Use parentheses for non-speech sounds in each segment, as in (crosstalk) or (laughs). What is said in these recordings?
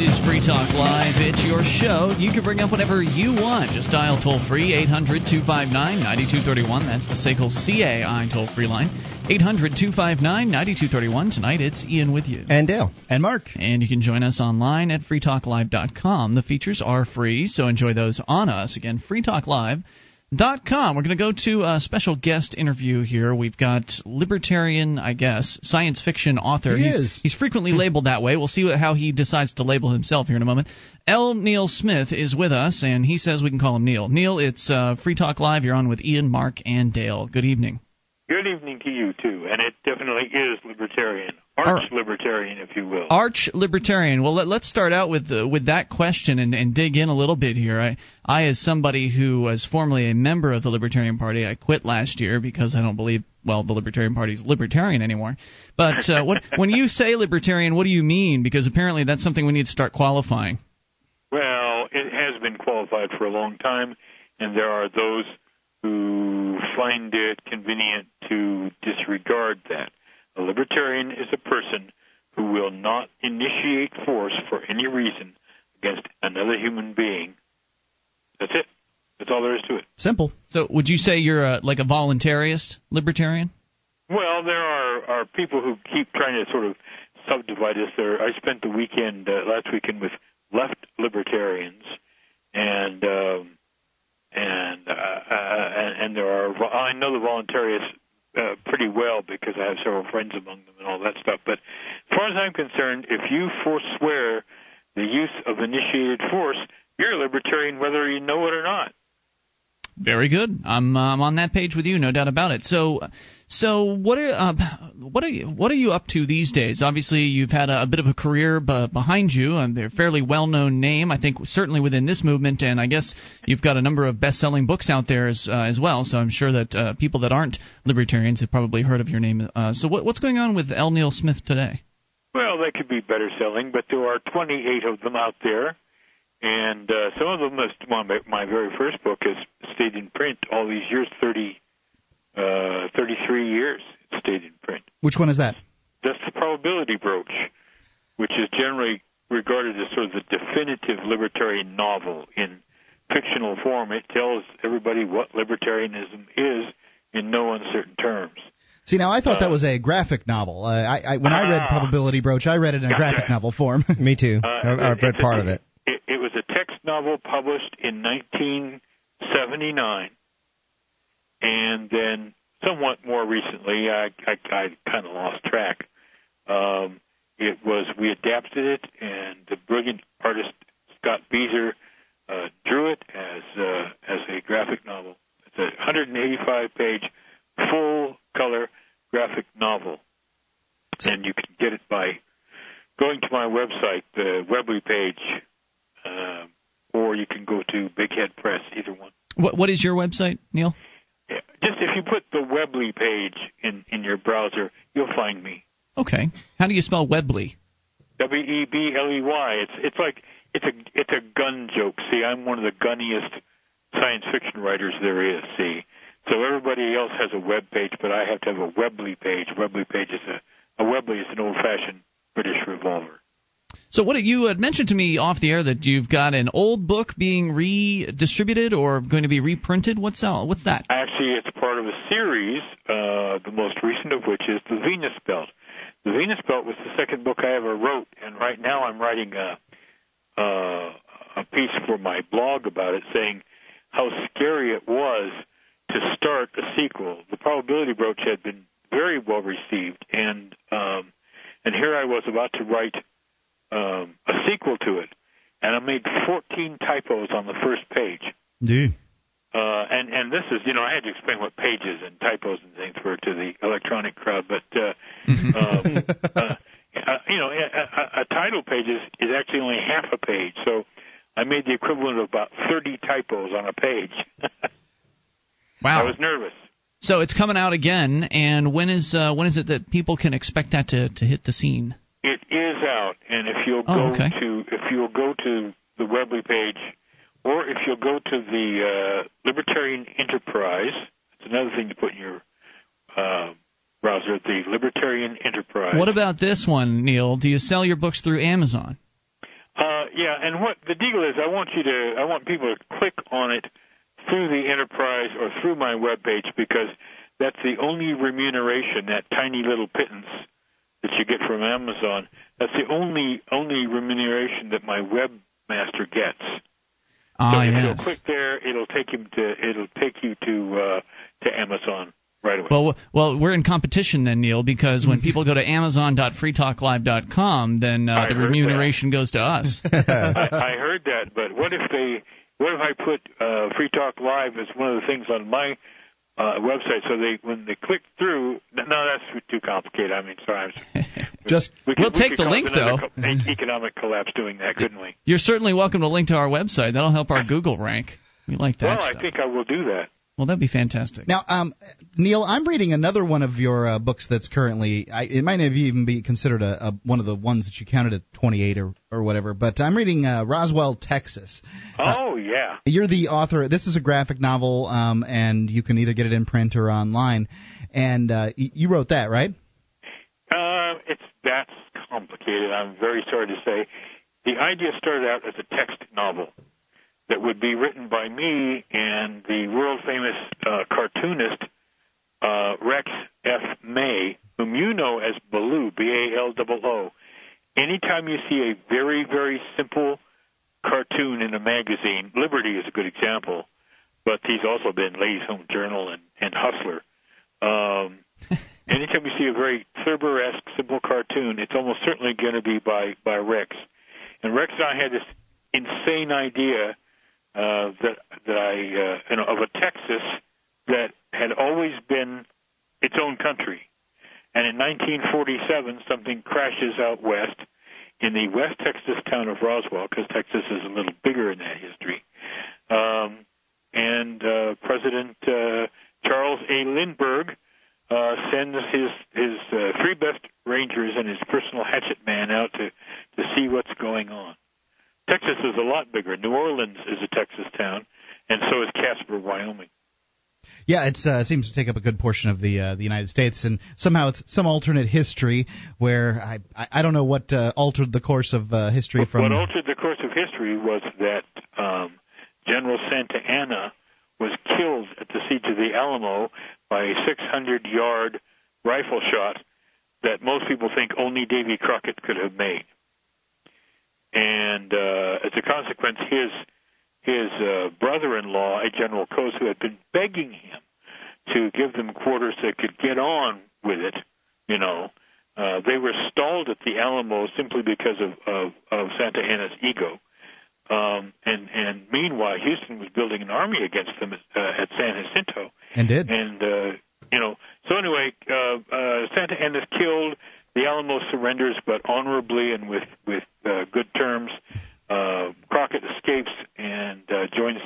is Free Talk Live. It's your show. You can bring up whatever you want. Just dial toll free 800 259 9231. That's the SACL CAI toll free line. 800 259 9231. Tonight it's Ian with you. And Dale. And Mark. And you can join us online at freetalklive.com. The features are free, so enjoy those on us. Again, freetalklive.com Dot com. We're going to go to a special guest interview here. We've got libertarian, I guess, science fiction author. He he's, is. he's frequently labeled that way. We'll see what, how he decides to label himself here in a moment. L. Neil Smith is with us, and he says we can call him Neil. Neil, it's uh, Free Talk Live. You're on with Ian, Mark, and Dale. Good evening. Good evening to you too, and it definitely is libertarian, arch libertarian, if you will. Arch libertarian. Well, let, us start out with uh, with that question and, and dig in a little bit here. I, I, as somebody who was formerly a member of the Libertarian Party, I quit last year because I don't believe well the Libertarian Party is libertarian anymore. But uh, what, (laughs) when you say libertarian, what do you mean? Because apparently that's something we need to start qualifying. Well, it has been qualified for a long time, and there are those who find it convenient to disregard that. A libertarian is a person who will not initiate force for any reason against another human being. That's it. That's all there is to it. Simple. So, would you say you're a, like a voluntarist libertarian? Well, there are are people who keep trying to sort of subdivide us. There, I spent the weekend uh, last weekend with left libertarians, and um, and uh, uh, and, and there are I know the voluntarists uh, pretty well because I have several friends among them and all that stuff. But as far as I'm concerned, if you forswear the use of initiated force, you're a libertarian whether you know it or not. Very good. I'm uh, I'm on that page with you, no doubt about it. So, so what are uh, what are you what are you up to these days? Obviously, you've had a, a bit of a career b- behind you, and they're a fairly well known name. I think certainly within this movement, and I guess you've got a number of best selling books out there as uh, as well. So I'm sure that uh, people that aren't libertarians have probably heard of your name. Uh, so what, what's going on with L. Neil Smith today? Well, they could be better selling, but there are 28 of them out there and uh, some of them, my, my very first book, has stayed in print all these years 30, uh, 33 years it stayed in print. Which one is that? That's the Probability Broach, which is generally regarded as sort of the definitive libertarian novel in fictional form. It tells everybody what libertarianism is in no uncertain terms. See, now I thought that Uh, was a graphic novel. Uh, I, I when I read Ah. Probability Broach, I read it in a Gotcha. graphic novel form. (laughs) Me too. Uh, I've, I've read it's a- part of it. It, it was a text novel published in 1979, and then somewhat more recently, I, I, I kind of lost track. Um, it was we adapted it, and the brilliant artist Scott Bieser uh, drew it as uh, as a graphic novel. It's a 185 page full color graphic novel, and you can get it by going to my website, the Webley page, um, or you can go to Big Head Press, either one. What what is your website, Neil? Yeah. Just if you put the Webley page in in your browser, you'll find me. Okay. How do you spell Webley? W E B L E Y. It's it's like it's a it's a gun joke. See, I'm one of the gunniest science fiction writers there is. See, so everybody else has a web page, but I have to have a Webley page. Webley page is a a Webley is an old-fashioned British revolver. So what you had mentioned to me off the air that you've got an old book being redistributed or going to be reprinted. What's uh, what's that? Actually, it's part of a series, uh, the most recent of which is The Venus Belt. The Venus Belt was the second book I ever wrote, and right now I'm writing a, uh, a piece for my blog about it saying how scary it was to start a sequel. The Probability Broach had been very well received, and um, and here I was about to write um, a sequel to it, and I made 14 typos on the first page. Dude. Uh, and and this is you know I had to explain what pages and typos and things were to the electronic crowd, but uh, (laughs) um, uh, uh, you know a, a, a title page is, is actually only half a page, so I made the equivalent of about 30 typos on a page. (laughs) Wow. I was nervous. So it's coming out again, and when is uh, when is it that people can expect that to, to hit the scene? It is out, and if you'll Oh, go okay. to if you'll go to the Webley page, or if you'll go to the uh, Libertarian Enterprise, it's another thing to put in your uh, browser. The Libertarian Enterprise. What about this one, Neil? Do you sell your books through Amazon? Uh, yeah, and what the deal is, I want you to, I want people to click on it through the enterprise or through my webpage because that's the only remuneration, that tiny little pittance that you get from Amazon. That's the only only remuneration that my webmaster gets. Ah, so if yes. you'll click there, it'll take him to it'll take you to uh, to Amazon right away. Well, well, we're in competition then, Neil, because when (laughs) people go to Amazon.freetalklive.com, then uh, the remuneration goes to us. (laughs) I, I heard that, but what if they? What if I put uh, Free Talk Live as one of the things on my uh, website, so they when they click through? No, that's too complicated. I mean, sorry. I'm, Just (laughs) we we take could the link, though. co- economic collapse doing that, couldn't we? You're certainly welcome to link to our website. That'll help our Google rank. We like that Well, stuff. I think I will do that. Well, that'd be fantastic. Now, um, Neil, I'm reading another one of your uh, books that's currently. I, it might have even be considered a, a one of the ones that you counted at 28 or or whatever. But I'm reading uh, Roswell, Texas. Oh yeah. You're the author. This is a graphic novel, um, and you can either get it in print or online. And uh, y- you wrote that, right? Uh, it's that's complicated. I'm very sorry to say. The idea started out as a text novel that would be written by me and the world famous uh, cartoonist uh, Rex F. May, whom you know as Baloo, B A L O O. Anytime you see a very very simple cartoon in a magazine, Liberty is a good example, but he's also been Ladies Home Journal and, and Hustler. Um, (laughs) anytime you see a very Thurber-esque simple cartoon, it's almost certainly going to be by by Rex. And Rex and I had this insane idea uh, that that I uh, you know of a Texas that had always been its own country, and in 1947 something crashes out west in the West Texas town of Roswell, because Texas is a little bigger in that history. Um, and uh, President uh, Charles A. Lindbergh uh, sends his his uh, three best rangers and his personal hatchet man out to to see what's going on. Texas is a lot bigger. New Orleans is a Texas town, and so is Casper, Wyoming. Yeah, it uh, seems to take up a good portion of the uh, the United States, and somehow it's some alternate history where I I, don't know what uh, altered the course of uh, history from. What altered the course of history was that um, General Santa Anna was killed at the siege of the Alamo by a 600 yard rifle shot that most people think only Davy Crockett could have made. And uh, as a consequence, his his uh, brother-in-law, a General Cos, who had been begging him to give them quarters that could get on with it, you know, uh, they were stalled at the Alamo simply because of, of, of Santa Anna's ego. Um, and, and meanwhile, Houston was building an army against them at, uh, at San Jacinto. and did. And, uh, you know, so anyway, uh, uh, Santa Anna's killed. The Alamo surrenders, but honorably and with, with uh, good terms. Uh, Crockett escapes and uh, joins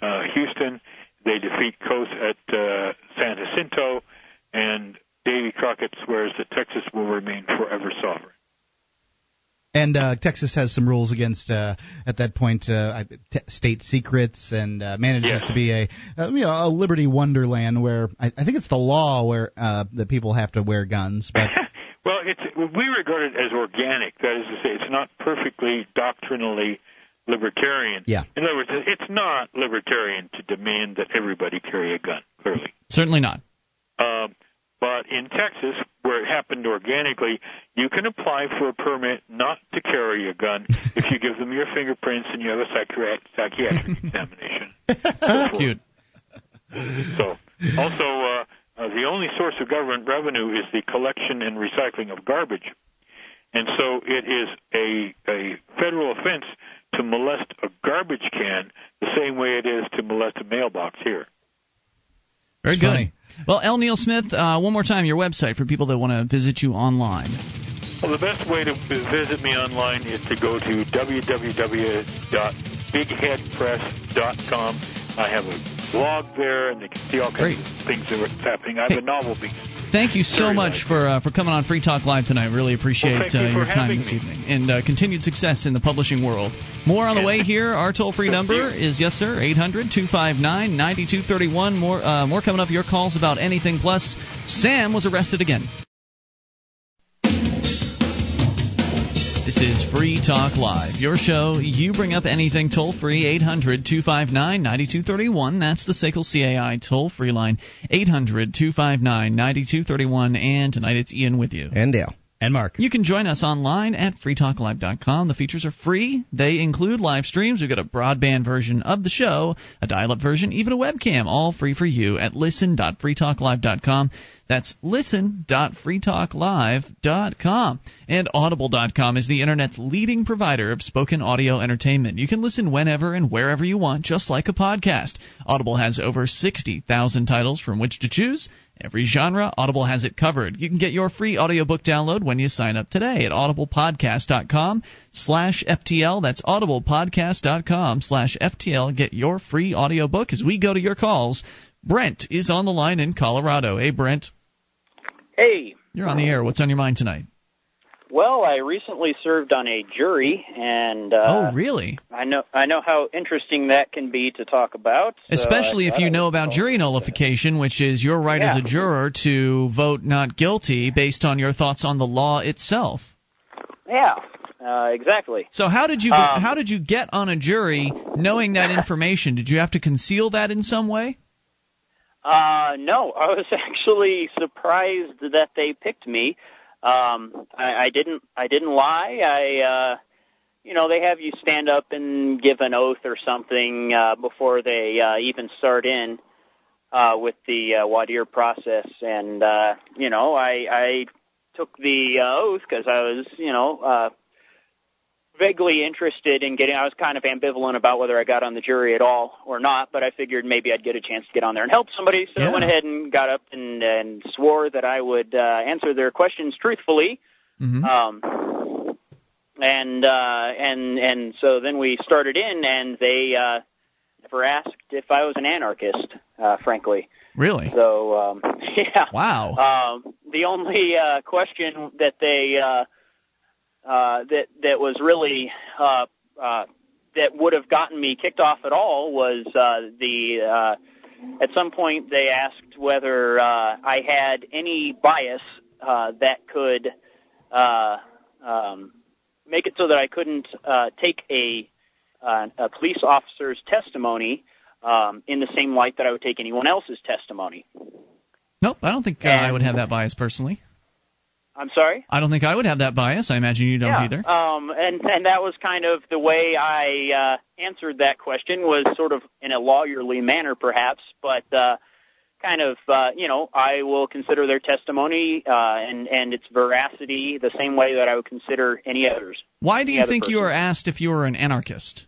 uh, Houston. They defeat Cos at uh, San Jacinto, and Davy Crockett swears that Texas will remain forever sovereign. And uh, Texas has some rules against, uh, at that point, uh, t- state secrets, and uh, manages Yes. to be a, uh, you know, a liberty wonderland where I, I think it's the law where uh, that people have to wear guns, but (laughs) well, it's we regard it as organic. That is to say, it's not perfectly doctrinally libertarian. Yeah. In other words, it's not libertarian to demand that everybody carry a gun. Clearly. Certainly not. Um, but in Texas, where it happened organically, you can apply for a permit not to carry a gun (laughs) if you give them your fingerprints and you have a psychiatric, psychiatric (laughs) examination. That's cute. So, also, uh, uh, the only source of government revenue is the collection and recycling of garbage, and so it is a a federal offense to molest a garbage can the same way it is to molest a mailbox here. Very It's good. funny. Well, L. Neil Smith, uh, one more time, your website for people that want to visit you online. Well, the best way to visit me online is to go to www.bigheadpress.com. I have a blog there, and they can see all kinds Great. of things that are happening. I have Hey. a novel being. Thank you so Very much nice. for uh, for coming on Free Talk Live tonight. Really appreciate Well, you uh, your time this me. evening and uh, continued success in the publishing world. More on the way here. Our toll free (laughs) number is yes sir 800-259-9231. More uh, more coming up. Your calls about anything. Plus, Sam was arrested again. Is Free Talk Live, your show. You bring up anything toll free, 800 259 9231. That's the SACL CAI toll free line, 800 259 9231. And tonight it's Ian with you. And Dale. And Mark. You can join us online at freetalklive.com. The features are free. They include live streams. We've got a broadband version of the show, a dial up version, even a webcam, all free for you at listen.freetalklive.com. That's listen.freetalklive.com. And audible.com is the internet's leading provider of spoken audio entertainment. You can listen whenever and wherever you want, just like a podcast. Audible has over 60,000 titles from which to choose. Every genre, Audible has it covered. You can get your free audiobook download when you sign up today at audiblepodcast.com slash FTL. That's audiblepodcast.com slash FTL. Get your free audiobook as we go to your calls. Brent is on the line in Colorado. Hey, Brent. Hey. You're on the air. What's on your mind tonight? Well, I recently served on a jury, and uh, oh, really? I know I know how interesting that can be to talk about. So Especially if you know about jury nullification, which is your right yeah. as a juror to vote not guilty based on your thoughts on the law itself. Yeah, uh, exactly. So how did you Um, how did you get on a jury knowing that information? Did you have to conceal that in some way? Uh, no, (laughs) I was actually surprised that they picked me. Um, I, I didn't. I didn't lie. I, uh, you know, they have you stand up and give an oath or something uh, before they uh, even start in uh, with the uh, dire process, and uh, you know, I, I took the uh, oath because I was, you know, uh, vaguely interested in getting. I was kind of ambivalent about whether I got on the jury at all or not, but I figured maybe I'd get a chance to get on there and help somebody. So Yeah. I went ahead and got up and, and swore that I would uh, answer their questions truthfully. Mm-hmm. Um, and uh, and and so then we started in, and they uh, never asked if I was an anarchist, uh, frankly. really? So um, (laughs) yeah. Wow. Um, the only uh, question that they uh, uh, that that was really uh, uh, that would have gotten me kicked off at all was uh, the uh, at some point they asked whether uh, I had any bias uh, that could uh, um, make it so that I couldn't uh, take a uh, a police officer's testimony um, in the same light that I would take anyone else's testimony. nope, I don't think uh, I would have that bias personally. I'm sorry. I don't think I would have that bias. I imagine you don't yeah. either. Um, and and that was kind of the way I uh, answered that question was sort of in a lawyerly manner, perhaps, but uh, kind of uh, you know I will consider their testimony uh, and and its veracity the same way that I would consider any others. Why do you think you person. were asked if you were an anarchist?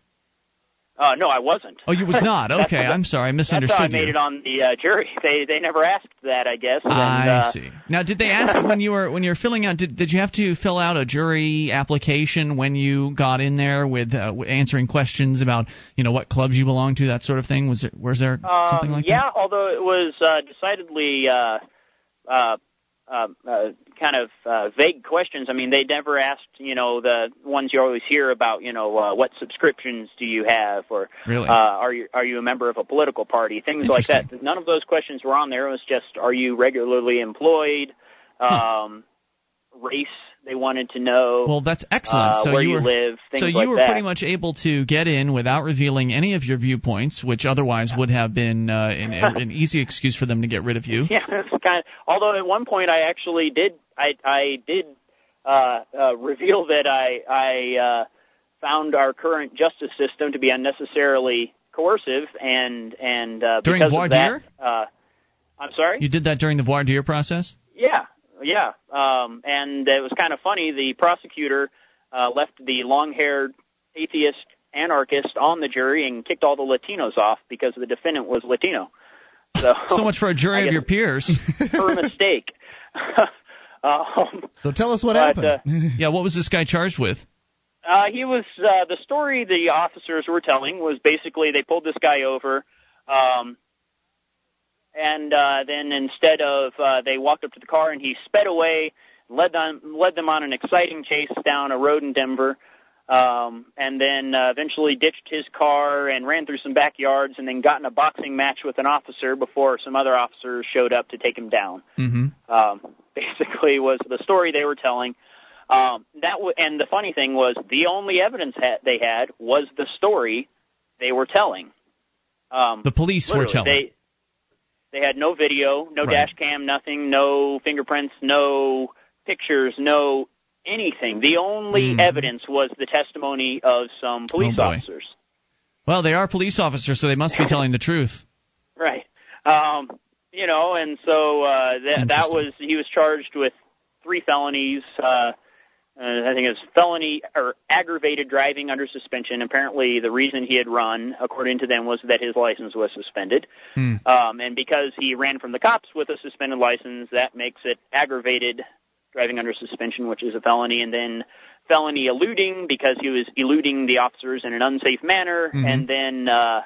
Uh, no, I wasn't. Oh, you was (laughs) not. Okay, I'm sorry, I misunderstood. That's how I made you. it on the uh, jury. (laughs) They they never asked that, I guess. And, I uh, see. Now, did they ask when you were when you were filling out? Did did you have to fill out a jury application when you got in there with uh, answering questions about you know what clubs you belong to, that sort of thing? Was there was there something Um, that? yeah, although it was uh, decidedly uh, uh, uh, uh, kind of uh, vague questions. I mean, they never asked, you know, the ones you always hear about, you know, uh, what subscriptions do you have, or? Really? uh, are you are you a member of a political party, things like that. None of those questions were on there. It was just, are you regularly employed? Um, Race they wanted to know. well, that's excellent. uh, so where you you were live, things so you like were that. pretty much able to get in without revealing any of your viewpoints, which otherwise would have been uh, an, an easy excuse for them to get rid of you. (laughs) Yeah, kind of. Although at one point I actually did, I I did uh, uh, reveal that I I uh, found our current justice system to be unnecessarily coercive, and and uh, During because voir of that, dire? uh, I'm sorry. You did that during the voir dire process. Yeah, yeah. Um, and it was kind of funny. The prosecutor uh, left the long-haired atheist anarchist on the jury and kicked all the Latinos off because the defendant was Latino. So, So much for a jury of your peers. (laughs) her mistake. (laughs) um, So tell us what But, happened. (laughs) yeah, what was this guy charged with? uh, he was uh, the story the officers were telling was basically they pulled this guy over, um, and uh, then instead of uh, they walked up to the car and he sped away, led them led them on an exciting chase down a road in Denver. Um, and then uh, eventually ditched his car and ran through some backyards, and then got in a boxing match with an officer before some other officers showed up to take him down. Mm-hmm. um, (laughs) basically was the story they were telling. Um, that w- and the funny thing was the only evidence ha- they had was the story they were telling. Um, The police were telling. They, they had no video, no Right. dash cam, nothing, no fingerprints, no pictures, no anything. The only Hmm. evidence was the testimony of some police Oh, officers. Well, they are police officers, so they must be (laughs) telling the truth. Right. Um, you know, and so uh, that that was he was charged with three felonies. Uh, uh, I think it was felony or aggravated driving under suspension. Apparently, the reason he had run, according to them, was that his license was suspended. Hmm. Um, and because he ran from the cops with a suspended license, that makes it aggravated driving under suspension, which is a felony. And then felony eluding because he was eluding the officers in an unsafe manner. Mhm. And then uh,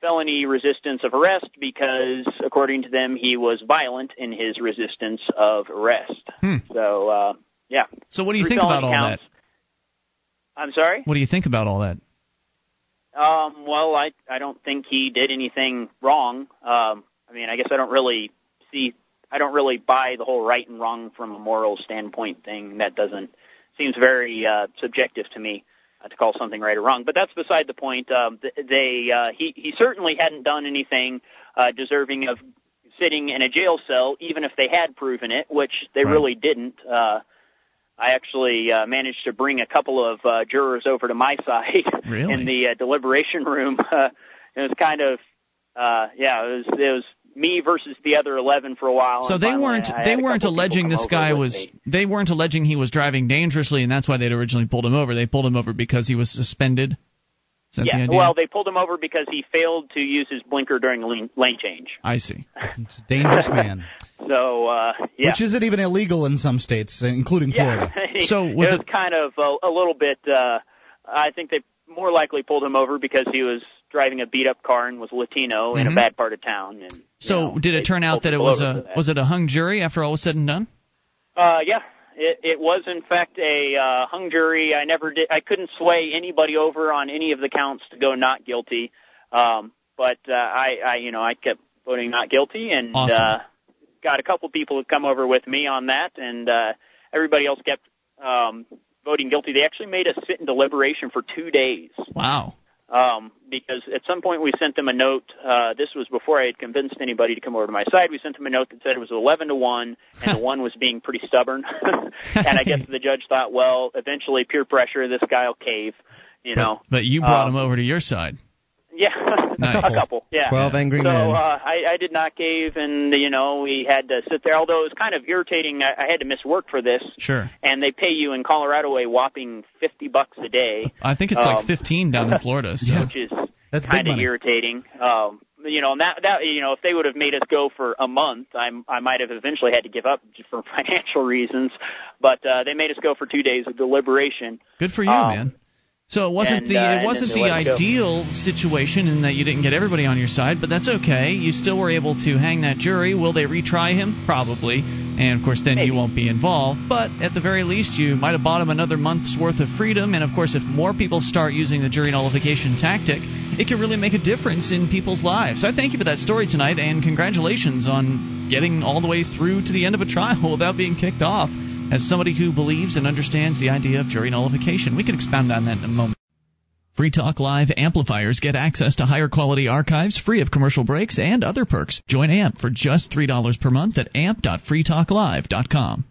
felony resistance of arrest because, according to them, he was violent in his resistance of arrest. Hmm. So, uh, yeah. So what do you Three think about all counts. I'm sorry. What do you think about all that? Um, well, I I don't think he did anything wrong. Um, I mean, I guess I don't really see. I don't really buy the whole right and wrong from a moral standpoint thing. That doesn't seems very uh, subjective to me uh, to call something right or wrong. But that's beside the point. Um, they uh, he he certainly hadn't done anything uh, deserving of sitting in a jail cell, even if they had proven it, which they Right. really didn't. Uh, I actually uh, managed to bring a couple of uh, jurors over to my (laughs) side Really? in the uh, deliberation room. Uh, (laughs) it was kind of, uh, yeah, it was it was me versus the other eleven for a while. So they weren't I had they weren't alleging this guy was me. they weren't alleging he was driving dangerously and that's why they'd originally pulled him over. They pulled him over because he was suspended. The Yeah, idea? well, they pulled him over because he failed to use his blinker during a lane, lane change. I see. It's a dangerous (laughs) man. So, uh, yeah. Which isn't even illegal in some states, including yeah. Florida. (laughs) So it was was it- kind of a, a little bit. Uh, I think they more likely pulled him over because he was driving a beat up car and was Latino in Mhm. a bad part of town. And So know, did it turn out that it was a was it a hung jury after all was said and done? Uh, yeah, it, it was in fact a uh, hung jury. I never did. I couldn't sway anybody over on any of the counts to go not guilty. Um, but uh, I, I, you know, I kept voting not guilty, and Awesome. uh, got a couple people who come over with me on that, and uh, everybody else kept um, voting guilty. They actually made us sit in deliberation for two days Wow. Um, because at some point we sent them a note. Uh, this was before I had convinced anybody to come over to my side. We sent them a note that said it was 11 to 1, and the (laughs) one was being pretty stubborn. (laughs) and I guess the judge thought, well, eventually peer pressure, this guy will cave, you know. But you brought Um, him over to your side. Yeah, (laughs) Nice. a couple. Yeah. Twelve angry so men. uh, I, I did not cave, and you know we had to sit there. Although it was kind of irritating, I, I had to miss work for this, Sure. and they pay you in Colorado a whopping fifty bucks a day, I think it's like Um, 15 down in Florida. (laughs) So. Yeah. which is That's kind of irritating. Um, you know, and that that you know, if they would have made us go for a month, I I might have eventually had to give up for (laughs) financial reasons. But uh, they made us go for two days of deliberation. Good for you, Um, man. So it wasn't and, the uh, it wasn't the it go. ideal situation in that you didn't get everybody on your side, but that's okay. You still were able to hang that jury. Will they retry him? Probably. And of course then you won't be involved, but at the very least you might have bought him another month's worth of freedom and of course if more people start using the jury nullification tactic, it can really make a difference in people's lives. I thank you for that story tonight and congratulations on getting all the way through to the end of a trial (laughs) without being kicked off. As somebody who believes and understands the idea of jury nullification, we can expound on that in a moment. Free Talk Live amplifiers get access to higher quality archives free of commercial breaks and other perks. Join AMP for just $3 per month at amp.freetalklive.com.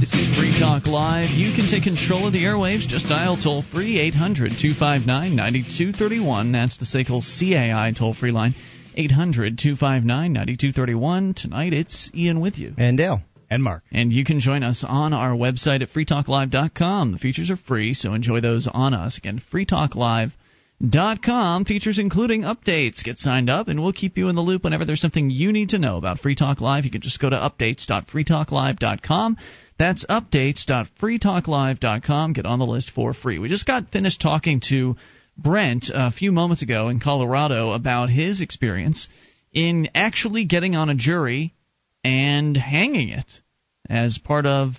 This is Free Talk Live. You can take control of the airwaves. Just dial toll free 800 259 9231. That's the SACL CAI toll free line. 800 259 9231. Tonight it's Ian with you. And Dale. And Mark. And you can join us on our website at freetalklive.com. The features are free, so enjoy those on us. Again, freetalklive.com. Features including updates. Get signed up, and we'll keep you in the loop whenever there's something you need to know about Free Talk Live. You can just go to updates.freetalklive.com. That's updates.freetalklive.com. Get on the list for free. We just got finished talking to Brent a few moments ago in Colorado about his experience in actually getting on a jury and hanging it as part of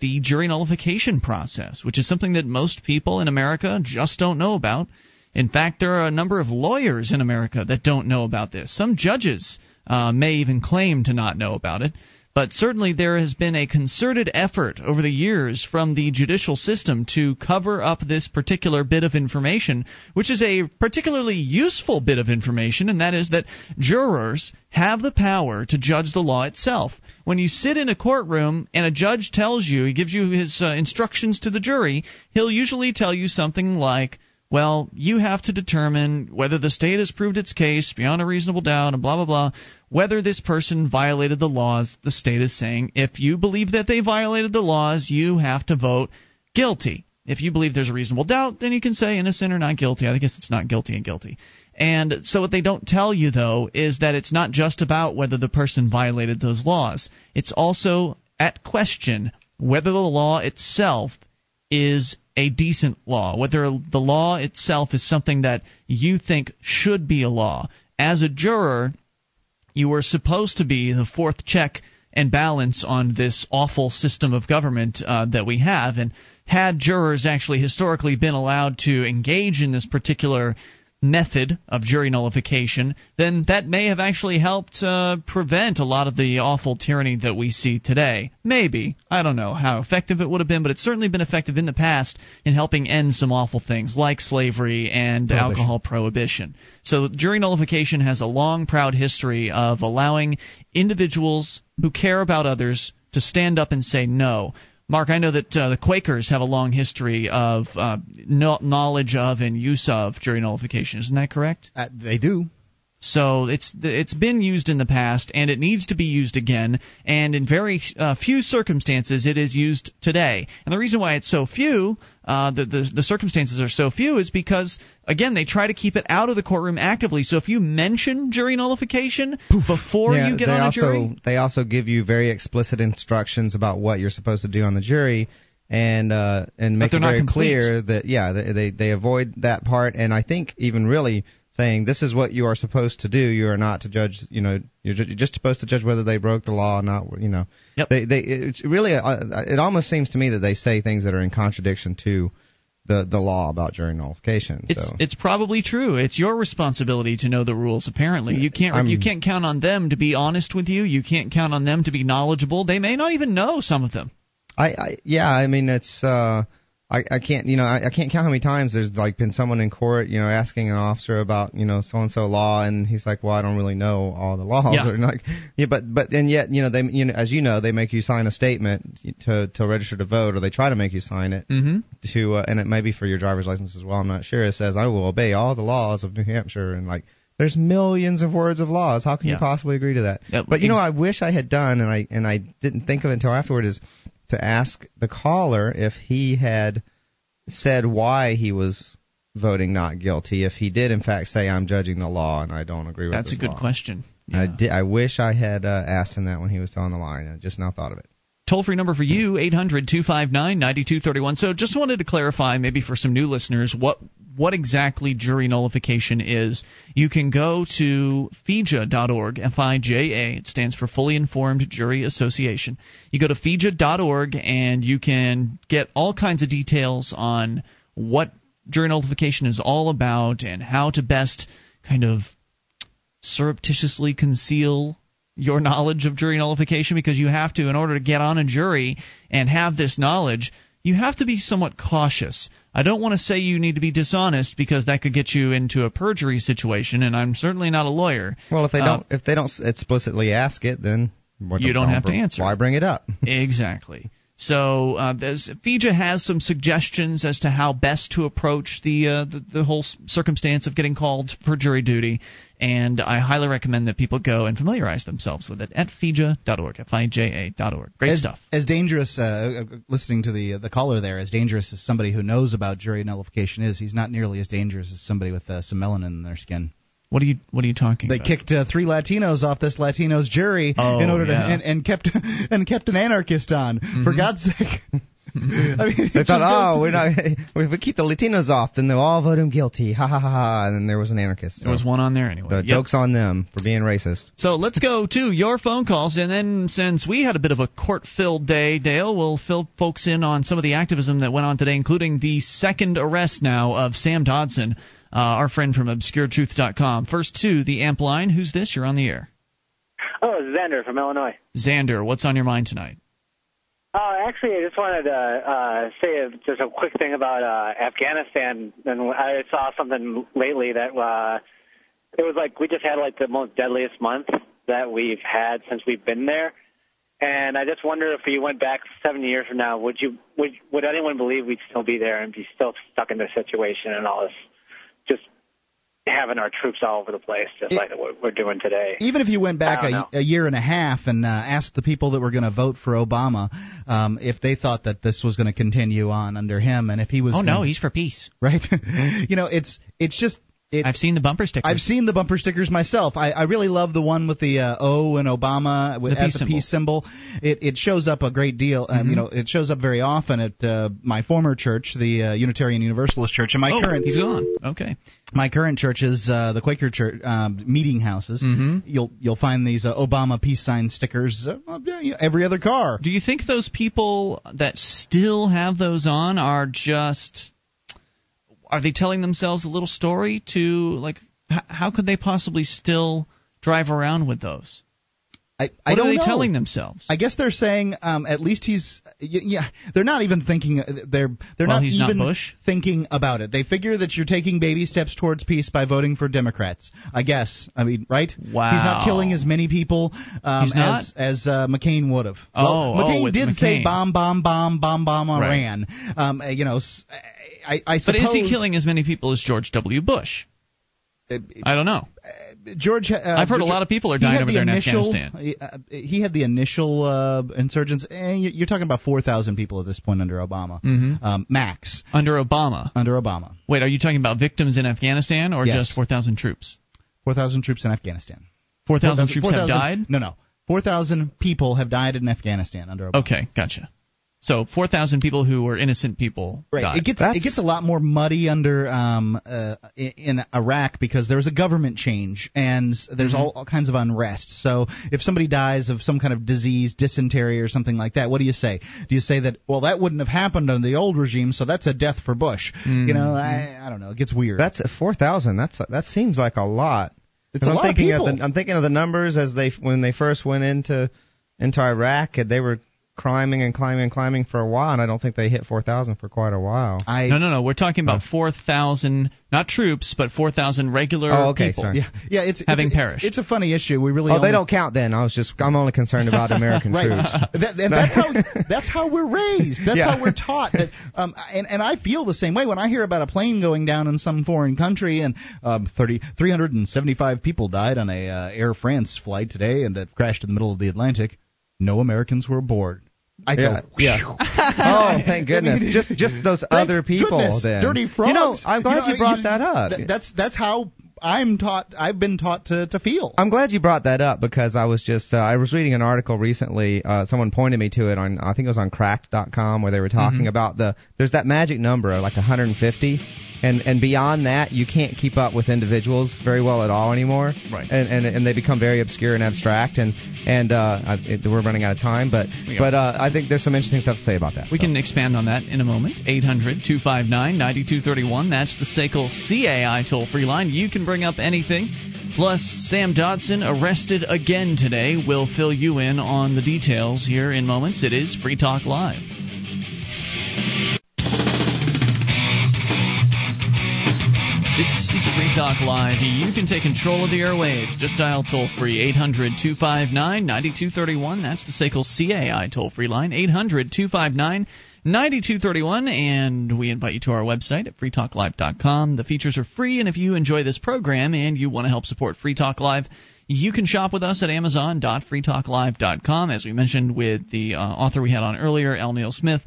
the jury nullification process, which is something that most people in America just don't know about. In fact, there are a number of lawyers in America that don't know about this. Some judges uh, may even claim to not know about it. But certainly there has been a concerted effort over the years from the judicial system to cover up this particular bit of information, which is a particularly useful bit of information, and that is that jurors have the power to judge the law itself. When you sit in a courtroom and a judge tells you, he gives you his uh, instructions to the jury, he'll usually tell you something like, well, you have to determine whether the state has proved its case beyond a reasonable doubt and blah, blah, blah, whether this person violated the laws. The state is saying if you believe that they violated the laws, you have to vote guilty. If you believe there's a reasonable doubt, then you can say innocent or not guilty. I guess it's not guilty and guilty. And so what they don't tell you though is that it's not just about whether the person violated those laws. It's also at question whether the law itself is a decent law, whether the law itself is something that you think should be a law. As a juror, you were supposed to be the fourth check and balance on this awful system of government uh, that we have. And had jurors actually historically been allowed to engage in this particular method of jury nullification, then that may have actually helped uh, prevent a lot of the awful tyranny that we see today. Maybe. I don't know how effective it would have been, but it's certainly been effective in the past in helping end some awful things like slavery and prohibition. alcohol prohibition. So jury nullification has a long, proud history of allowing individuals who care about others to stand up and say no. Mark, I know that uh, the Quakers have a long history of uh, no- knowledge of and use of jury nullification. Isn't that correct? Uh, they do. So it's it's been used in the past, and it needs to be used again. And in very uh, few circumstances, it is used today. And the reason why it's so few, uh, the, the the circumstances are so few, is because again they try to keep it out of the courtroom actively. So if you mention jury nullification before yeah, you get on also, a jury, they also give you very explicit instructions about what you're supposed to do on the jury and uh, and make it very clear that yeah they, they they avoid that part and I think even really saying this is what you are supposed to do. You are not to judge. You know, you're just supposed to judge whether they broke the law or not. You know, yep. they they it's really uh, it almost seems to me that they say things that are in contradiction to the the law about jury nullification. So. It's it's probably true. It's your responsibility to know the rules. Apparently, you can't I'm, you can't count on them to be honest with you. You can't count on them to be knowledgeable. They may not even know some of them. I, I yeah. I mean, it's. uh I, I can't you know I, I can't count how many times there's like been someone in court you know asking an officer about you know so and so law and he's like well I don't really know all the laws yeah. (laughs) or like yeah but but and yet you know they you know as you know they make you sign a statement to to register to vote or they try to make you sign it mm-hmm. to uh, and it may be for your driver's license as well I'm not sure it says I will obey all the laws of New Hampshire and like there's millions of words of laws how can yeah. you possibly agree to that yeah, but you know I wish I had done and I and I didn't think of it until afterward is to ask the caller if he had said why he was voting not guilty if he did in fact say I'm judging the law and I don't agree with That's a good law. question. Yeah. I, did, I wish I had uh, asked him that when he was on the line. I just now thought of it. Toll free number for you, 800 259 9231. So just wanted to clarify, maybe for some new listeners, what what exactly jury nullification is. You can go to FIJA.org, F I J A. It stands for Fully Informed Jury Association. You go to FIJA.org and you can get all kinds of details on what jury nullification is all about and how to best kind of surreptitiously conceal your knowledge of jury nullification because you have to, in order to get on a jury and have this knowledge, you have to be somewhat cautious. I don't want to say you need to be dishonest because that could get you into a perjury situation, and I'm certainly not a lawyer. Well, if they uh, don't, if they don't explicitly ask it, then you don't have to answer. Why bring it up? (laughs) exactly. So uh, FIJA has some suggestions as to how best to approach the, uh, the, the whole circumstance of getting called for jury duty, and I highly recommend that people go and familiarize themselves with it at FIJA.org, F-I-J-A.org. Great as, stuff. As dangerous, uh, uh, listening to the the caller there, as dangerous as somebody who knows about jury nullification is, he's not nearly as dangerous as somebody with uh, some melanin in their skin. What are you What are you talking? They about? kicked uh, three Latinos off this Latinos jury oh, in order yeah. to and, and kept (laughs) and kept an anarchist on. Mm-hmm. For God's sake. (laughs) I mean, they thought, oh, we're not. (laughs) If we keep the Latinos off, then they'll all vote him guilty. Ha ha ha ha! And then there was an anarchist. So there was one on there anyway. The yep. joke's on them for being racist. So let's go to your phone calls, and then since we had a bit of a court-filled day, Dale, we'll fill folks in on some of the activism that went on today, including the second arrest now of Sam Dodson our friend from ObscureTruth.com. First to the amp line. Who's this? You're on the air. Oh, Xander from Illinois. Xander, what's on your mind tonight? Uh, actually, I just wanted to uh, say just a quick thing about uh, Afghanistan. And I saw something lately that uh, it was like we just had like the most deadliest month that we've had since we've been there. And I just wonder if you went back seven years from now, would you would would anyone believe we'd still be there and be still stuck in this situation and all this having our troops all over the place, just it, like what we're doing today. Even if you went back a, a, year and a half and uh, asked the people that were going to vote for Obama um, if they thought that this was going to continue on under him, and if he was, oh no, he's for peace, right? (laughs) you know, it's it's just it, I've seen the bumper stickers. I've seen the bumper stickers myself. I, I really love the one with the uh, O and Obama with the the peace symbol. It it shows up a great deal. Um, mm-hmm. You know, it shows up very often at uh, my former church, the uh, Unitarian Universalist Church, and my oh, current. He's gone. Okay. My current church is uh, the Quaker Church um, meeting houses. Mm-hmm. You'll you'll find these uh, Obama peace sign stickers uh, every other car. Do you think those people that still have those on are just are they telling themselves a little story to like how could they possibly still drive around with those? I, I what are they know. telling themselves? I guess they're saying um, at least he's yeah. They're not even thinking. Uh, they're they're well, not even not thinking about it. They figure that you're taking baby steps towards peace by voting for Democrats. I guess. I mean, right? Wow. He's not killing as many people um, as as uh, McCain would have. Oh, well, McCain oh, did McCain. say bomb, bomb, bomb, bomb, bomb Iran. Right. Um, you know, I, I suppose. But is he killing as many people as George W. Bush? I don't know. George, uh, I've heard George, a lot of people are dying over the there initial, in Afghanistan. He had the initial uh, insurgents. And you're talking about 4,000 people at this point under Obama, mm-hmm. um, max. Under Obama. Under Obama. Wait, are you talking about victims in Afghanistan or yes. just 4,000 troops? 4,000 troops in Afghanistan. 4,000 troops 4, have died? No, no. 4,000 people have died in Afghanistan under Obama. Okay, gotcha. So four thousand people who were innocent people. Right. Died. It gets That's... it gets a lot more muddy under um, uh, in Iraq because there was a government change and there's mm-hmm. all, all, kinds of unrest. So if somebody dies of some kind of disease, dysentery or something like that, what do you say? Do you say that well that wouldn't have happened under the old regime, so that's a death for Bush? Mm-hmm. You know, I, I don't know. It gets weird. That's four thousand. That's that seems like a lot. It's a I'm lot thinking of people. Of the, I'm thinking of the numbers as they when they first went into into Iraq. And they were climbing and climbing and climbing for a while, and I don't think they hit 4,000 for quite a while. I, no, no, no. We're talking about 4,000, not troops, but 4,000 regular oh, okay, people. Sorry. Yeah, yeah, it's having it's, perished. It's a funny issue. We really. Oh, only... they don't count then. I was just, I'm only concerned about American (laughs) right. troops. that, and that's how that's how we're raised. That's yeah. how we're taught. That, um, and and I feel the same way when I hear about a plane going down in some foreign country and um, 30, 375 people died on a uh, Air France flight today and that crashed in the middle of the Atlantic. No Americans were aboard. I yeah, go, yeah. oh, thank goodness! (laughs) Just just those other people. Goodness, then dirty frogs. You know, I'm glad you, know, you brought you, that up. Th- that's that's how I'm taught. I've been taught to to feel. I'm glad you brought that up because I was just uh, I was reading an article recently. Uh, someone pointed me to it on I think it was on Cracked.com where they were talking mm-hmm. about the there's that magic number of like 150 and and beyond that you can't keep up with individuals very well at all anymore right and and, and they become very obscure and abstract and and uh, it, we're running out of time but but uh, I think there's some interesting stuff to say about that we so. can expand on that in a moment 800-259-9231 that's the SACL CAI toll free line you can bring up anything Plus, Sam Dodson arrested again today. We'll fill you in on the details here in moments. It is Free Talk Live. Talk Live. You can take control of the airwaves. Just dial toll free 800 259 9231. That's the SACL CAI toll free line 800 259 9231. And we invite you to our website at freetalklive.com. The features are free, and if you enjoy this program and you want to help support Free Talk Live, you can shop with us at amazon.freetalklive.com. As we mentioned with the uh, author we had on earlier, L. Neil Smith.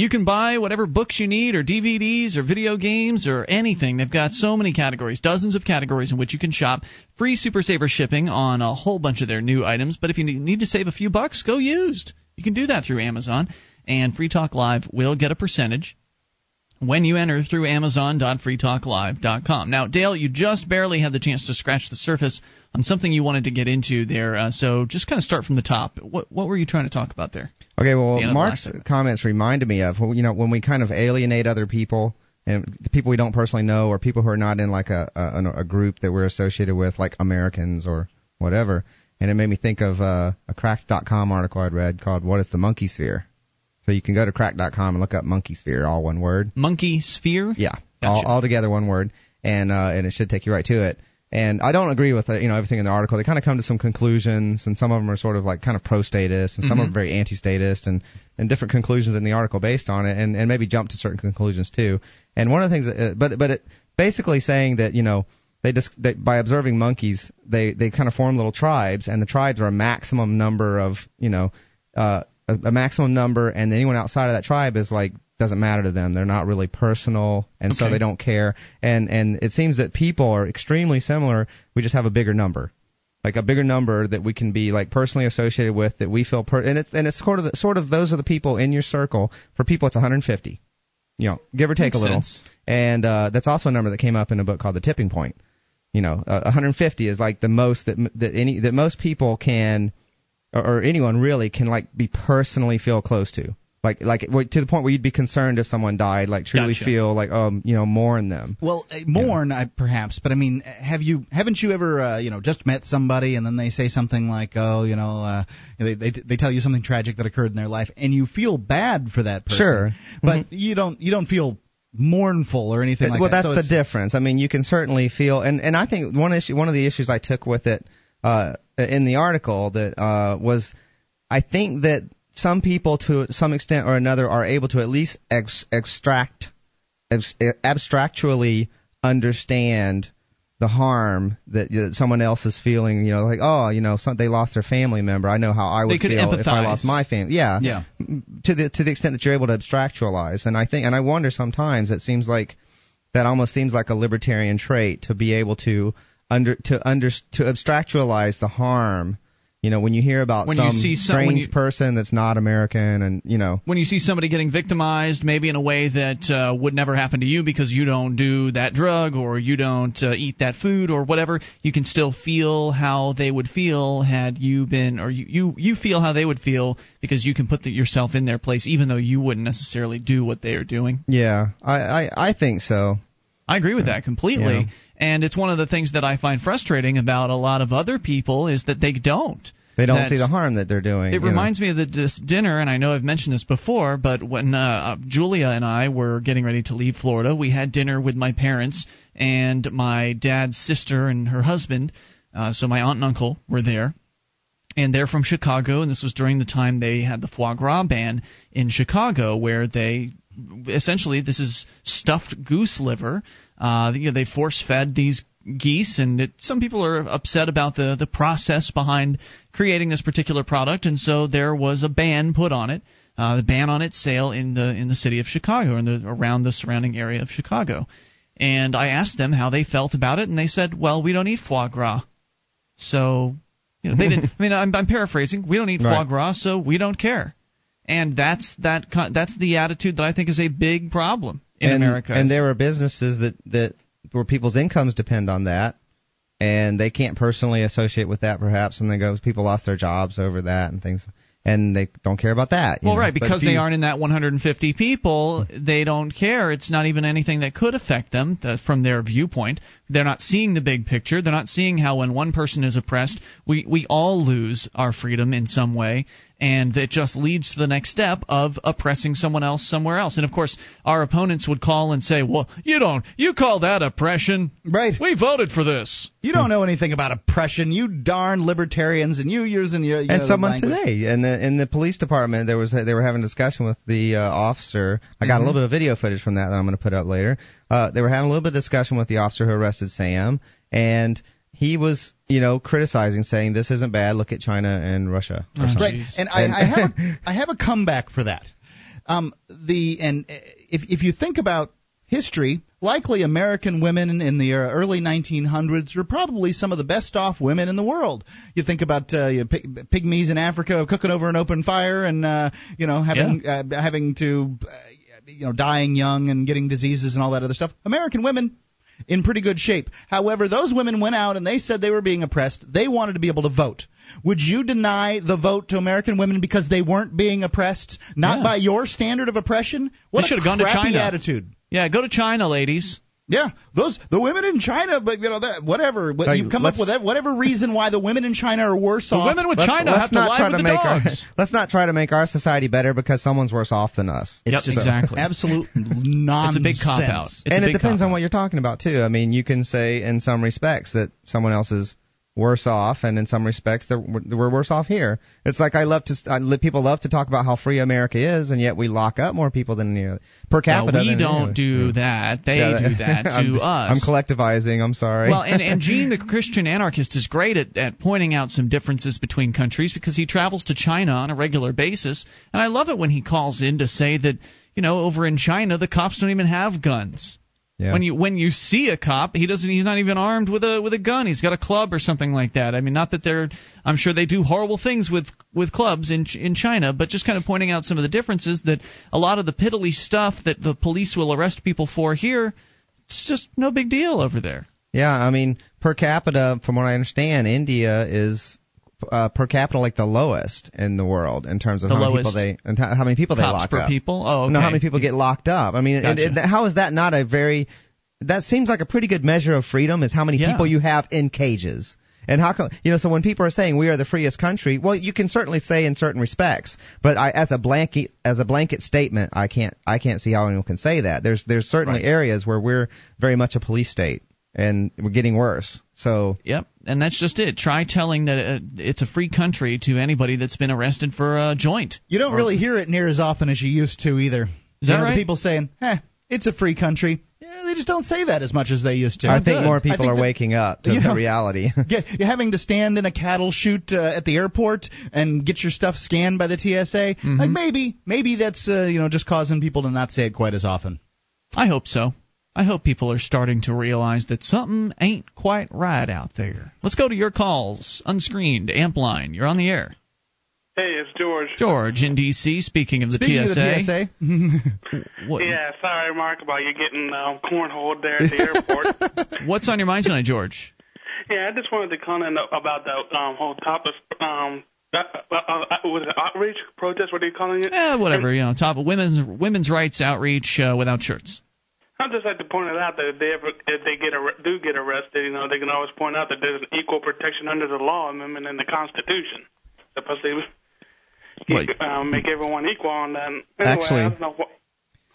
You can buy whatever books you need, or DVDs, or video games, or anything. They've got so many categories, dozens of categories in which you can shop. Free Super Saver shipping on a whole bunch of their new items. But if you need to save a few bucks, go used. You can do that through Amazon, and Free Talk Live will get a percentage when you enter through Amazon.freetalklive.com. Now, Dale, you just barely had the chance to scratch the surface on something you wanted to get into there. Uh, so just kind of start from the top. What what were you trying to talk about there? Okay, well, Mark's comments reminded me of you know when we kind of alienate other people and the people we don't personally know or people who are not in like a a, a group that we're associated with, like Americans or whatever. and it made me think of uh, a Cracked.com article I'd read called "What is the Monkey Sphere." So you can go to Cracked.com and look up monkey sphere, all one word. Monkey sphere. Yeah, gotcha. all, all together one word, and uh, and it should take you right to it. And I don't agree with uh, you know everything in the article. They kind of come to some conclusions, and some of them are sort of like kind of pro-statist, and some mm-hmm. are very anti-statist, and and different conclusions in the article based on it, and and maybe jump to certain conclusions too. And one of the things, that, uh, but but it basically saying that you know they just they, by observing monkeys, they they kind of form little tribes, and the tribes are a maximum number of you know uh, a, a maximum number, and anyone outside of that tribe is like doesn't matter to them. They're not really personal, and okay. so they don't care. And and it seems that people are extremely similar. We just have a bigger number, like a bigger number that we can be like personally associated with that we feel per. And it's and it's sort of the, sort of those are the people in your circle. For people, it's 150, you know, give or take Makes a little. Sense. And uh, that's also a number that came up in a book called The Tipping Point. You know, uh, 150 is like the most that that any that most people can, or, or anyone really can like be personally feel close to like like to the point where you'd be concerned if someone died like truly gotcha. feel like um you know mourn them well uh, mourn I, perhaps but i mean have you haven't you ever uh, you know just met somebody and then they say something like oh you know uh, they, they they tell you something tragic that occurred in their life and you feel bad for that person sure but mm-hmm. you don't you don't feel mournful or anything like well, that. Well, that's so the difference. I mean, you can certainly feel, and and I think one issue, one of the issues I took with it uh, in the article that uh, was, I think that some people, to some extent or another, are able to at least ex- extract, ex- abstractually understand the harm that, that someone else is feeling. You know, like oh, you know, some, they lost their family member. I know how I would feel empathize. if I lost my family. Yeah, yeah. Mm, to the to the extent that you're able to abstractualize, and I think, and I wonder sometimes it seems like that almost seems like a libertarian trait to be able to under to under to abstractualize the harm you know, when you hear about when some you see some, strange you, person that's not American, and you know, when you see somebody getting victimized, maybe in a way that uh, would never happen to you because you don't do that drug or you don't uh, eat that food or whatever, you can still feel how they would feel had you been, or you you, you feel how they would feel because you can put the, yourself in their place, even though you wouldn't necessarily do what they are doing. Yeah, I I, I think so. I agree with that completely. Yeah. And it's one of the things that I find frustrating about a lot of other people is that they don't. They don't see the harm that they're doing. It reminds know. me of the, this dinner, and I know I've mentioned this before, but when uh, Julia and I were getting ready to leave Florida, we had dinner with my parents and my dad's sister and her husband. Uh, so my aunt and uncle were there, and they're from Chicago, and this was during the time they had the foie gras ban in Chicago, where they essentially this is stuffed goose liver. Uh, you know, they force fed these geese, and it, some people are upset about the the process behind creating this particular product, and so there was a ban put on it. Uh, the ban on its sale in the in the city of Chicago and the, around the surrounding area of Chicago. And I asked them how they felt about it, and they said, "Well, we don't eat foie gras, so you know they didn't." (laughs) I mean, I'm, I'm paraphrasing. We don't eat right. foie gras, so we don't care. And that's that. That's the attitude that I think is a big problem in and, America. And there are businesses that that where people's incomes depend on that, and they can't personally associate with that perhaps, and then goes people lost their jobs over that and things and they don't care about that. well, know? right, because they aren't in that 150 people, they don't care. It's not even anything that could affect them uh, from their viewpoint. They're not seeing the big picture. They're not seeing how when one person is oppressed, we we all lose our freedom in some way, and that just leads to the next step of oppressing someone else somewhere else. And of course, our opponents would call and say, "Well, you don't, you call that oppression? Right? We voted for this. You don't know anything about oppression, you darn libertarians, and you using your." You and know, someone today in the in the police department, there was they were having a discussion with the uh, officer. I got mm-hmm. a little bit of video footage from that that I'm going to put up later. Uh, they were having a little bit of discussion with the officer who arrested Sam, and he was, you know, criticizing, saying this isn't bad. Look at China and Russia. Oh, right, and I, I have a, (laughs) I have a comeback for that. Um, the and if if you think about history, likely American women in the early 1900s were probably some of the best off women in the world. You think about uh, you know, pygmies in Africa cooking over an open fire and uh, you know having yeah. uh, having to uh, you know dying young and getting diseases and all that other stuff. American women in pretty good shape. However, those women went out and they said they were being oppressed. They wanted to be able to vote. Would you deny the vote to American women because they weren't being oppressed, not yeah. by your standard of oppression? What they should have gone to China. attitude. Yeah, go to China, ladies. Yeah, those the women in China, but you know that whatever. But you come up with that, whatever reason why the women in China are worse off. the women with let's, China let's have to lie with to the make dogs. Our, (laughs) let's not try to make our society better because someone's worse off than us. It's yep, just exactly absolute (laughs) nonsense. It's a big cop out. It's and it depends on what you're talking about too. I mean, you can say in some respects that someone else is worse off, and in some respects, we're worse off here. It's like I love to I, people love to talk about how free America is, and yet we lock up more people than you know, per capita. Well, we don't you know, do that. They yeah, do that (laughs) to I'm, us. I'm collectivizing. I'm sorry. Well, and and (laughs) Gene, the Christian anarchist, is great at, at pointing out some differences between countries because he travels to China on a regular basis, and I love it when he calls in to say that you know over in China the cops don't even have guns. Yeah. When you when you see a cop, he doesn't. He's not even armed with a with a gun. He's got a club or something like that. I mean, not that they're. I'm sure they do horrible things with with clubs in in China, but just kind of pointing out some of the differences that a lot of the piddly stuff that the police will arrest people for here, it's just no big deal over there. Yeah, I mean, per capita, from what I understand, India is uh, per capita like the lowest in the world in terms of the how many people they and how many people they lock per up. people. Oh, okay. No, how many people get locked up? I mean, gotcha. how is that not a very that seems like a pretty good measure of freedom is how many yeah. people you have in cages. And how come you know? So when people are saying we are the freest country, well, you can certainly say in certain respects, but I, as a blanket as a blanket statement, I can't I can't see how anyone can say that. There's there's certainly right. areas where we're very much a police state and we're getting worse. So yep, and that's just it. Try telling that uh, it's a free country to anybody that's been arrested for a joint. You don't or, really hear it near as often as you used to either. Is you that know, right? people saying, "Eh, it's a free country." Yeah, they just don't say that as much as they used to. I think more people are that, waking up to (laughs) you know, the reality. (laughs) yeah, you're having to stand in a cattle chute uh, at the airport and get your stuff scanned by the TSA. Mm-hmm. Like maybe, maybe that's uh, you know just causing people to not say it quite as often. I hope so. I hope people are starting to realize that something ain't quite right out there. Let's go to your calls. Unscreened, Amp Line. You're on the air. Hey, it's George. George in D.C. Speaking of the Speaking TSA. Of the TSA. (laughs) what, yeah, sorry, Mark, about you getting uh, cornholed there at the airport. (laughs) What's on your mind tonight, George? Yeah, I just wanted to comment about the um, whole topic. Um, uh, uh, uh, was it outreach protest? What are you calling it? Yeah, whatever. You know, top of women's women's rights outreach uh, without shirts. I just like to point it out that if they ever if they get ar- do get arrested, you know, they can always point out that there's an equal protection under the law amendment in the Constitution. Supposed to um, make everyone equal on that. Anyway, Actually, I don't know what,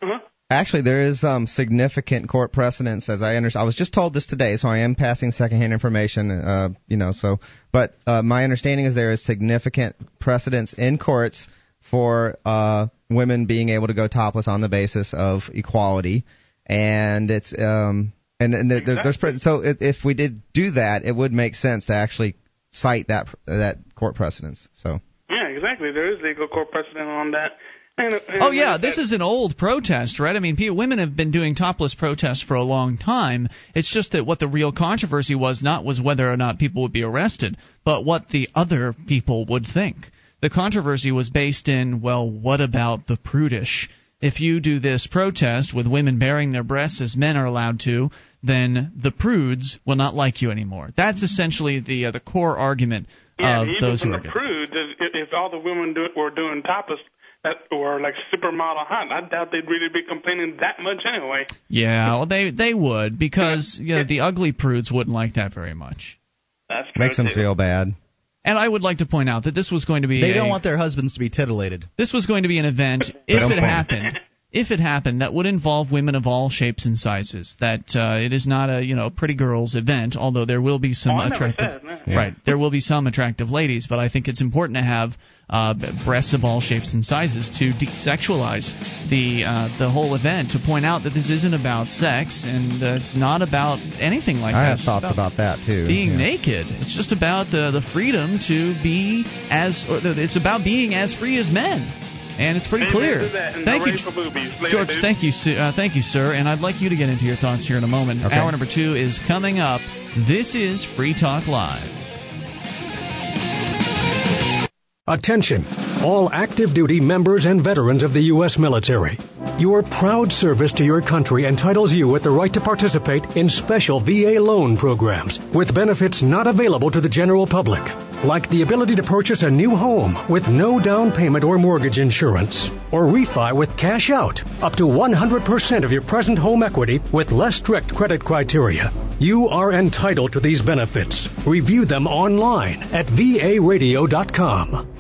uh-huh. Actually, there is um, significant court precedence, as I understand. I was just told this today, so I am passing secondhand information. Uh, you know, so but uh, my understanding is there is significant precedence in courts for uh, women being able to go topless on the basis of equality, and it's um, and, and there, exactly. there's, there's so if we did do that, it would make sense to actually cite that that court precedence. So. Yeah, exactly. There is legal court precedent on that. And, and oh yeah, this is an old protest, right? I mean, people, women have been doing topless protests for a long time. It's just that what the real controversy was not was whether or not people would be arrested, but what the other people would think. The controversy was based in, well, what about the prudish? If you do this protest with women baring their breasts as men are allowed to, then the prudes will not like you anymore. That's essentially the uh, the core argument yeah, of even those from who are the prudes. If, if all the women do, were doing topless that were like supermodel hot. I doubt they'd really be complaining that much anyway. Yeah, well, they they would because you know, the ugly prudes wouldn't like that very much. That's makes them too. feel bad. And I would like to point out that this was going to be they a, don't want their husbands to be titillated. This was going to be an event if it happened. If it happened, that would involve women of all shapes and sizes. That uh, it is not a you know pretty girls event, although there will be some oh, attractive said, right. There will be some attractive ladies, but I think it's important to have uh, breasts of all shapes and sizes to desexualize the uh, the whole event to point out that this isn't about sex and uh, it's not about anything like I that. I have thoughts about, about, that too. Being yeah. naked, it's just about the the freedom to be as or it's about being as free as men. And it's pretty clear. Thank you, Later, George. Dude. Thank you, uh, thank you, sir. And I'd like you to get into your thoughts here in a moment. Okay. Hour number two is coming up. This is Free Talk Live. Attention, all active duty members and veterans of the U.S. military. Your proud service to your country entitles you with the right to participate in special VA loan programs with benefits not available to the general public. Like the ability to purchase a new home with no down payment or mortgage insurance, or refi with cash out, up to 100% of your present home equity with less strict credit criteria. You are entitled to these benefits. Review them online at varadio.com.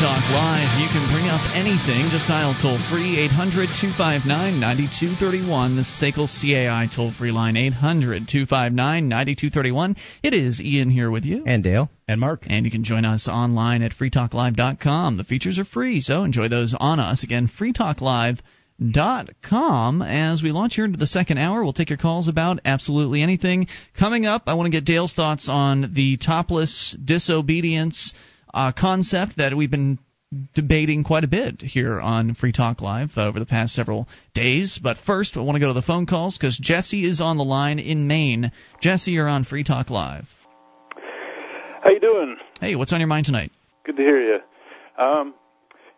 Talk Live. You can bring up anything. Just dial toll free 800 259 9231. The SACL CAI toll free line 800 259 9231. It is Ian here with you. And Dale. And Mark. And you can join us online at freetalklive.com. The features are free, so enjoy those on us. Again, freetalklive.com. As we launch here into the second hour, we'll take your calls about absolutely anything. Coming up, I want to get Dale's thoughts on the topless disobedience uh, concept that we've been debating quite a bit here on Free Talk Live uh, over the past several days. But first, I want to go to the phone calls because Jesse is on the line in Maine. Jesse, you're on Free Talk Live. How you doing? Hey, what's on your mind tonight? Good to hear you. Um,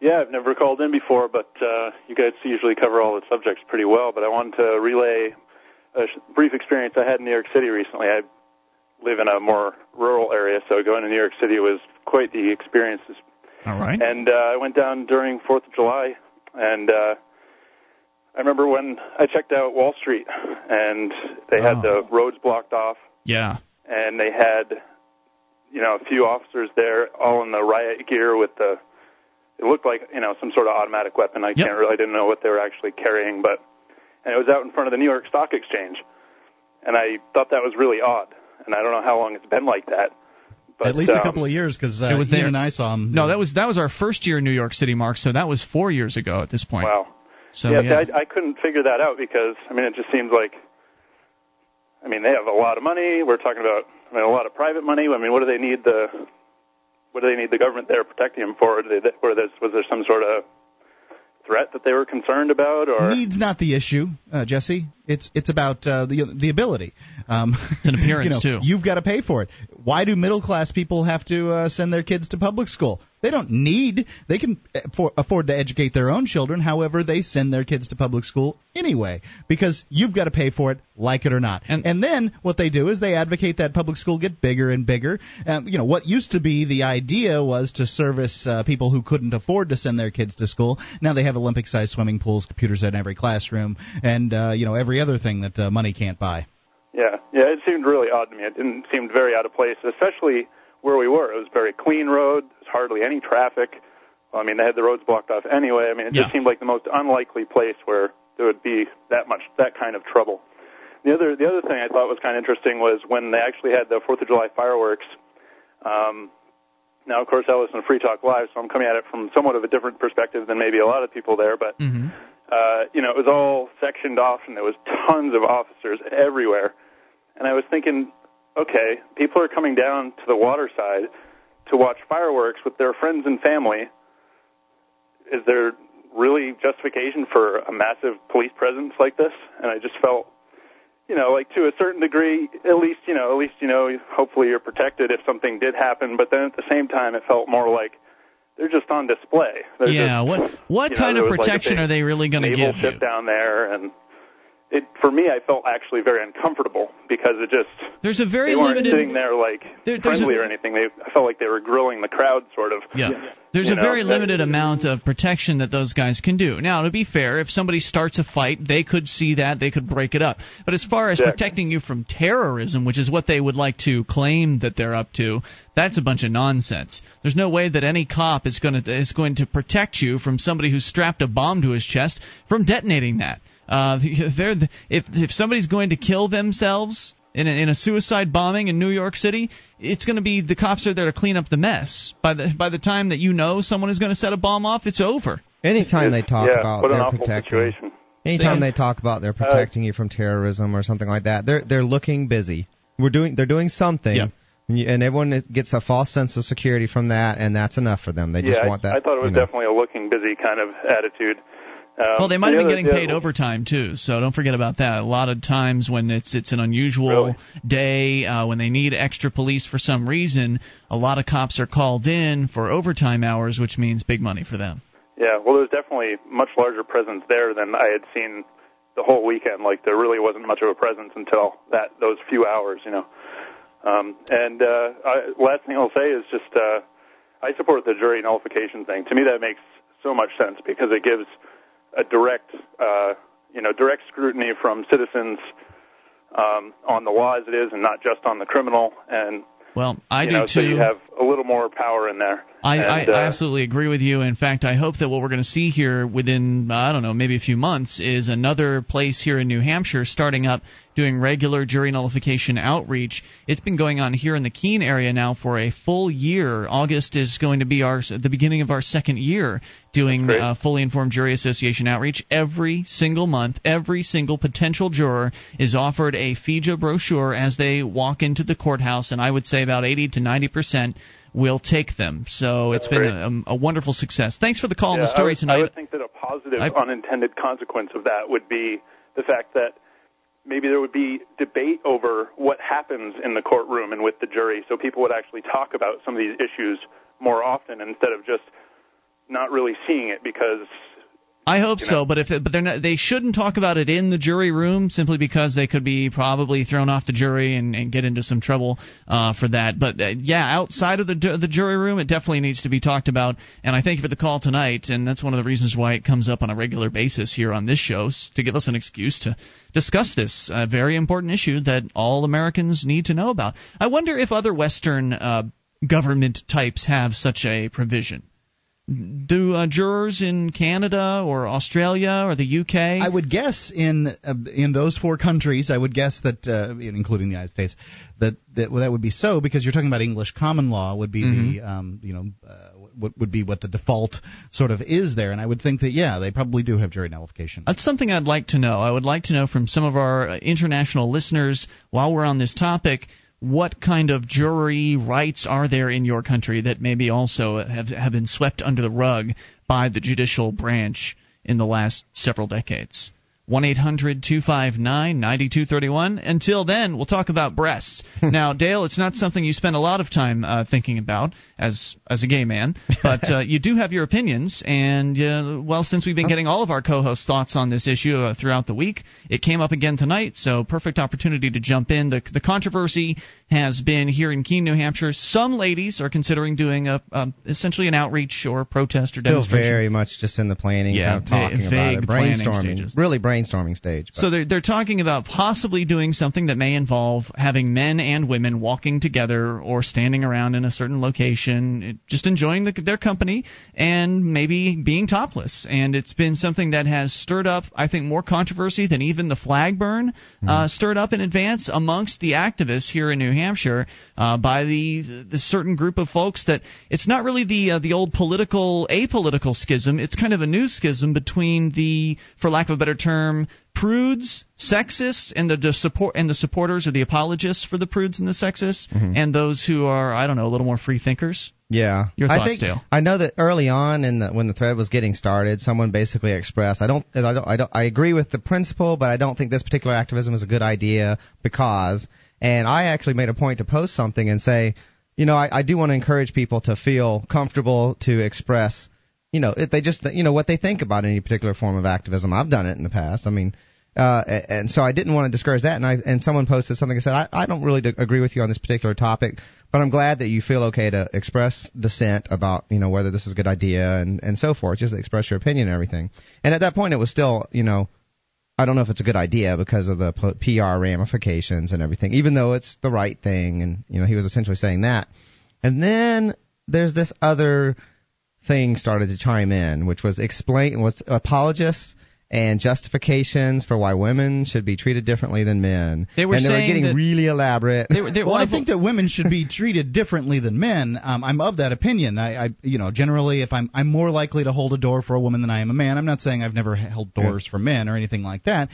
yeah, I've never called in before, but uh, you guys usually cover all the subjects pretty well. But I wanted to relay a brief experience I had in New York City recently. I live in a more rural area, so going to New York City was quite the experience. All right. And uh, I went down during Fourth of July, and uh, I remember when I checked out Wall Street, and they oh. had the roads blocked off. Yeah. And they had, you know, a few officers there, all in the riot gear with the. It looked like you know some sort of automatic weapon. I yep. can't really I didn't know what they were actually carrying, but and it was out in front of the New York Stock Exchange, and I thought that was really odd. And I don't know how long it's been like that. But, At least um, a couple of years, because uh, it was there. and I saw him. No, that was that was our first year in New York City, Mark. So that was four years ago at this point. Wow. So yeah, yeah. I, I couldn't figure that out because I mean it just seems like, I mean they have a lot of money. We're talking about I mean a lot of private money. I mean what do they need the, what do they need the government there protecting them for? Did they, or was there some sort of threat that they were concerned about, or needs not the issue, uh, Jesse. It's it's about uh, the the ability. Um, (laughs) it's an appearance (laughs) you know, too. You've got to pay for it. Why do middle class people have to uh, send their kids to public school? They don't need. They can afford to educate their own children. However, they send their kids to public school anyway because you've got to pay for it, like it or not. And, and then what they do is they advocate that public school get bigger and bigger. Um, you know what used to be the idea was to service uh, people who couldn't afford to send their kids to school. Now they have Olympic-sized swimming pools, computers in every classroom, and uh, you know every other thing that uh, money can't buy. Yeah, yeah, it seemed really odd to me. It didn't seem very out of place, especially where we were. It was a very clean road. There's hardly any traffic. I mean, they had the roads blocked off anyway. I mean, it yeah. just seemed like the most unlikely place where there would be that much that kind of trouble. The other the other thing I thought was kind of interesting was when they actually had the Fourth of July fireworks. Um, now, of course, I listen to Free Talk Live, so I'm coming at it from somewhat of a different perspective than maybe a lot of people there. But mm-hmm. uh, you know, it was all sectioned off, and there was tons of officers everywhere. And I was thinking, okay, people are coming down to the waterside to watch fireworks with their friends and family. Is there really justification for a massive police presence like this? And I just felt, you know, like to a certain degree, at least, you know, at least, you know, hopefully you're protected if something did happen. But then at the same time, it felt more like they're just on display. They're yeah. Just, what what kind know, of protection like are they really going to give ship you? down there and it for me I felt actually very uncomfortable because it just there's a very they weren't limited sitting there like there, friendly a, or anything. They I felt like they were grilling the crowd sort of. Yeah. There's a know, very limited amount of protection that those guys can do. Now, to be fair, if somebody starts a fight, they could see that, they could break it up. But as far as exactly. protecting you from terrorism, which is what they would like to claim that they're up to, that's a bunch of nonsense. There's no way that any cop is going to is going to protect you from somebody who's strapped a bomb to his chest from detonating that. Uh, (laughs) they're the, if if somebody's going to kill themselves in a, in a suicide bombing in New York City, it's going to be the cops are there to clean up the mess. By the by the time that you know someone is going to set a bomb off, it's over. Anytime they talk yeah, about what an their awful protecting, situation. anytime Same. they talk about they're protecting you from terrorism or something like that, they're they're looking busy. we're doing they're doing something. Yeah. And everyone gets a false sense of security from that, and that's enough for them. They just yeah, want that. I thought it was you know. definitely a looking busy kind of attitude. Um, well, they might the have been other- getting paid other- overtime too, so don't forget about that. A lot of times when it's it's an unusual Really? day, uh, when they need extra police for some reason, a lot of cops are called in for overtime hours, which means big money for them. Yeah, well, there's definitely much larger presence there than I had seen the whole weekend. Like there really wasn't much of a presence until that those few hours, you know. Um, and uh, I, last thing I'll say is just uh, I support the jury nullification thing. To me, that makes so much sense because it gives a direct, uh, you know, direct scrutiny from citizens um, on the law as it is, and not just on the criminal. And Well, I you do know, too. so you have a little more power in there. I, and, I, I uh, absolutely agree with you. In fact, I hope that what we're going to see here within, uh, I don't know, maybe a few months is another place here in New Hampshire starting up doing regular jury nullification outreach. It's been going on here in the Keene area now for a full year. August is going to be our the beginning of our second year doing uh, fully informed jury association outreach every single month. Every single potential juror is offered a FIJA brochure as they walk into the courthouse, and I would say about 80 to 90 percent will take them. So it's That's been a, a wonderful success. Thanks for the call and the story I would, tonight. I would think that a positive I- unintended consequence of that would be the fact that maybe there would be debate over what happens in the courtroom and with the jury, so people would actually talk about some of these issues more often instead of just not really seeing it because I hope you so, but if but they're not, they shouldn't talk about it in the jury room simply because they could be probably thrown off the jury and, and get into some trouble uh, for that. But uh, yeah, outside of the the jury room, it definitely needs to be talked about. And I thank you for the call tonight, and that's one of the reasons why it comes up on a regular basis here on this show to give us an excuse to discuss this uh, very important issue that all Americans need to know about. I wonder if other Western uh, government types have such a provision. Do uh, jurors in Canada or Australia or the UK? I would guess in uh, in those four countries, I would guess that, uh, including the United States, that that, well, that would be so because you're talking about English common law would be the um, you know uh, what would be what the default sort of is there, and I would think that yeah, they probably do have jury nullification. That's something I'd like to know. I would like to know from some of our international listeners while we're on this topic. What kind of jury rights are there in your country that maybe also have have been swept under the rug by the judicial branch in the last several decades? 1 800 259 9231. Until then, we'll talk about breasts. (laughs) now, Dale, it's not something you spend a lot of time uh, thinking about as as a gay man, but uh, you do have your opinions. And, uh, well, since we've been getting all of our co hosts' thoughts on this issue uh, throughout the week, it came up again tonight, so perfect opportunity to jump in. The, the controversy has been here in Keene, New Hampshire. Some ladies are considering doing a um, essentially an outreach or protest or Still demonstration. very much just in the planning, Yeah, kind of talking va- about vague it, brainstorming, stages. really brainstorming stage. but- So they're they're talking about possibly doing something that may involve having men and women walking together or standing around in a certain location, it- just enjoying the, their company and maybe being topless. And it's been something that has stirred up, I think, more controversy than even the flag burn uh, stirred up in advance amongst the activists here in New Hampshire uh, by the the certain group of folks that it's not really the uh, the old political apolitical schism. It's kind of a new schism between the, for lack of a better term, prudes, sexists, and the, support and the supporters or the apologists for the prudes and the sexists, mm-hmm. and those who are I don't know a little more free thinkers. Yeah, Your I thoughts, think, Dale? I know that early on in the when the thread was getting started, someone basically expressed, I don't, I don't, I don't, I agree with the principle, but I don't think this particular activism is a good idea because, and I actually made a point to post something and say, you know, I, I do want to encourage people to feel comfortable to express, you know, they just, you know, what they think about any particular form of activism. I've done it in the past. I mean. Uh, and so I didn't want to discourage that, and I and someone posted something and said I, I don't really d- agree with you on this particular topic, but I'm glad that you feel okay to express dissent about you know whether this is a good idea and and so forth. Just express your opinion and everything. And at that point, it was still you know I don't know if it's a good idea because of the p- PR ramifications and everything, even though it's the right thing. And you know he was essentially saying that. And then there's this other thing started to chime in, which was explain was apologists and justifications for why women should be treated differently than men. They were and they were getting really elaborate. They were, they, well, I think that women should be treated differently than men. Um, I'm of that opinion. I, I, you know, generally, if I'm I'm more likely to hold a door for a woman than I am a man. I'm not saying I've never held doors yeah. for men or anything like that.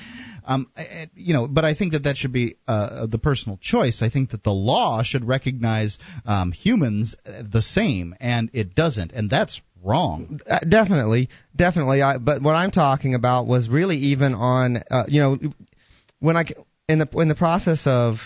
Um, I, you know, but I think that that should be uh, the personal choice. I think that the law should recognize um, humans the same, and it doesn't, and that's wrong. Uh, definitely, definitely. I, but what I'm talking about was really even on, uh, you know, when I in the in the process of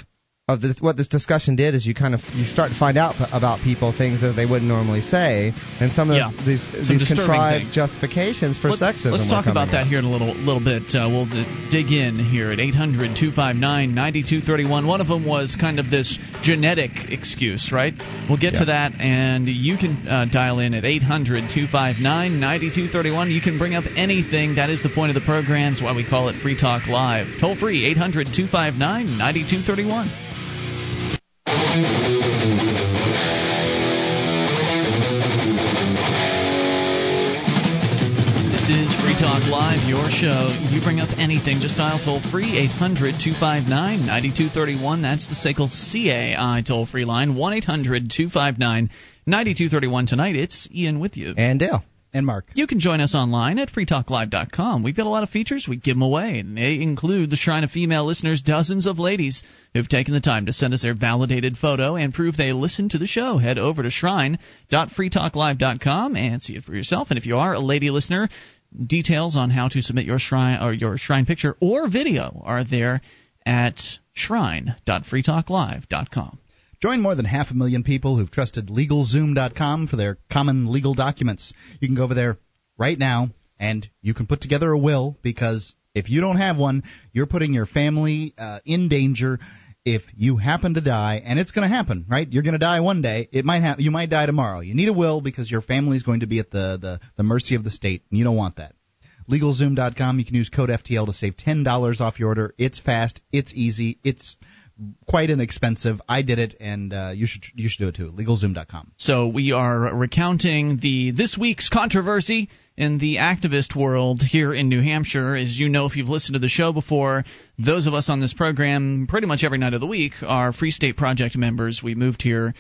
of this, what this discussion did is you kind of you start to find out about people things that they wouldn't normally say, and some of yeah. these some these contrived things. justifications for Let, sexism. Let's talk about out. that here in a little little bit. Uh, we'll d- dig in here at 800-259-9231. One of them was kind of this genetic excuse, right? We'll get yeah. to that, and you can uh, dial in at 800-259-9231. You can bring up anything. That is the point of the program. Why we call it Free Talk Live. Toll free 800-259-9231. This is Free Talk Live, your show. You bring up anything, just dial toll free 800 259 9231. That's the SACL CAI toll free line 1 800 259 9231. Tonight, it's Ian with you. And Dale and Mark. You can join us online at freetalklive.com. We've got a lot of features. We give them away, and they include the Shrine of Female Listeners, dozens of ladies who've taken the time to send us their validated photo and prove they listen to the show. Head over to shrine.freetalklive.com and see it for yourself. And if you are a lady listener, details on how to submit your shrine or your shrine picture or video are there at shrine.freetalklive.com. Join more than half a million people who've trusted LegalZoom.com for their common legal documents. You can go over there right now and you can put together a will because if you don't have one, you're putting your family uh, in danger if you happen to die, and it's going to happen, right? You're going to die one day. It might have you might die tomorrow. You need a will because your family is going to be at the, the, the mercy of the state, and you don't want that. LegalZoom.com. You can use code FTL to save ten dollars off your order. It's fast. It's easy. It's quite inexpensive. I did it, and uh, you should you should do it too. LegalZoom.com. So we are recounting the this week's controversy in the activist world here in New Hampshire. As you know, if you've listened to the show before, those of us on this program, pretty much every night of the week, are Free State Project members. We moved here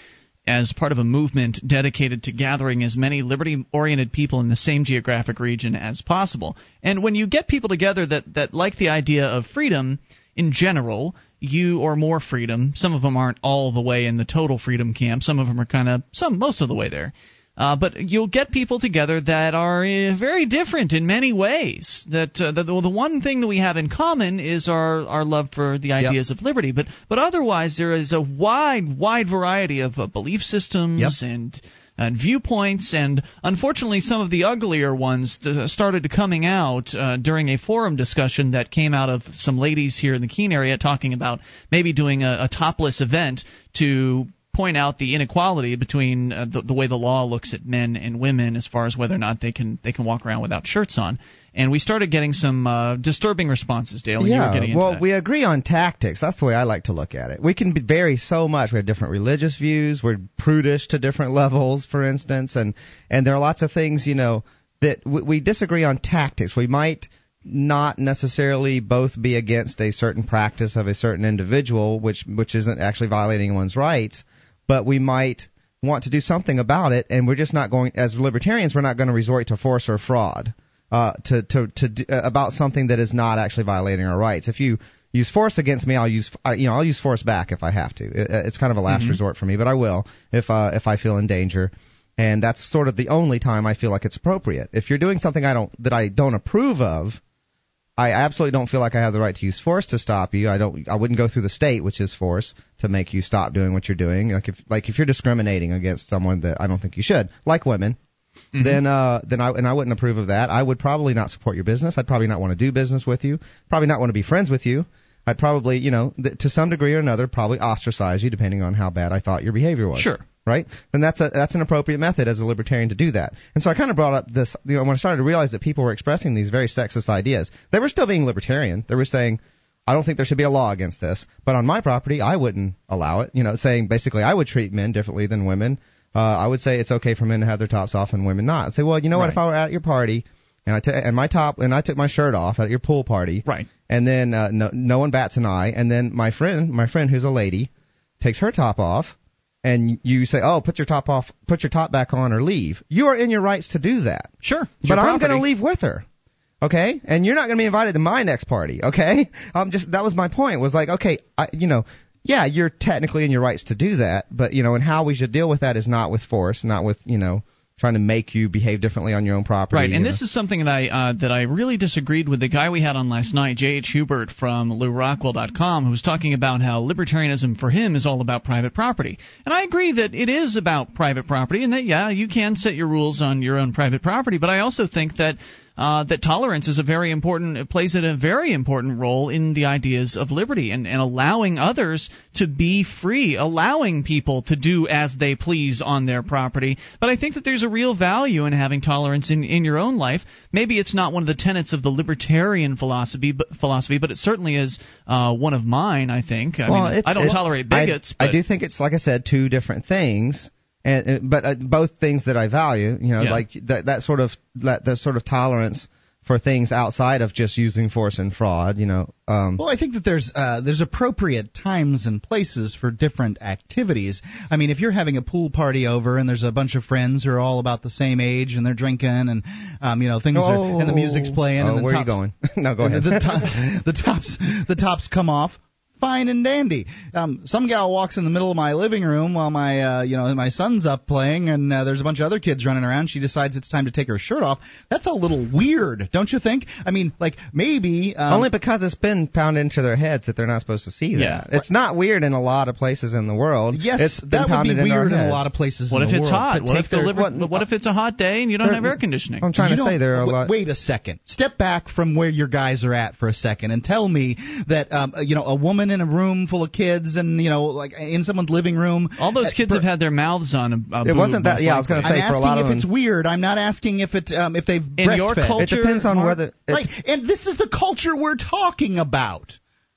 as part of a movement dedicated to gathering as many liberty oriented people in the same geographic region as possible. And when you get people together that, that like the idea of freedom in general, you or more freedom. Some of them aren't all the way in the total freedom camp. Some of them are kind of some most of the way there. Uh, but you'll get people together that are uh, very different in many ways. That uh, the, the one thing that we have in common is our, our love for the ideas yep. of liberty. But but otherwise, there is a wide wide variety of uh, belief systems yep. and and viewpoints, and unfortunately, some of the uglier ones started coming out uh, during a forum discussion that came out of some ladies here in the Keene area talking about maybe doing a, a topless event to point out the inequality between uh, the, the way the law looks at men and women as far as whether or not they can they can walk around without shirts on. And we started getting some uh, disturbing responses, Dale. yeah, well, we agree on tactics. That's the way I like to look at it. We can vary so much. We have different religious views. We're prudish to different (laughs) levels, for instance, and and there are lots of things, you know, that we, we disagree on tactics. We might not necessarily both be against a certain practice of a certain individual, which which isn't actually violating one's rights but we might want to do something about it, and we're just not going. As libertarians, we're not going to resort to force or fraud uh, to to to do, uh, about something that is not actually violating our rights. If you use force against me, I'll use you know I'll use force back if I have to. It, it's kind of a last mm-hmm. resort for me, but I will if uh, if I feel in danger. And that's sort of the only time I feel like it's appropriate. If you're doing something I don't that I don't approve of, I absolutely don't feel like I have the right to use force to stop you. I don't. I wouldn't go through the state, which is force, to make you stop doing what you're doing. Like if like if you're discriminating against someone that I don't think you should, like women, mm-hmm. then uh then I and I wouldn't approve of that. I would probably not support your business. I'd probably not want to do business with you. Probably not want to be friends with you. I'd probably, you know, th- to some degree or another, probably ostracize you, depending on how bad I thought your behavior was. Sure right? Then that's a that's an appropriate method as a libertarian to do that. And so I kind of brought up this, you know, when I started to realize that people were expressing these very sexist ideas, they were still being libertarian. They were saying, I don't think there should be a law against this, but on my property, I wouldn't allow it. You know, saying basically I would treat men differently than women. Uh, I would say it's okay for men to have their tops off and women not. I'd say, well, you know right. what? If I were at your party and I t- and my top and I took my shirt off at your pool party, right? And then uh, no no one bats an eye, and then my friend my friend who's a lady takes her top off, and you say, "Oh, put your top off, put your top back on, or leave." You are in your rights to do that. Sure, but I'm going to leave with her. Okay, and you're not going to be invited to my next party. Okay, um, just that was my point. Was like, okay, I, you know, yeah, you're technically in your rights to do that, but you know, and how we should deal with that is not with force, not with you know trying to make you behave differently on your own property. Right, and know. this is something that I uh, that I really disagreed with the guy we had on last night, J.H. Huebert from LewRockwell.com, who was talking about how libertarianism for him is all about private property. And I agree that it is about private property, and that yeah, you can set your rules on your own private property. But I also think that uh, that tolerance is a very important it plays a very important role in the ideas of liberty and, and allowing others to be free, allowing people to do as they please on their property. But I think that there's a real value in having tolerance in, in your own life. Maybe it's not one of the tenets of the libertarian philosophy, but, philosophy, but it certainly is uh, one of mine. I think. I well, mean, I don't tolerate bigots. I, I do think it's like I said, two different things and but uh, both things that I value, you know, yeah. like that that sort of that, that sort of tolerance for things outside of just using force and fraud, you know. Um, well, I think that there's uh, there's appropriate times and places for different activities. I mean, if you're having a pool party over and there's a bunch of friends who are all about the same age and they're drinking and um, you know things oh, are and the music's playing oh, and the where tops, are you going? (laughs) no, go ahead. The, top, (laughs) the tops the tops come off fine and dandy. Um, some gal walks in the middle of my living room while my uh, you know my son's up playing, and uh, there's a bunch of other kids running around. She decides it's time to take her shirt off. That's a little weird, don't you think? I mean, like maybe um, only because it's been pounded into their heads that they're not supposed to see that. Yeah. It's not weird in a lot of places in the world. Yes, it's that would be weird in a lot of places. What in if the it's world hot? What if, their, liver, what, what, if it's a hot day and you don't have air conditioning? I'm trying you to say there are a lot. Wait a second. Step back from where your guys are at for a second and tell me that um, you know a woman in a room full of kids and you know like in someone's living room. All those kids per, have had their mouths on. A, a it wasn't that. Yeah, I was going to say I'm for a lot of I'm asking if it's weird. I'm not asking if it um, if they've in your culture. It depends on Mark, whether right. And this is the culture we're talking about.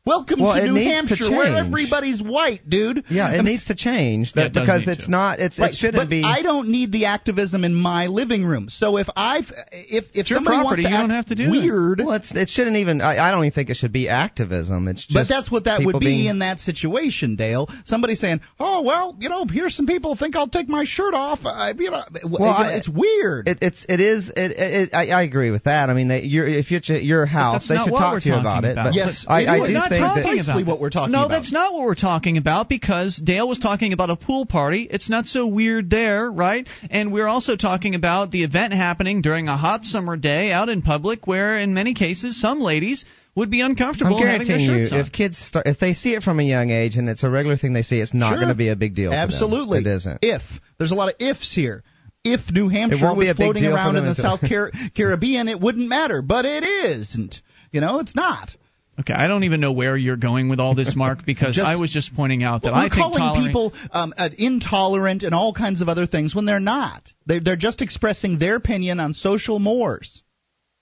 Welcome well, to New Hampshire, to where everybody's white, dude. Yeah, it I mean, needs to change that yeah, it because it's to. not. It's right, it shouldn't but be. I don't need the activism in my living room. So if I've if if it's somebody property, wants to you act don't have to do weird, well, it's, it shouldn't even. I, I don't even think it should be activism. It's just. but that's what that would be being, in that situation, Dale. Somebody saying, "Oh well, you know, here's some people think I'll take my shirt off." Uh, you know, well, it, it's weird. It, it's it is it, it, I, I agree with that. I mean, they, you're, if you're at your house, they should talk to you about it. But yes, I, I do think that precisely what we're talking no, about. No, that's not what we're talking about because Dale was talking about a pool party. It's not so weird there, right? And we're also talking about the event happening during a hot summer day out in public where, in many cases, some ladies would be uncomfortable I'm having their you, on. if kids start, if they see it from a young age and it's a regular thing they see, it's not Sure. going to be a big deal. for them. Absolutely, it isn't. If there's a lot of ifs here. If New Hampshire was floating around in the South Car- Caribbean, it wouldn't matter. But it isn't. You know, it's not. Okay, I don't even know where you're going with all this, Mark, (laughs) because Just- I was just pointing out that Well, I think calling tolerating- people um, uh, intolerant and all kinds of other things when they're not. They're, they're just expressing their opinion on social mores.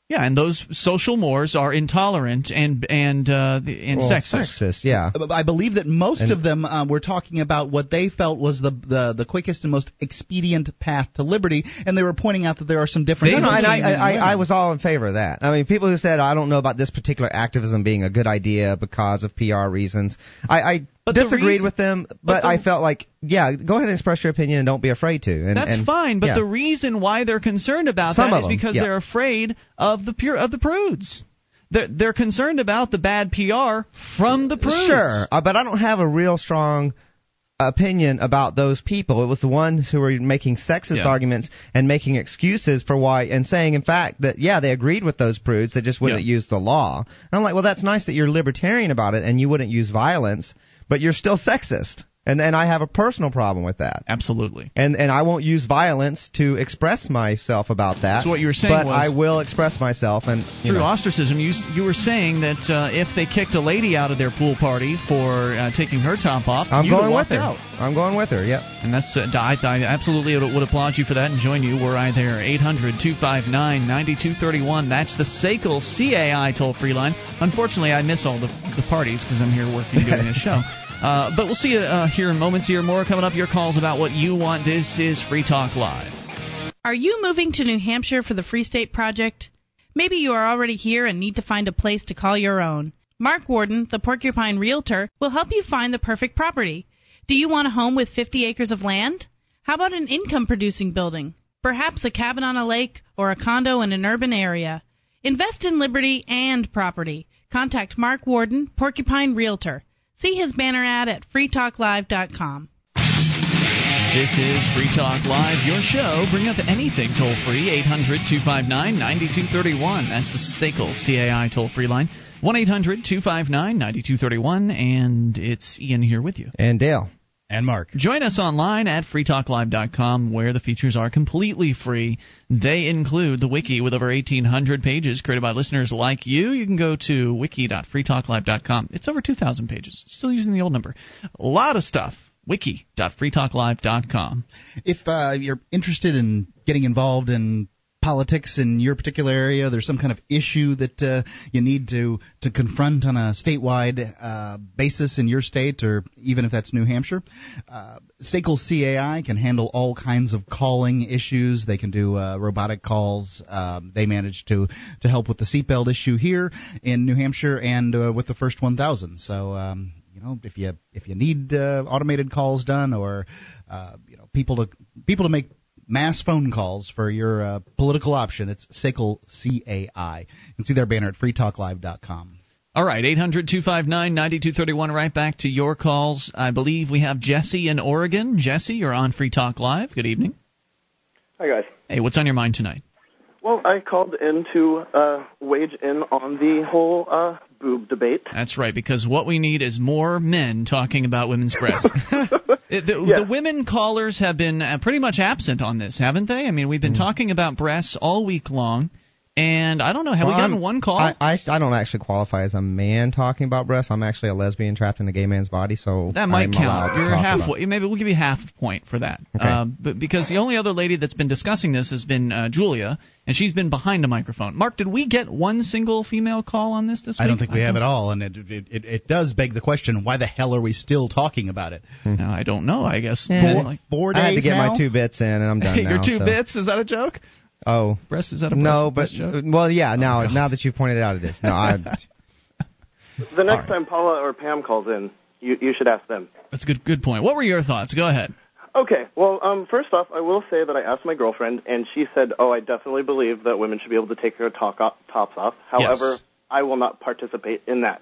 Yeah, and those social mores are intolerant and and uh, and Well, sexist. Sexist, yeah. I believe that most And- of them uh, were talking about what they felt was the, the the quickest and most expedient path to liberty, and they were pointing out that there are some differences. No, no, and I, I, I, I was all in favor of that. I mean, people who said I don't know about this particular activism being a good idea because of PR reasons, I, I But the disagreed reason- with them. But, but the- I felt like, yeah, go ahead and express your opinion and don't be afraid to. And, That's and- fine, but yeah. the reason why they're concerned about Some that is them, because yeah. they're afraid of the pure of the prudes. They're, they're concerned about the bad PR from the prudes. Sure, uh, but I don't have a real strong opinion about those people. It was the ones who were making sexist Yeah. arguments and making excuses for why, and saying, in fact, that yeah, they agreed with those prudes, they just wouldn't Yeah. use the law. And I'm like, well, that's nice that you're libertarian about it and you wouldn't use violence, but you're still sexist. And and I have a personal problem with that. Absolutely. And and I won't use violence to express myself about that. So what you were saying but was- I will express myself and you Through know. ostracism, you you were saying that uh, if they kicked a lady out of their pool party for uh, taking her top off, I'm you'd going with her. out. I'm going with her. Yep. And that's uh, I, I absolutely would, applaud you for that and join you. We're there, 800-259-9231. That's the SACL CAI toll-free line. Unfortunately, I miss all the, the parties because I'm here working doing a (laughs) show. Uh, but we'll see you uh, here in moments. Here more coming up. Your calls about what you want. This is Free Talk Live. Are you moving to New Hampshire for the Free State Project? Maybe you are already here and need to find a place to call your own. Mark Warden, the Porcupine Realtor, will help you find the perfect property. Do you want a home with 50 acres of land? How about an income producing building? Perhaps a cabin on a lake or a condo in an urban area. Invest in liberty and property. Contact Mark Warden, Porcupine Realtor. See his banner ad at freetalklive.com. This is Free Talk Live, your show. Bring up anything toll free, 800 259 9231. That's the SACL CAI toll free line. 1 800 259 9231. And it's Ian here with you. And Dale. And Mark. Join us online at freetalklive.com where the features are completely free. They include the wiki with over 1,800 pages created by listeners like you. You can go to wiki.freetalklive.com. It's over 2,000 pages. Still using the old number. A lot of stuff wiki.freetalklive.com. If uh, you're interested in getting involved in politics in your particular area, there's some kind of issue that uh, you need to to confront on a statewide uh, basis in your state, or even if that's New Hampshire, uh, SACL CAI can handle all kinds of calling issues. They can do uh, robotic calls. Um, they manage to to help with the seatbelt issue here in New Hampshire and uh, with the first 1,000. So. Um, you know, if you if you need uh, automated calls done or uh, you know people to people to make mass phone calls for your uh, political option, it's SACL C-A-I. You can see their banner at freetalklive.com. All right, 800 259 9231. Right back to your calls. I believe we have Jesse in Oregon. Jesse, you're on Free Talk Live. Good evening. Hi, guys. Hey, what's on your mind tonight? Well, I called in to uh, wage in on the whole uh, boob debate. That's right, because what we need is more men talking about women's breasts. (laughs) (laughs) the, Yeah. the women callers have been uh, pretty much absent on this, haven't they? I mean, we've been talking about breasts all week long, and I don't know, have Well, we gotten I'm- one call? I, I I don't actually qualify as a man talking about breasts. I'm actually a lesbian trapped in a gay man's body, so that might I'm count. You're halfway. Maybe we'll give you half a point for that. Okay. Um, but because the only other lady that's been discussing this has been uh, Julia, and she's been behind a microphone. Mark, did we get one single female call on this this week? I don't think we have at all, and it, it it it does beg the question: Why the hell are we still talking about it? No, I don't know. I guess Yeah. Like- Four I had to get now? my two bits in, and I'm (laughs) done Hey, now. your two so- bits is that a joke? Oh, Breast is that a no, breast, but breast joke? well, yeah. Now, now that you pointed it out, it is. No, I. (laughs) The next time Paula or Pam calls in, you, you should ask them. That's a good good point. What were your thoughts? Go ahead. Okay, well, um, first off, I will say that I asked my girlfriend, and she said, "Oh, I definitely believe that women should be able to take their talk off, tops off. However, Yes. I will not participate in that."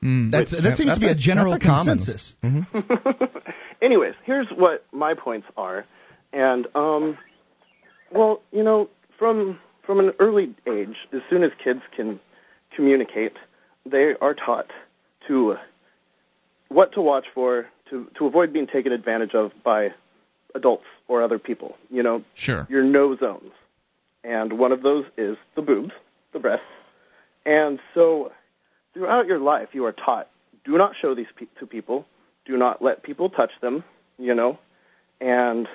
That's that seems That's to be a, a- general that's a common- consensus. (laughs) Anyways, here's what my points are, and um, well, you know, from from an early age, as soon as kids can communicate, they are taught to uh, what to watch for to to avoid being taken advantage of by adults or other people. You know, Sure. your no zones, and one of those is the boobs, the breasts, and so throughout your life, you are taught do not show these pe- to people, do not let people touch them, you know, and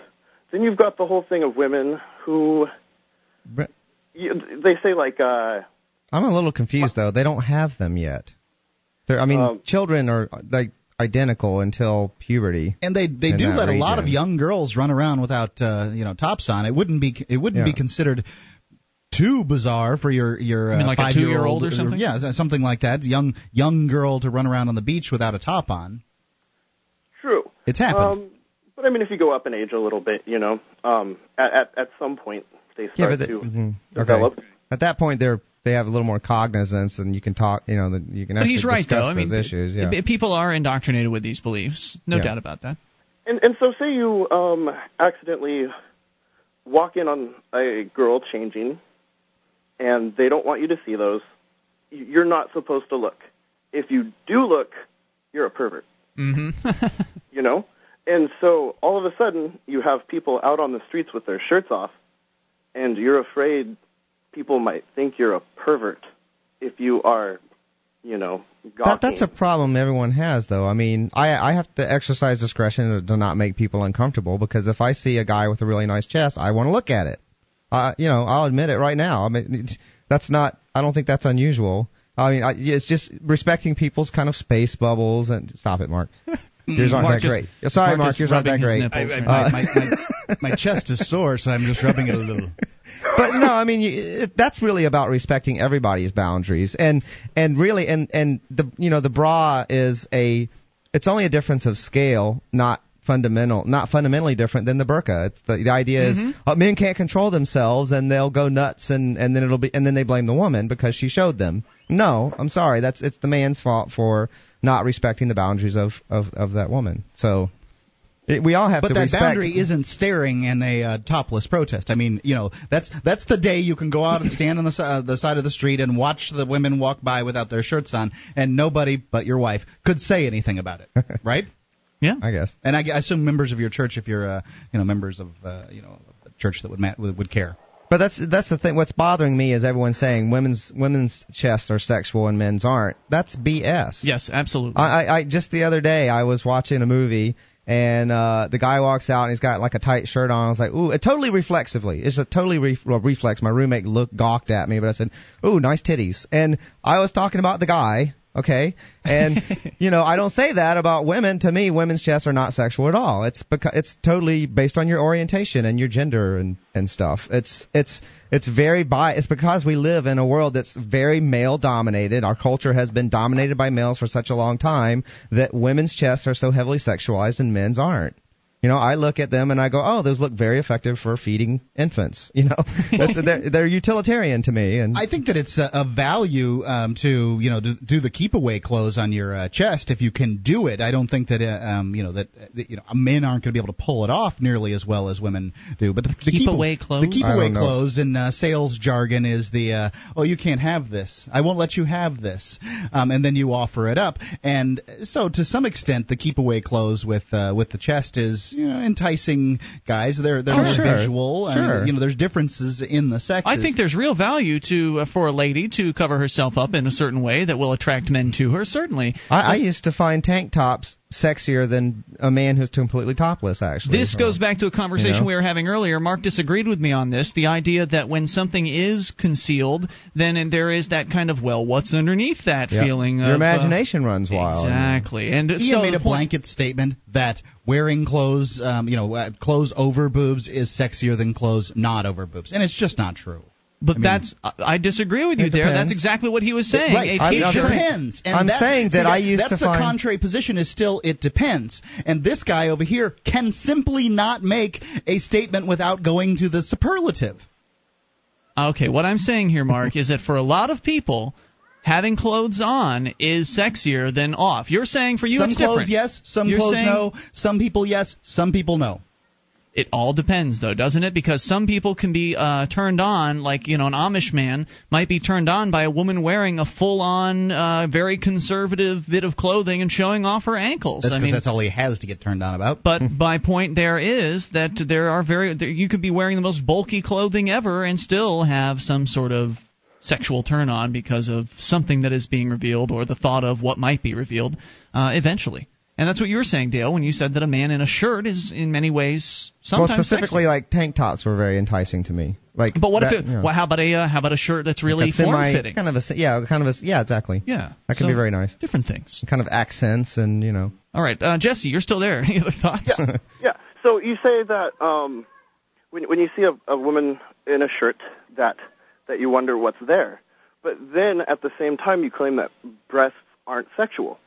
then you've got the whole thing of women who Bre- you, they say like uh I'm a little confused though. They don't have them yet. They're, I mean, Um, children are like identical until puberty. And they they do that let a lot of young girls run around without uh, you know tops on. It wouldn't be it wouldn't be considered too bizarre for your your You mean uh, like a five-year-old two-year-old or something? Yeah, something like that. Young young girl to run around on the beach without a top on. true. It's happened. Um, but I mean, if you go up in age a little bit, you know, um, at at, at some point they Yeah, start but the, to mhm, develop. okay. At that point, they're they have a little more cognizance, and you can talk. You know, that you can But actually he's right, discuss though. I mean, those issues. Yeah. p- people are indoctrinated with these beliefs. No Yeah. doubt about that. And and so say you um accidentally walk in on a girl changing and they don't want you to see those, you're not supposed to look. If you do look, you're a pervert, hmm (laughs) you know? And so all of a sudden you have people out on the streets with their shirts off and you're afraid people might think you're a pervert if you are, you know, That, that's a problem everyone has, though. I mean, I I have to exercise discretion to not make people uncomfortable because if I see a guy with a really nice chest, I want to look at it. Uh, you know, I'll admit it right now. I mean, it's- (laughs) that's not. I don't think that's unusual. I mean, I, it's just respecting people's kind of space bubbles and stop it, Mark. (laughs) Yours aren't Mark that just- great. Sorry, Mark Mark yours aren't that great. nipples I, I, right my, my, my, chest is sore, so I'm just rubbing it a little. but no, I mean you, that's really about respecting everybody's boundaries, and and really, and and the you know the bra is a, it's only a difference of scale, not fundamental, not fundamentally different than the burqa. It's the, the idea mm-hmm. is uh, men can't control themselves and they'll go nuts and and then it'll be and then they blame the woman because she showed them. No, I'm sorry, that's it's the man's fault for not respecting the boundaries of of of that woman. So we all have but to that respect. boundary isn't staring in a uh, topless protest. I mean, you know, that's that's the day you can go out and stand on the, uh, the side of the street and watch the women walk by without their shirts on, and nobody but your wife could say anything about it, (laughs) right? yeah, I guess. And I, I, assume members of your church, if you're, uh, you know, members of, uh, you know, a church that would ma- would care. But that's that's the thing. What's bothering me is everyone saying women's women's chests are sexual and men's aren't. That's BS. Yes, absolutely. I, I, I just the other day I was watching a movie and uh, the guy walks out and he's got like a tight shirt on. I was like, ooh, it totally reflexively. It's a totally re- well, reflex. My roommate looked gawked at me, but I said, ooh, nice titties. And I was talking about the guy okay? And (laughs) you know i don't say that about women. To me women's chests are not sexual at all. It's because it's totally based on your orientation and your gender and and stuff. It's it's it's very bi it's because we live in a world that's very male dominated. Our culture has been dominated by males for such a long time that women's chests are so heavily sexualized and men's aren't you know, I look at them and I go, "Oh, those look very effective for feeding infants." (laughs) You know, they're, they're utilitarian to me. And I think that it's a, a value um, to you know do, do the keep away clothes on your uh, chest if you can do it. I don't think that uh, um, you know that, that you know men aren't going to be able to pull it off nearly as well as women do. But the, the keep, keep away clothes, the keep away clothes in uh, sales jargon is the uh, oh you can't have this, I won't let you have this, um, and then you offer it up. And so to some extent, the keep away clothes with uh, with the chest is you know enticing guys. They're they're oh, more sure. visual. Sure. And, you know, there's differences in the sexes. I think there's real value to uh, for a lady to cover herself up in a certain way that will attract men to her. Certainly, I, I used to find tank tops sexier than a man who's completely topless. Actually, this goes back to a conversation you know? we were having earlier. Mark disagreed with me on this. The idea that when something is concealed, then there is that kind of well, what's underneath that yep. feeling? Your of, imagination uh, runs wild. Exactly, and Ian so made a blanket statement that wearing clothes, um, you know, uh, clothes over boobs is sexier than clothes not over boobs, and it's just not true. But I mean, that's I disagree with you there. depends. That's exactly what he was saying. Right. A It depends. And I'm that, saying see, that I used that's to the find- contrary position is still it depends. And this guy over here can simply not make a statement without going to the superlative. Okay, what I'm saying here, Mark, is that for a lot of people, having clothes on is sexier than off. You're saying for you some it's clothes different. yes, some You're clothes saying- no, some people yes, some people no. It all depends, though, doesn't it? Because some people can be uh, turned on, like you know, an Amish man might be turned on by a woman wearing a full-on, uh, very conservative bit of clothing and showing off her ankles. That's I mean, that's all he has to get turned on about. But my point there is that there are very there, you could be wearing the most bulky clothing ever and still have some sort of sexual turn on because of something that is being revealed or the thought of what might be revealed uh, eventually. And that's what you were saying, Dale, when you said that a man in a shirt is in many ways sometimes well, specifically, sexy. like tank tops were very enticing to me. Like, But what that, if it? you know, Well, how about a uh, how about a shirt that's really like form fitting? kind of a yeah, kind of a yeah, exactly. Yeah, that can so be very nice. Different things. Kind of accents and you know. All right, uh, Jesse, you're still there. (laughs) Any other thoughts? Yeah. yeah. So you say that um, when when you see a, a woman in a shirt that that you wonder what's there, but then at the same time you claim that breasts aren't sexual.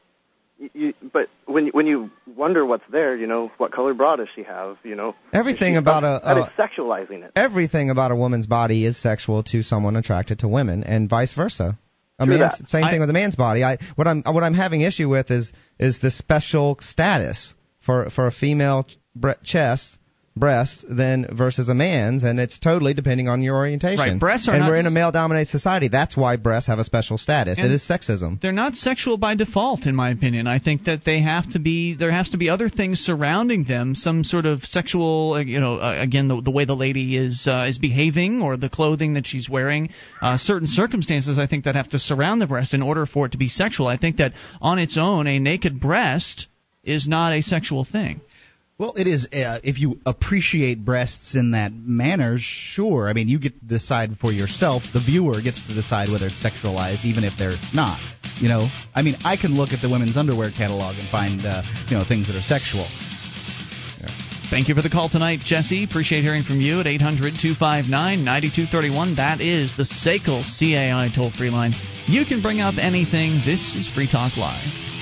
You, you, but when when you wonder what's there, you know what color bra does she have? You know Everything about a, that a sexualizing it. everything about a woman's body is sexual to someone attracted to women, and vice versa. I mean, man's, that. same I- thing with a man's body. I what I'm what I'm having issue with is is the special status for for a female bre- chest breast than versus a man's, and it's totally depending on your orientation. Right, breasts are and we're in a male-dominated society. That's why breasts have a special status. It is sexism. They're not sexual by default, in my opinion. I think that they have to be. There has to be other things surrounding them, some sort of sexual. uh, You know, uh, again, the, the way the lady is uh, is behaving or the clothing that she's wearing. Uh, certain circumstances, I think, that have to surround the breast in order for it to be sexual. I think that on its own, a naked breast is not a sexual thing. Well, it is. Uh, if you appreciate breasts in that manner, sure. I mean, you get to decide for yourself. The viewer gets to decide whether it's sexualized, even if they're not. You know, I mean, I can look at the women's underwear catalog and find, uh, you know, things that are sexual. Thank you for the call tonight, Jesse. Appreciate hearing from you at 800 259 9231. That is the SACL CAI toll free line. You can bring up anything. This is Free Talk Live.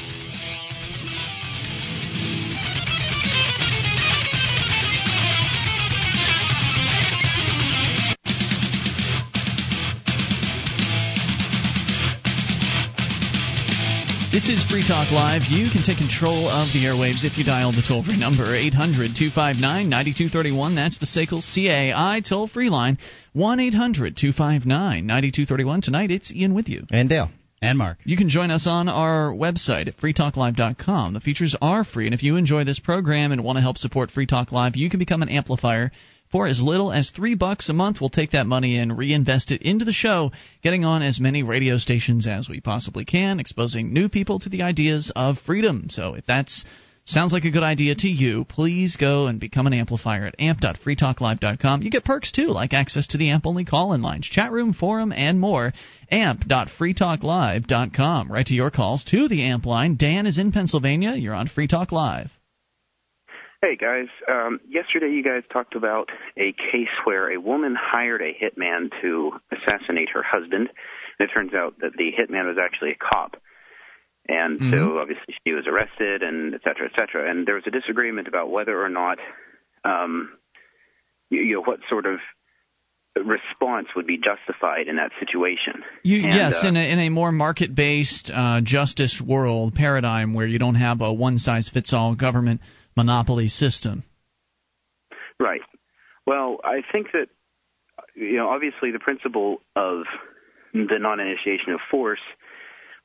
This is Free Talk Live. You can take control of the airwaves if you dial the toll free number 800 259 9231. That's the SACL CAI toll free line 1 800 259 9231. Tonight it's Ian with you. And Dale. And Mark. You can join us on our website at freetalklive.com. The features are free, and if you enjoy this program and want to help support Free Talk Live, you can become an amplifier for as little as three bucks a month, we'll take that money and reinvest it into the show, getting on as many radio stations as we possibly can, exposing new people to the ideas of freedom. So if that's sounds like a good idea to you, please go and become an amplifier at amp.freetalklive.com. You get perks too, like access to the AMP only call in lines, chat room, forum, and more. amp.freetalklive.com. Right to your calls to the AMP line. Dan is in Pennsylvania. You're on Free Talk Live. Hey guys, um, yesterday you guys talked about a case where a woman hired a hitman to assassinate her husband. And it turns out that the hitman was actually a cop. And mm-hmm. so obviously she was arrested and et cetera, et cetera. And there was a disagreement about whether or not, um, you, you know, what sort of response would be justified in that situation. You, and, yes, uh, in, a, in a more market based uh, justice world paradigm where you don't have a one size fits all government monopoly system. Right. Well, I think that you know obviously the principle of the non-initiation of force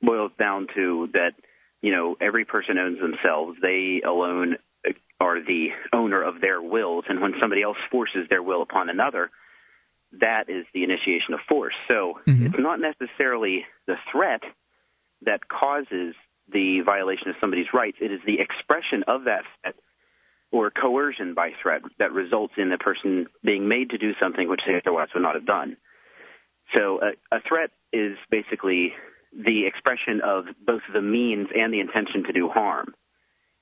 boils down to that you know every person owns themselves. They alone are the owner of their wills, and when somebody else forces their will upon another, that is the initiation of force. So mm-hmm. it's not necessarily the threat that causes the violation of somebody's rights. It is the expression of that threat or coercion by threat that results in the person being made to do something which they otherwise would not have done. So a, a threat is basically the expression of both the means and the intention to do harm.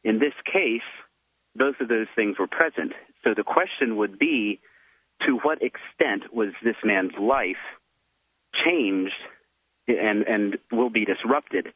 In this case, both of those things were present. So the question would be to what extent was this man's life changed and, and will be disrupted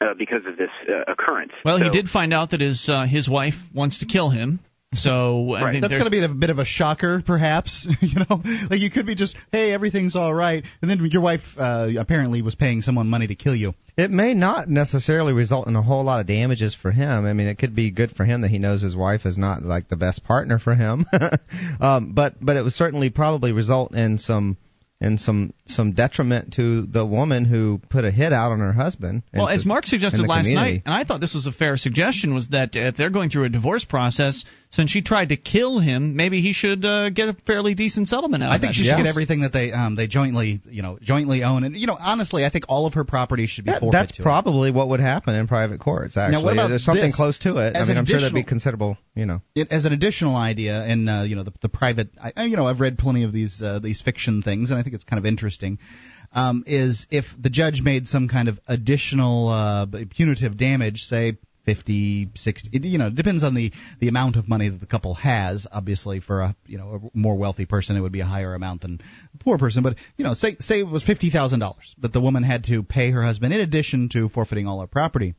uh, because of this uh, occurrence. Well, so, he did find out that his uh, his wife wants to kill him. So right. that's going to be a bit of a shocker, perhaps. (laughs) you know, like you could be just, hey, everything's all right, and then your wife uh, apparently was paying someone money to kill you. It may not necessarily result in a whole lot of damages for him. I mean, it could be good for him that he knows his wife is not like the best partner for him. (laughs) um, but but it would certainly probably result in some and some some detriment to the woman who put a hit out on her husband. Well, as Mark suggested last community. night, and I thought this was a fair suggestion, was that if they're going through a divorce process, since she tried to kill him, maybe he should uh, get a fairly decent settlement out of it. I of think that. she should get everything that they um, they jointly you know jointly own, and you know honestly, I think all of her property should be forfeit. That's probably her. what would happen in private courts. Actually, now, what about there's something this? close to it. I mean, I'm sure that'd be considerable, you know, it, as an additional idea, and uh, you know the, the private. I, you know, I've read plenty of these uh, these fiction things, and I think it's kind of interesting um, is if the judge made some kind of additional uh, punitive damage, say 50, 60, it, you know, it depends on the, the amount of money that the couple has. Obviously, for a you know a more wealthy person, it would be a higher amount than a poor person. But you know, say say it was fifty thousand dollars that the woman had to pay her husband in addition to forfeiting all her property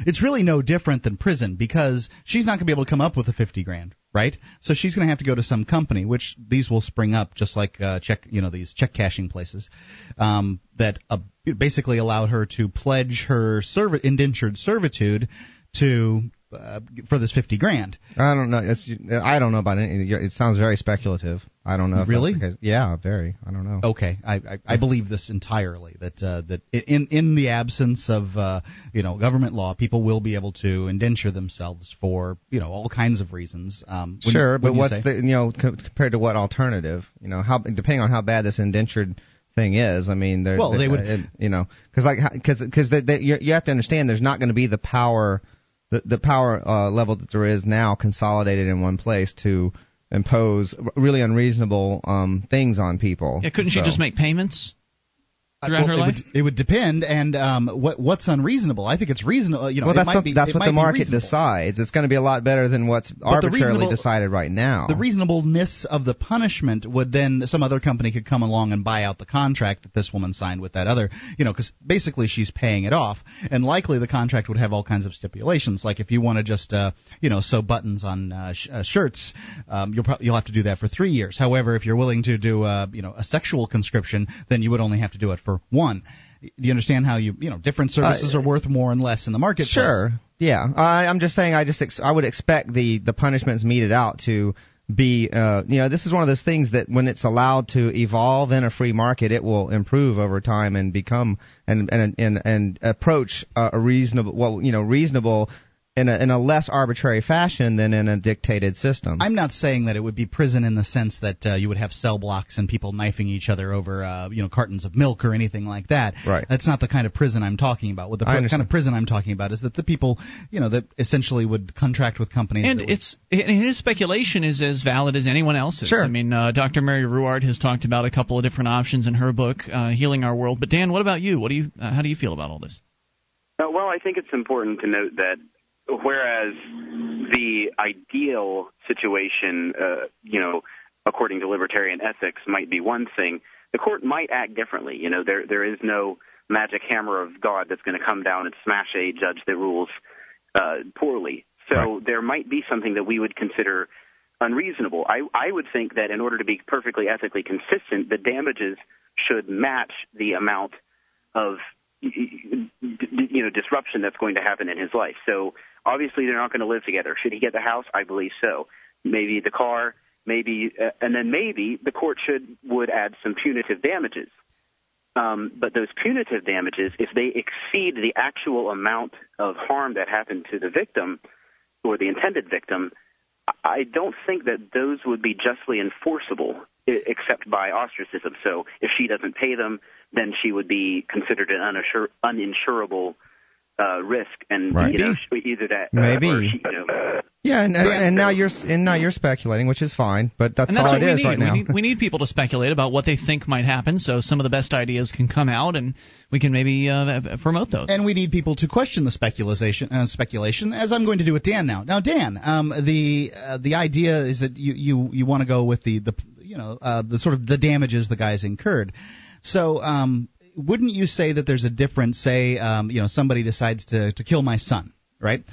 it's really no different than prison because she's not going to be able to come up with the 50 grand, right? So she's going to have to go to some company, which these will spring up just like uh, check, you know, these check cashing places um, that uh, basically allowed her to pledge her serv- indentured servitude to uh, for this fifty grand. I don't know. It's, I don't know about any. It sounds very speculative. I don't know. Really? Yeah, very. I don't know. Okay, I I, I believe this entirely. That uh, that in in the absence of uh, you know government law, people will be able to indenture themselves for you know all kinds of reasons. Um, sure, but what's say? the you know co- compared to what alternative? You know how depending on how bad this indentured thing is. I mean, well, they, would, uh, you know, because like because because you, you have to understand there's not going to be the power the the power uh, level that there is now consolidated in one place to impose really unreasonable um, things on people. Yeah, couldn't so. she just make payments? Throughout well, her it life? Would, it would depend, and um, what what's unreasonable? I think it's reasonable. You know, well, that's what, be, that's what the market decides. decides. It's going to be a lot better than what's But arbitrarily decided right now. The reasonableness of the punishment would then some other company could come along and buy out the contract that this woman signed with that other, you know, because basically she's paying it off, and likely the contract would have all kinds of stipulations, like if you want to just, uh, you know, sew buttons on uh, sh- uh, shirts, um, you'll pro- you'll have to do that for three years. However, if you're willing to do, uh, you know, a sexual conscription, then you would only have to do it for one. Do you understand how you, you know, different services Uh, are worth more and less in the marketplace? Sure. Yeah. I, I'm just saying. I just ex- I would expect the the punishments meted out to be uh, you know this is one of those things that when it's allowed to evolve in a free market it will improve over time and become and and and, and approach uh, a reasonable well you know reasonable in a in a less arbitrary fashion than in a dictated system. I'm not saying that it would be prison in the sense that uh, you would have cell blocks and people knifing each other over, uh, you know, cartons of milk or anything like that. Right. That's not the kind of prison I'm talking about. What the I pr- kind of prison I'm talking about is that the people, you know, that essentially would contract with companies. And that would- it's and his speculation is as valid as anyone else's. Sure. I mean, uh, Dr. Mary Ruwart has talked about a couple of different options in her book, uh, "Healing Our World." But Dan, what about you? What do you? Uh, how do you feel about all this? Uh, well, I think it's important to note that whereas the ideal situation, uh, you know, according to libertarian ethics, might be one thing, the court might act differently. You know, there there is no magic hammer of God that's going to come down and smash a judge that rules uh, poorly. So there might be something that we would consider unreasonable. I, I would think that in order to be perfectly ethically consistent, the damages should match the amount of you know disruption that's going to happen in his life. So obviously they're not going to live together. Should he get the house? I believe so. Maybe the car, maybe, uh, and then maybe the court should would add some punitive damages. Um, but those punitive damages, if they exceed the actual amount of harm that happened to the victim or the intended victim, I don't think that those would be justly enforceable except by ostracism. So if she doesn't pay them, then she would be considered an unassur- uninsurable uh, risk, and Right. you know either that uh, Maybe. or she, you know, yeah, and, and, and now you're and now you're speculating, which is fine, but that's, that's all what it we is need. right now. We need. We need people to speculate about what they think might happen, so some of the best ideas can come out, and we can maybe uh, promote those. and we need people to question the speculation, uh, speculation, as I'm going to do with Dan now. Now, Dan, um, the uh, the idea is that you you, you want to go with the the you know uh, the sort of the damages the guys incurred. So, um, wouldn't you say that there's a difference? Say, um, you know, somebody decides to to kill my son, right?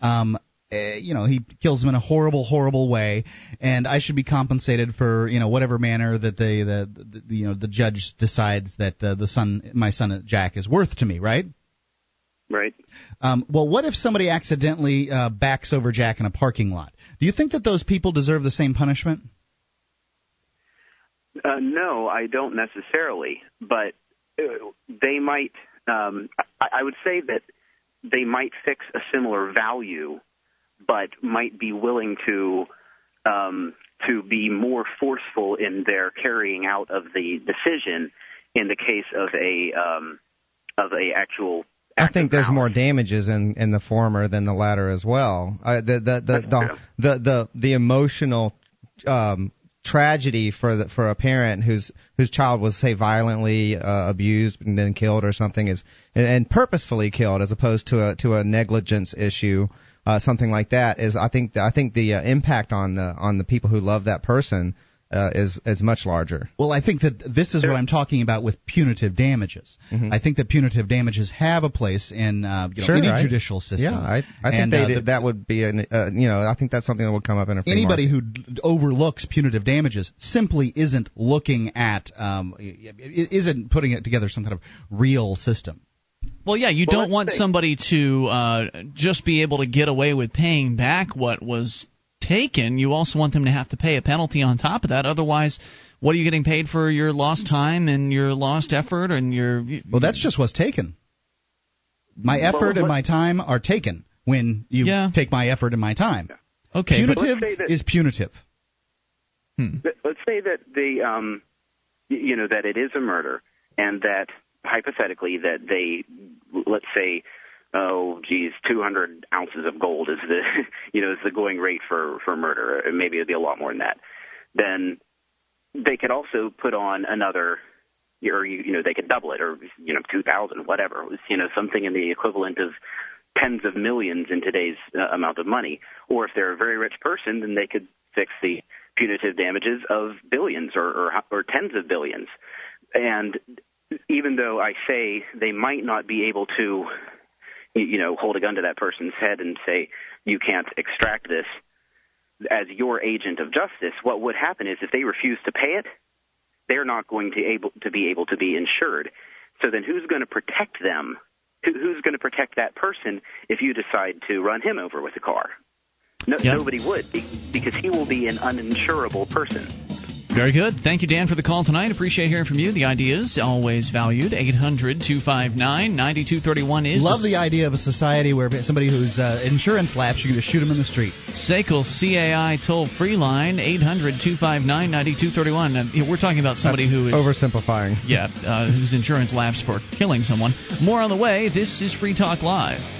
Um, eh, you know, he kills him in a horrible, horrible way, and I should be compensated for you know whatever manner that they the, the, the you know the judge decides that uh, the son, my son Jack, is worth to me, right? right? Um, well, what if somebody accidentally uh, backs over Jack in a parking lot? Do you think that those people deserve the same punishment? Uh, no, I don't necessarily, but uh, they might. Um, I, I would say that they might fix a similar value, but might be willing to um, to be more forceful in their carrying out of the decision in the case of a um, of a actual. I think there's more damages in, in the former than the latter as well. Uh, the, the, the, the, the, the, the emotional um, tragedy for the, for a parent whose whose child was say violently uh, abused and then killed or something is and, and purposefully killed as opposed to a to a negligence issue uh, something like that is I think I think the uh, impact on the on the people who love that person uh, is is much larger. Well, I think that this is what I'm talking about with punitive damages. I think that punitive damages have a place in uh, you know, Sure, any I- judicial system. Yeah, I, I think And, they, uh, the- that would be an uh, you know I think that's something that would come up in a free anybody market. who d- overlooks punitive damages simply isn't looking at um, i- i- isn't putting it together some kind of real system. Well, yeah, you don't want somebody to uh, just be able to get away with paying back what was taken. You also want them to have to pay a penalty on top of that. Otherwise, what are you getting paid for your lost time and your lost effort and your? Well, that's just what's taken. My Well, effort and my time are taken when you take my effort and my time. Okay, punitive Let's say that- is punitive. Let- Let's say that the um, you know that it is a murder, and that hypothetically that they, let's say, oh geez, 200 ounces of gold is the (laughs) you know is the going rate for for murder. Maybe it'd be a lot more than that. Then they could also put on another or you, you know they could double it, or you know two thousand, whatever. It was you know something in the equivalent of tens of millions in today's uh, amount of money. Or if they're a very rich person, then they could fix the punitive damages of billions or, or, or tens of billions. And even though I say they might not be able to, you know, hold a gun to that person's head and say you can't extract this as your agent of justice, what would happen is if they refuse to pay it, they're not going to able to be able to be insured. So then, who's going to protect them? Who, who's going to protect that person if you decide to run him over with a car? No, yep. Nobody would because he will be an uninsurable person. Very good. Thank you, Dan, for the call tonight. Appreciate hearing from you. The ideas always valued. 800 259 9231 is. Love the, the, idea of a society where somebody whose uh, insurance lapse, you can just shoot them in the street. SACL CAI toll free line 800 259 9231. We're talking about somebody That's who is. Oversimplifying. Yeah, uh, whose insurance lapsed for killing someone. More on the way. This is Free Talk Live.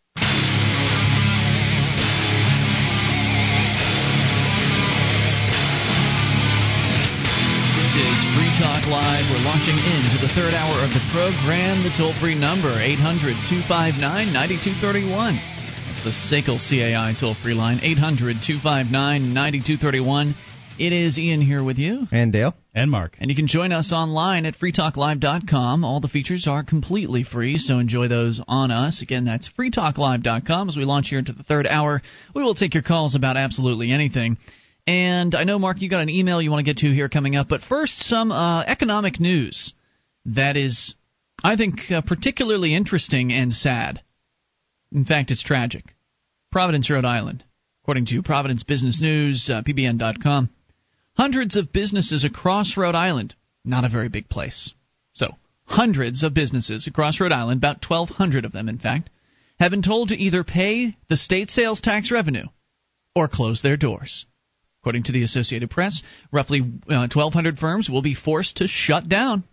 Talk Live. We're launching into the third hour of the program. The toll free number, 800 259 9231. That's the SACL CAI toll free line, 800 259 9231. It is Ian here with you. And Dale. And Mark. And you can join us online at freetalklive.com. All the features are completely free, so enjoy those on us. Again, that's freetalklive.com. As we launch here into the third hour, we will take your calls about absolutely anything. And I know, Mark, you got an email you want to get to here coming up. But first, some uh, economic news that is, I think, uh, particularly interesting and sad. In fact, it's tragic. Providence, Rhode Island. According to Providence Business News, uh, PBN.com, hundreds of businesses across Rhode Island, not a very big place. So, hundreds of businesses across Rhode Island, about 1,200 of them, in fact, have been told to either pay the state sales tax revenue or close their doors. According to the Associated Press, roughly uh, 1,200 firms will be forced to shut down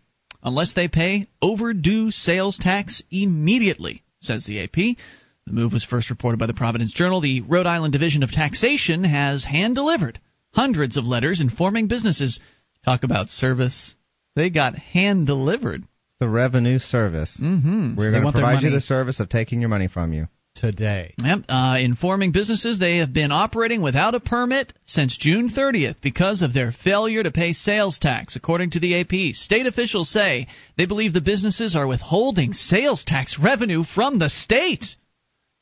unless they pay overdue sales tax immediately, says the AP. The move was first reported by the Providence Journal. The Rhode Island Division of Taxation has hand delivered hundreds of letters informing businesses. Talk about service. They got hand delivered. The Revenue Service. Mm-hmm. We're going to provide you the service of taking your money from you today. Yep. Uh, informing businesses they have been operating without a permit since June 30th because of their failure to pay sales tax, according to the AP. State officials say they believe the businesses are withholding sales tax revenue from the state.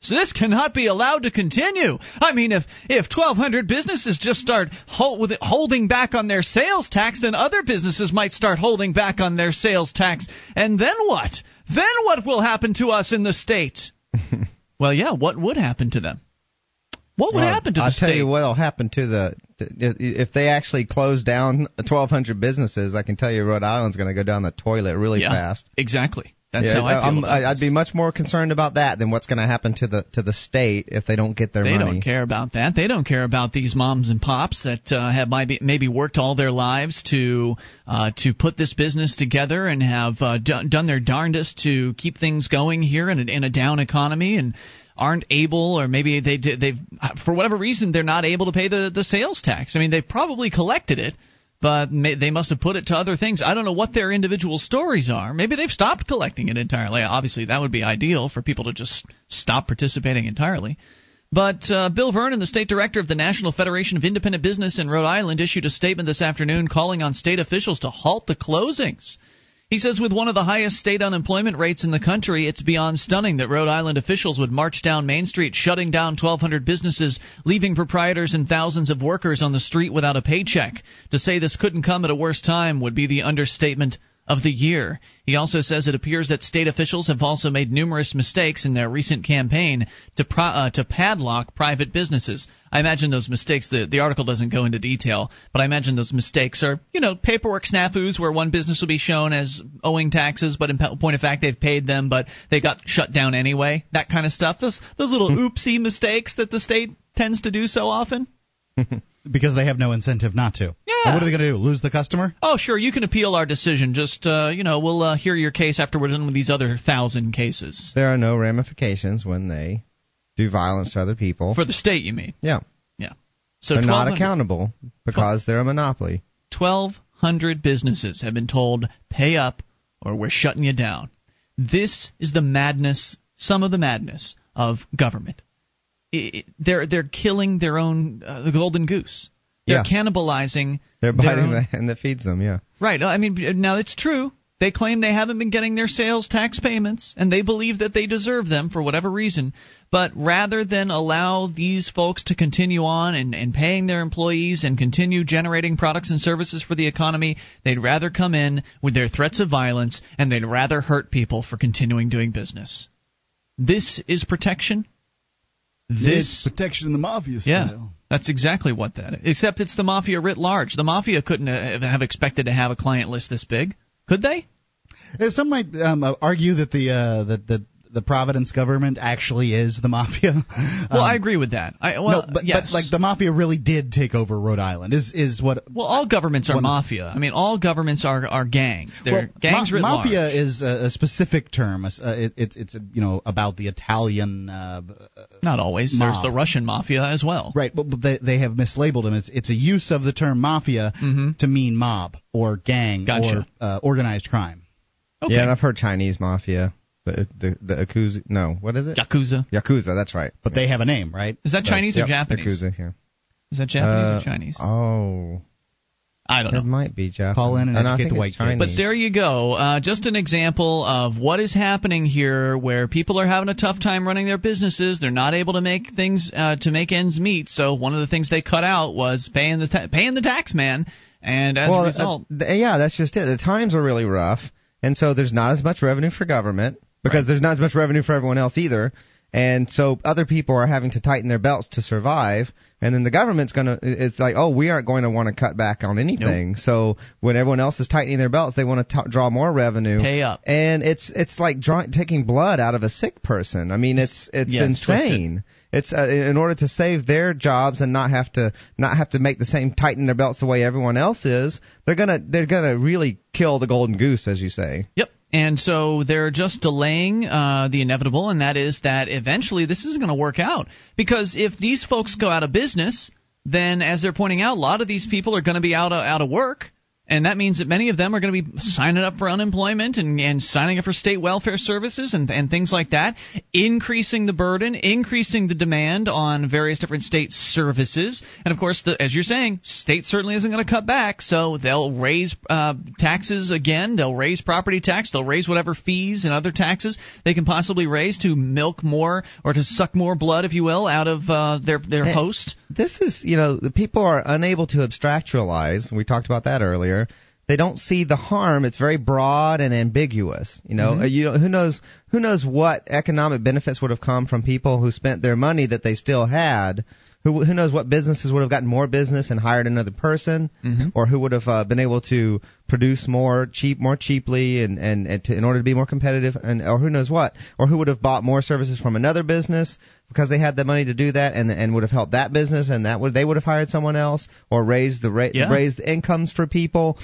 So this cannot be allowed to continue. I mean, if if 1,200 businesses just start hold, holding back on their sales tax, then other businesses might start holding back on their sales tax. And then what? Then what will happen to us in the state? Well, yeah. What would happen to them? What would well, happen to the I'll state? tell you what'll happen to the if they actually close down (laughs) 1,200 businesses. I can tell you, Rhode Island's going to go down the toilet really yeah, fast. Exactly. That's yeah, how I feel. i would be much more concerned about that than what's going to happen to the to the state if they don't get their they money. They don't care about that. They don't care about these moms and pops that uh, have maybe, maybe worked all their lives to uh, to put this business together and have uh, done, done their darndest to keep things going here in a, in a down economy and aren't able, or maybe they they've for whatever reason they're not able to pay the the sales tax. I mean, they've probably collected it, but may, they must have put it to other things. I don't know what their individual stories are. Maybe they've stopped collecting it entirely. Obviously, that would be ideal for people to just stop participating entirely. But uh, Bill Vernon, the state director of the National Federation of Independent Business in Rhode Island, issued a statement this afternoon calling on state officials to halt the closings. He says with one of the highest state unemployment rates in the country, it's beyond stunning that Rhode Island officials would march down Main Street, shutting down 1,200 businesses, leaving proprietors and thousands of workers on the street without a paycheck. To say this couldn't come at a worse time would be the understatement of the year. He also says it appears that state officials have also made numerous mistakes in their recent campaign to pro, uh, to padlock private businesses. I imagine those mistakes. The the article doesn't go into detail, but I imagine those mistakes are you know paperwork snafus where one business will be shown as owing taxes, but in point of fact they've paid them, but they got shut down anyway. That kind of stuff. Those those little hmm. oopsie mistakes that the state tends to do so often. (laughs) because they have no incentive not to. Yeah. And what are they going to do? Lose the customer? Oh, sure. You can appeal our decision. Just uh, you know, we'll uh, hear your case after we're done with these other thousand cases. There are no ramifications when they do violence to other people. For the state, you mean? Yeah. Yeah. So they're not accountable because they're a monopoly. Twelve hundred businesses have been told pay up or we're shutting you down. This is the madness, some of the madness of government they're they're killing their own uh, the golden goose. They're yeah. cannibalizing. They're biting the hand that feeds them. Yeah. Right. I mean, now it's true. They claim they haven't been getting their sales tax payments, and they believe that they deserve them for whatever reason. But rather than allow these folks to continue on and, and paying their employees and continue generating products and services for the economy, they'd rather come in with their threats of violence, and they'd rather hurt people for continuing doing business. This is protection this protection in the mafia style. Yeah, that's exactly what that is. Except it's the mafia writ large. The mafia couldn't have expected to have a client list this big, could they? Some might um, argue that the uh, that the the Providence government actually is the mafia. (laughs) well, um, I agree with that. I, well, no, but, yes. but like the mafia really did take over Rhode Island. Is is what? Well, all governments are mafia. I mean, all governments are are gangs. They're well, gangs ma- Mafia large. is a, a, specific term. Uh, it, it's it's you know about the Italian. Uh, Not always. Mob. There's the Russian mafia as well. Right, but, but they they have mislabeled them. It's it's a use of the term mafia mm-hmm. to mean mob or gang gotcha. or uh, organized crime. Okay. Yeah, and I've heard Chinese mafia. The the the Yakuza. No, what is it? Yakuza. Yakuza. That's right. But they have a name, right? Is that so, Chinese yep, or Japanese? Yakuza. Yeah. Is that Japanese uh, or Chinese? Oh. I don't know. It might be Japanese. Call in and, and educate the white Chinese. But there you go. Uh, just an example of what is happening here, where people are having a tough time running their businesses. They're not able to make things uh, to make ends meet. So one of the things they cut out was paying the ta- paying the tax man. And as well, a result, uh, yeah, that's just it. The times are really rough, and so there's not as much revenue for government because right. there's not as much revenue for everyone else either. And so other people are having to tighten their belts to survive, and then the government's gonna. It's like, oh, we aren't going to want to cut back on anything. Nope. So when everyone else is tightening their belts, they want to draw more revenue. Pay up. And it's it's like draw, taking blood out of a sick person. I mean, it's it's yeah, insane. It's, uh, in order to save their jobs and not have to not have to make the same tighten their belts the way everyone else is. They're gonna they're gonna really kill the golden goose, as you say. Yep. And so they're just delaying uh, the inevitable, and that is that eventually this isn't going to work out. Because if these folks go out of business, then as they're pointing out, a lot of these people are going to be out of, out of work. And that means that many of them are going to be signing up for unemployment and, and signing up for state welfare services and, and things like that, increasing the burden, increasing the demand on various different state services. And of course, the, as you're saying, state certainly isn't going to cut back, so they'll raise uh, taxes again. They'll raise property tax. They'll raise whatever fees and other taxes they can possibly raise to milk more or to suck more blood, if you will, out of uh, their their host. This is, you know, the people are unable to abstractualize. We talked about that earlier they don't see the harm. It's very broad and ambiguous. You know, mm-hmm. you who knows who knows what economic benefits would have come from people who spent their money that they still had. Who, who knows what businesses would have gotten more business and hired another person, mm-hmm. or who would have uh, been able to produce more cheap, more cheaply, and and, and to, in order to be more competitive, and or who knows what, or who would have bought more services from another business because they had the money to do that, and and would have helped that business, and that would they would have hired someone else, or raised the ra- yeah. raised incomes for people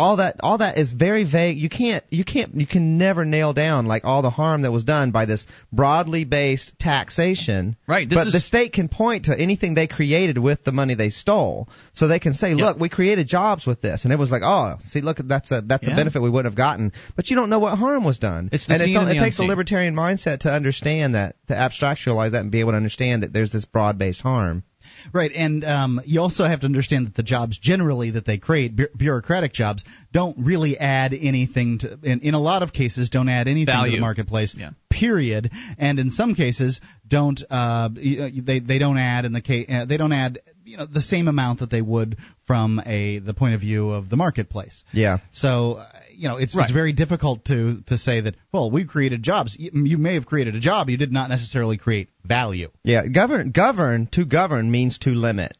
all that all that is very vague. You can't you can't you can never nail down like all the harm that was done by this broadly based taxation. Right. but is... the state can point to anything they created with the money they stole, so they can say, "Look, we created jobs with this," and it was like, "Oh, see, look, that's a that's yeah. a benefit we wouldn't have gotten." But you don't know what harm was done. It's the and it's, it takes unseen. a libertarian mindset to understand that, to abstractualize that, and be able to understand that there's this broad based harm. Right, and um, you also have to understand that the jobs generally that they create, bu- bureaucratic jobs, don't really add anything to. In, in a lot of cases, don't add anything Value. to the marketplace. Yeah. Period. And in some cases, don't uh, they they don't add in the case uh, they don't add you know the same amount that they would from a the point of view of the marketplace. Yeah. So uh, you know it's Right. it's very difficult to to say that well we created jobs. You, you may have created a job, you did not necessarily create value. Yeah, govern govern to govern means to limit.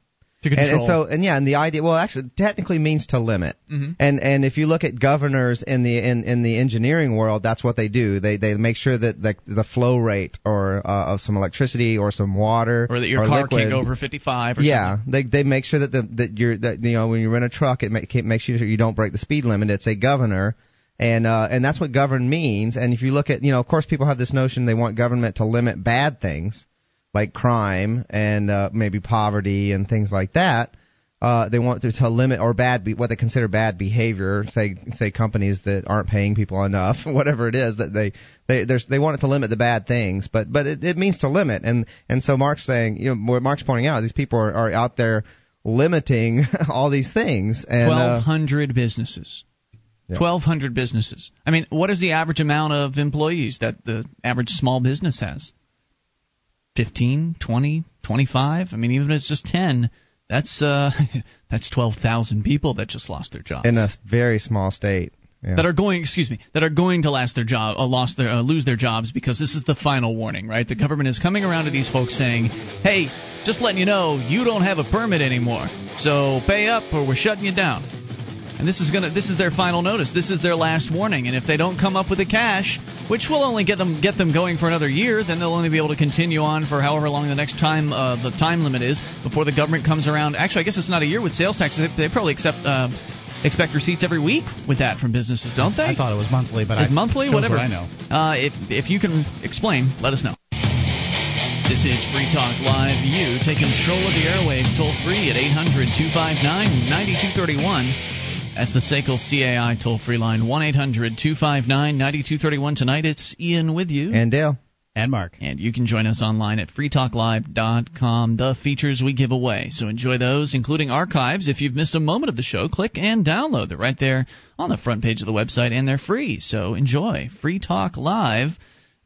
To And, and so and yeah, and the idea well actually technically means to limit. Mhm. And and if you look at governors in the in, in the engineering world, that's what they do. They they make sure that the, the flow rate or uh, of some electricity or some water or that your car liquid, can't go over 55 or yeah, something. they they make sure that the that you're that you know when you rent a truck, it make, makes sure you don't break the speed limit. It's a governor, and uh, and that's what govern means. And if you look at you know, of course, people have this notion they want government to limit bad things like crime and uh, maybe poverty and things like that. Uh, they want to, to limit or bad be, what they consider bad behavior. Say say companies that aren't paying people enough, (laughs) whatever it is that they they there's, they want it to limit the bad things, but but it, it means to limit. And and so Mark's saying, you know, what Mark's pointing out, these people are, are out there limiting (laughs) all these things. And uh, 1,200 businesses. 1,200 businesses. I mean, what is the average amount of employees that the average small business has? 15, 20, 25? I mean, even if it's just 10, that's uh, (laughs) that's 12,000 people that just lost their jobs. in a very small state. Yeah. that are going, excuse me, that are going to last their job, uh, lost their, uh, lose their jobs because this is the final warning, right? The government is coming around to these folks saying, "Hey, just letting you know, you don't have a permit anymore, so pay up or we're shutting you down." And this is gonna, this is their final notice. This is their last warning. And if they don't come up with the cash, which will only get them get them going for another year, then they'll only be able to continue on for however long the next time uh, the time limit is before the government comes around. Actually, I guess it's not a year with sales tax. They, they probably accept. Uh, Expect receipts every week with that from businesses, don't they? I thought it was monthly, but It's I, monthly, whatever. what I know. Uh, if if you can explain, let us know. This is Free Talk Live. You take control of the airwaves toll free at 800 259 9231. That's the SACL CAI toll free line 1 800 259 9231. Tonight it's Ian with you. and Dale. And Mark. And you can join us online at freetalklive.com. The features we give away. So enjoy those, including archives. If you've missed a moment of the show, click and download. They're right there on the front page of the website, and they're free. So enjoy.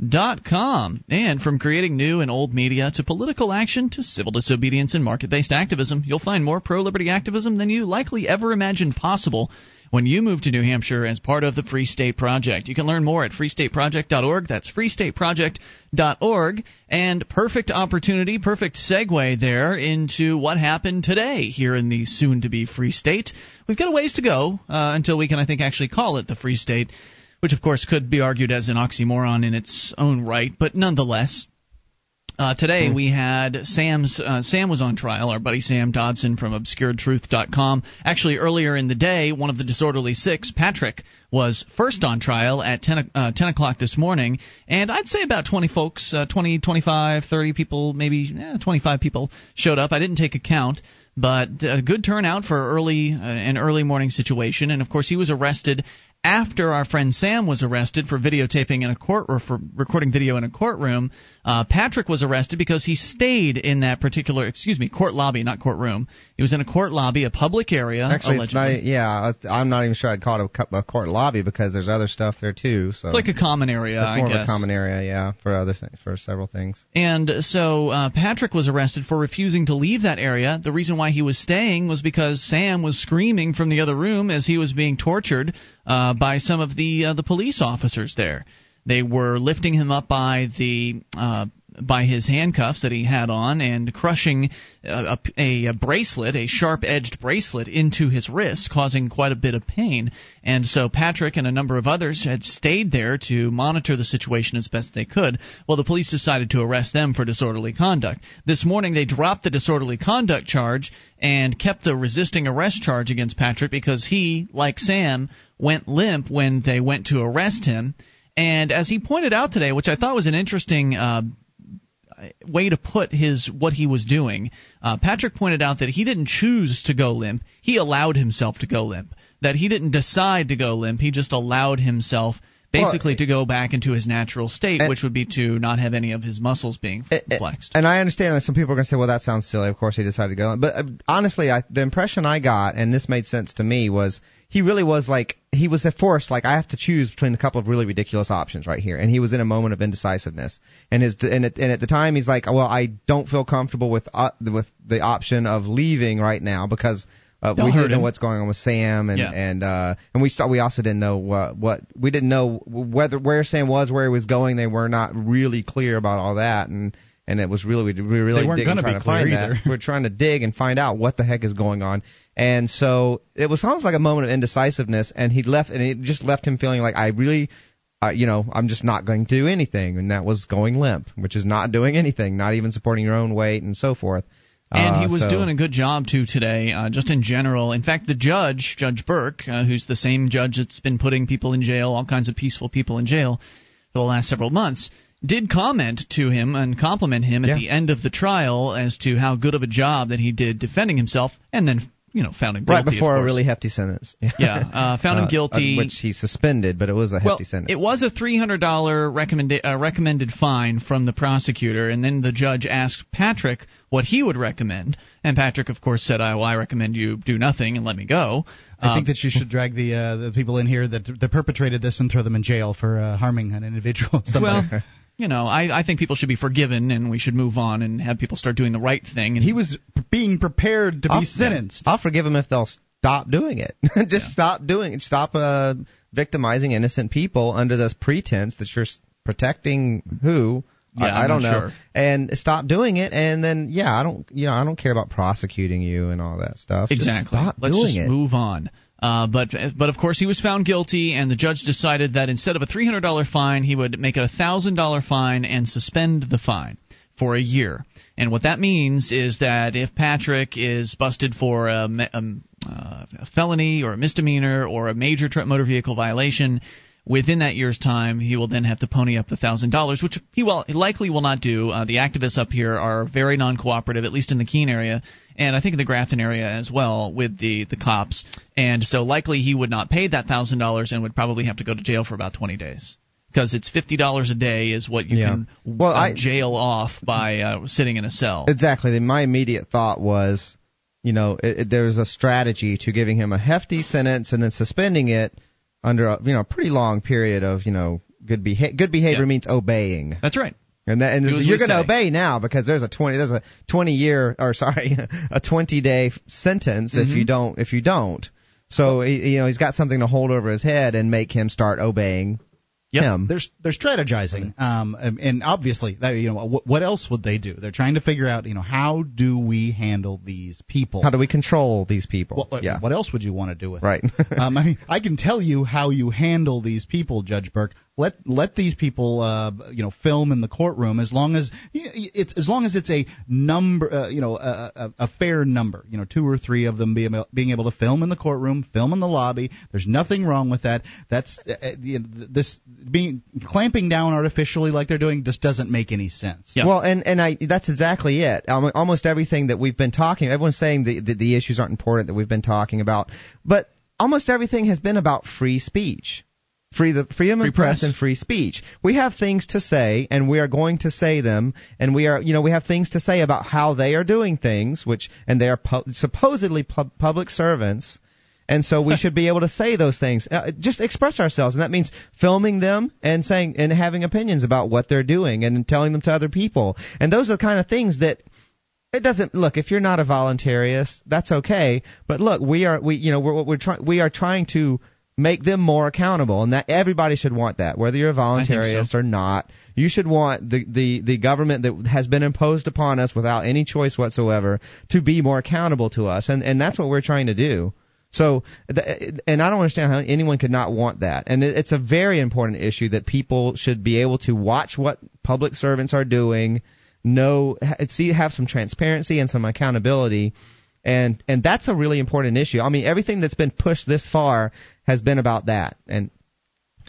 freetalklive.com. And from creating new and old media to political action to civil disobedience and market based activism, you'll find more pro liberty activism than you likely ever imagined possible when you move to New Hampshire as part of the Free State Project. You can learn more at freestateproject.org. That's freestateproject.org. And perfect opportunity, perfect segue there into what happened today here in the soon to be Free State. We've got a ways to go uh, until we can, I think, actually call it the Free State, which of course could be argued as an oxymoron in its own right, but nonetheless. Uh, today we had Sam's. Uh, Sam was on trial. Our buddy Sam Dodson from ObscuredTruth.com. Actually, earlier in the day, one of the disorderly six, Patrick, was first on trial at 10, uh, 10 o'clock this morning, and I'd say about 20 folks, uh, 20, 25, 30 people, maybe eh, 25 people showed up. I didn't take a count. But a good turnout for early uh, an early morning situation, and of course he was arrested after our friend Sam was arrested for videotaping in a court or for recording video in a courtroom. Uh, Patrick was arrested because he stayed in that particular, excuse me, court lobby, not courtroom. He was in a court lobby, a public area. Actually, it's not. Yeah, I'm not even sure I'd call it a court lobby because there's other stuff there too. So It's like a common area, It's more of a common area, yeah, for other th- for several things. And so uh, Patrick was arrested for refusing to leave that area. The reason why he was staying was because Sam was screaming from the other room as he was being tortured uh, by some of the uh, the police officers there. They were lifting him up by the uh, by his handcuffs that he had on and crushing a, a, a bracelet, a sharp-edged bracelet, into his wrist, causing quite a bit of pain. And so Patrick and a number of others had stayed there to monitor the situation as best they could. Well, the police decided to arrest them for disorderly conduct. This morning they dropped the disorderly conduct charge and kept the resisting arrest charge against Patrick because he, like Sam, went limp when they went to arrest him. And as he pointed out today, which I thought was an interesting uh, way to put his what he was doing. Uh, Patrick pointed out that he didn't choose to go limp; he allowed himself to go limp. That he didn't decide to go limp; he just allowed himself basically well, to go back into his natural state, and, which would be to not have any of his muscles being flexed. And I understand that some people are going to say, "Well, that sounds silly." Of course, he decided to go. But uh, honestly, I, the impression I got, and this made sense to me, was he really was like he was forced. Like I have to choose between a couple of really ridiculous options right here, and he was in a moment of indecisiveness. And his and at, and at the time, he's like, "Well, I don't feel comfortable with uh, with the option of leaving right now because." Uh, we didn't know what's going on with Sam, and yeah. and uh, and we saw, we also didn't know what what we didn't know whether where Sam was, where he was going. They were not really clear about all that, and and it was really we really they weren't going to be clear either. That. We're trying to dig and find out what the heck is going on, and so it was almost like a moment of indecisiveness, and he left, and it just left him feeling like I really. Uh, you know, I'm just not going to do anything, and that was going limp, which is not doing anything, not even supporting your own weight and so forth. And he uh, was so. doing a good job too today, uh, just in general. In fact, the judge, Judge Burke, uh, who's the same judge that's been putting people in jail, all kinds of peaceful people in jail, for the last several months, did comment to him and compliment him at yeah. the end of the trial as to how good of a job that he did defending himself, and then you know, found him guilty. Right before a really hefty sentence. yeah, uh, found (laughs) him uh, guilty, uh, which he suspended, but it was a well, hefty sentence. It was a three hundred dollar recommended uh, recommended fine from the prosecutor, and then the judge asked Patrick what he would recommend, and Patrick, of course, said, "I well, I recommend you do nothing and let me go." I think um, that you should drag the uh, the people in here that that perpetrated this and throw them in jail for uh, harming an individual. (laughs) well, you know, I, I think people should be forgiven and we should move on and have people start doing the right thing. And he was being prepared to I'll, be sentenced. I'll forgive him if they'll stop doing it. (laughs) Just yeah. stop doing it. Stop uh, victimizing innocent people under this pretense that you're protecting who. Yeah, I, I don't know. Sure. And stop doing it, and then yeah, I don't, you know, I don't care about prosecuting you and all that stuff. Exactly. Just stop Let's doing just it. move on. Uh, but but of course he was found guilty, and the judge decided that instead of a three hundred dollar fine, he would make it a thousand dollar fine and suspend the fine for a year. And what that means is that if Patrick is busted for a, a, uh, a felony or a misdemeanor or a major motor vehicle violation, within that year's time, he will then have to pony up the thousand dollars, which he will likely will not do. Uh, the activists up here are very non-cooperative, at least in the Keene area, and I think in the Grafton area as well with the the cops. And so likely he would not pay that thousand dollars and would probably have to go to jail for about twenty days. Because it's fifty dollars a day is what you yeah. can well, uh, I, jail off by uh, sitting in a cell. Exactly. My immediate thought was, you know, it, it, there's a strategy to giving him a hefty sentence and then suspending it under a you know a pretty long period of you know good beha- good behavior yeah. means obeying. That's right. And, that, and you're going to obey now because there's a 20 there's a 20 year or sorry (laughs) a 20 day sentence mm-hmm. if you don't if you don't. So he, you know he's got something to hold over his head and make him start obeying Yep. him. They're they're strategizing, um, and obviously, that, you know, what, what else would they do? They're trying to figure out, you know, how do we handle these people? How do we control these people? What, yeah. What else would you want to do with? Right. (laughs) um, I mean, I can tell you how you handle these people, Judge Burke let let these people uh, you know film in the courtroom as long as it's as long as it's a number uh, you know a, a, a, fair number. You know two or three of them being being able to film in the courtroom film in the lobby. There's nothing wrong with that. That's uh, uh this being clamping down artificially like they're doing just doesn't make any sense. Yeah. well and and I that's exactly it. Almost everything that we've been talking everyone's saying the, the the issues aren't important that we've been talking about but almost everything has been about free speech free the freedom free of press, press and free speech. We have things to say, and we are going to say them, and we are, you know, we have things to say about how they are doing things, which, and they are pu- supposedly pu- public servants. And so we (laughs) should be able to say those things, uh, just express ourselves, and that means filming them and saying and having opinions about what they're doing and telling them to other people. And those are the kind of things that it doesn't look if you're not a voluntarist, that's okay. But look, we are we you know we're we're trying we are trying to make them more accountable and that everybody should want that whether you're a voluntarist so. or not you should want the, the the government that has been imposed upon us without any choice whatsoever to be more accountable to us and and that's what we're trying to do so and I don't understand how anyone could not want that and it's a very important issue that people should be able to watch what public servants are doing know see have some transparency and some accountability and and that's a really important issue. I mean, everything that's been pushed this far has been about that, and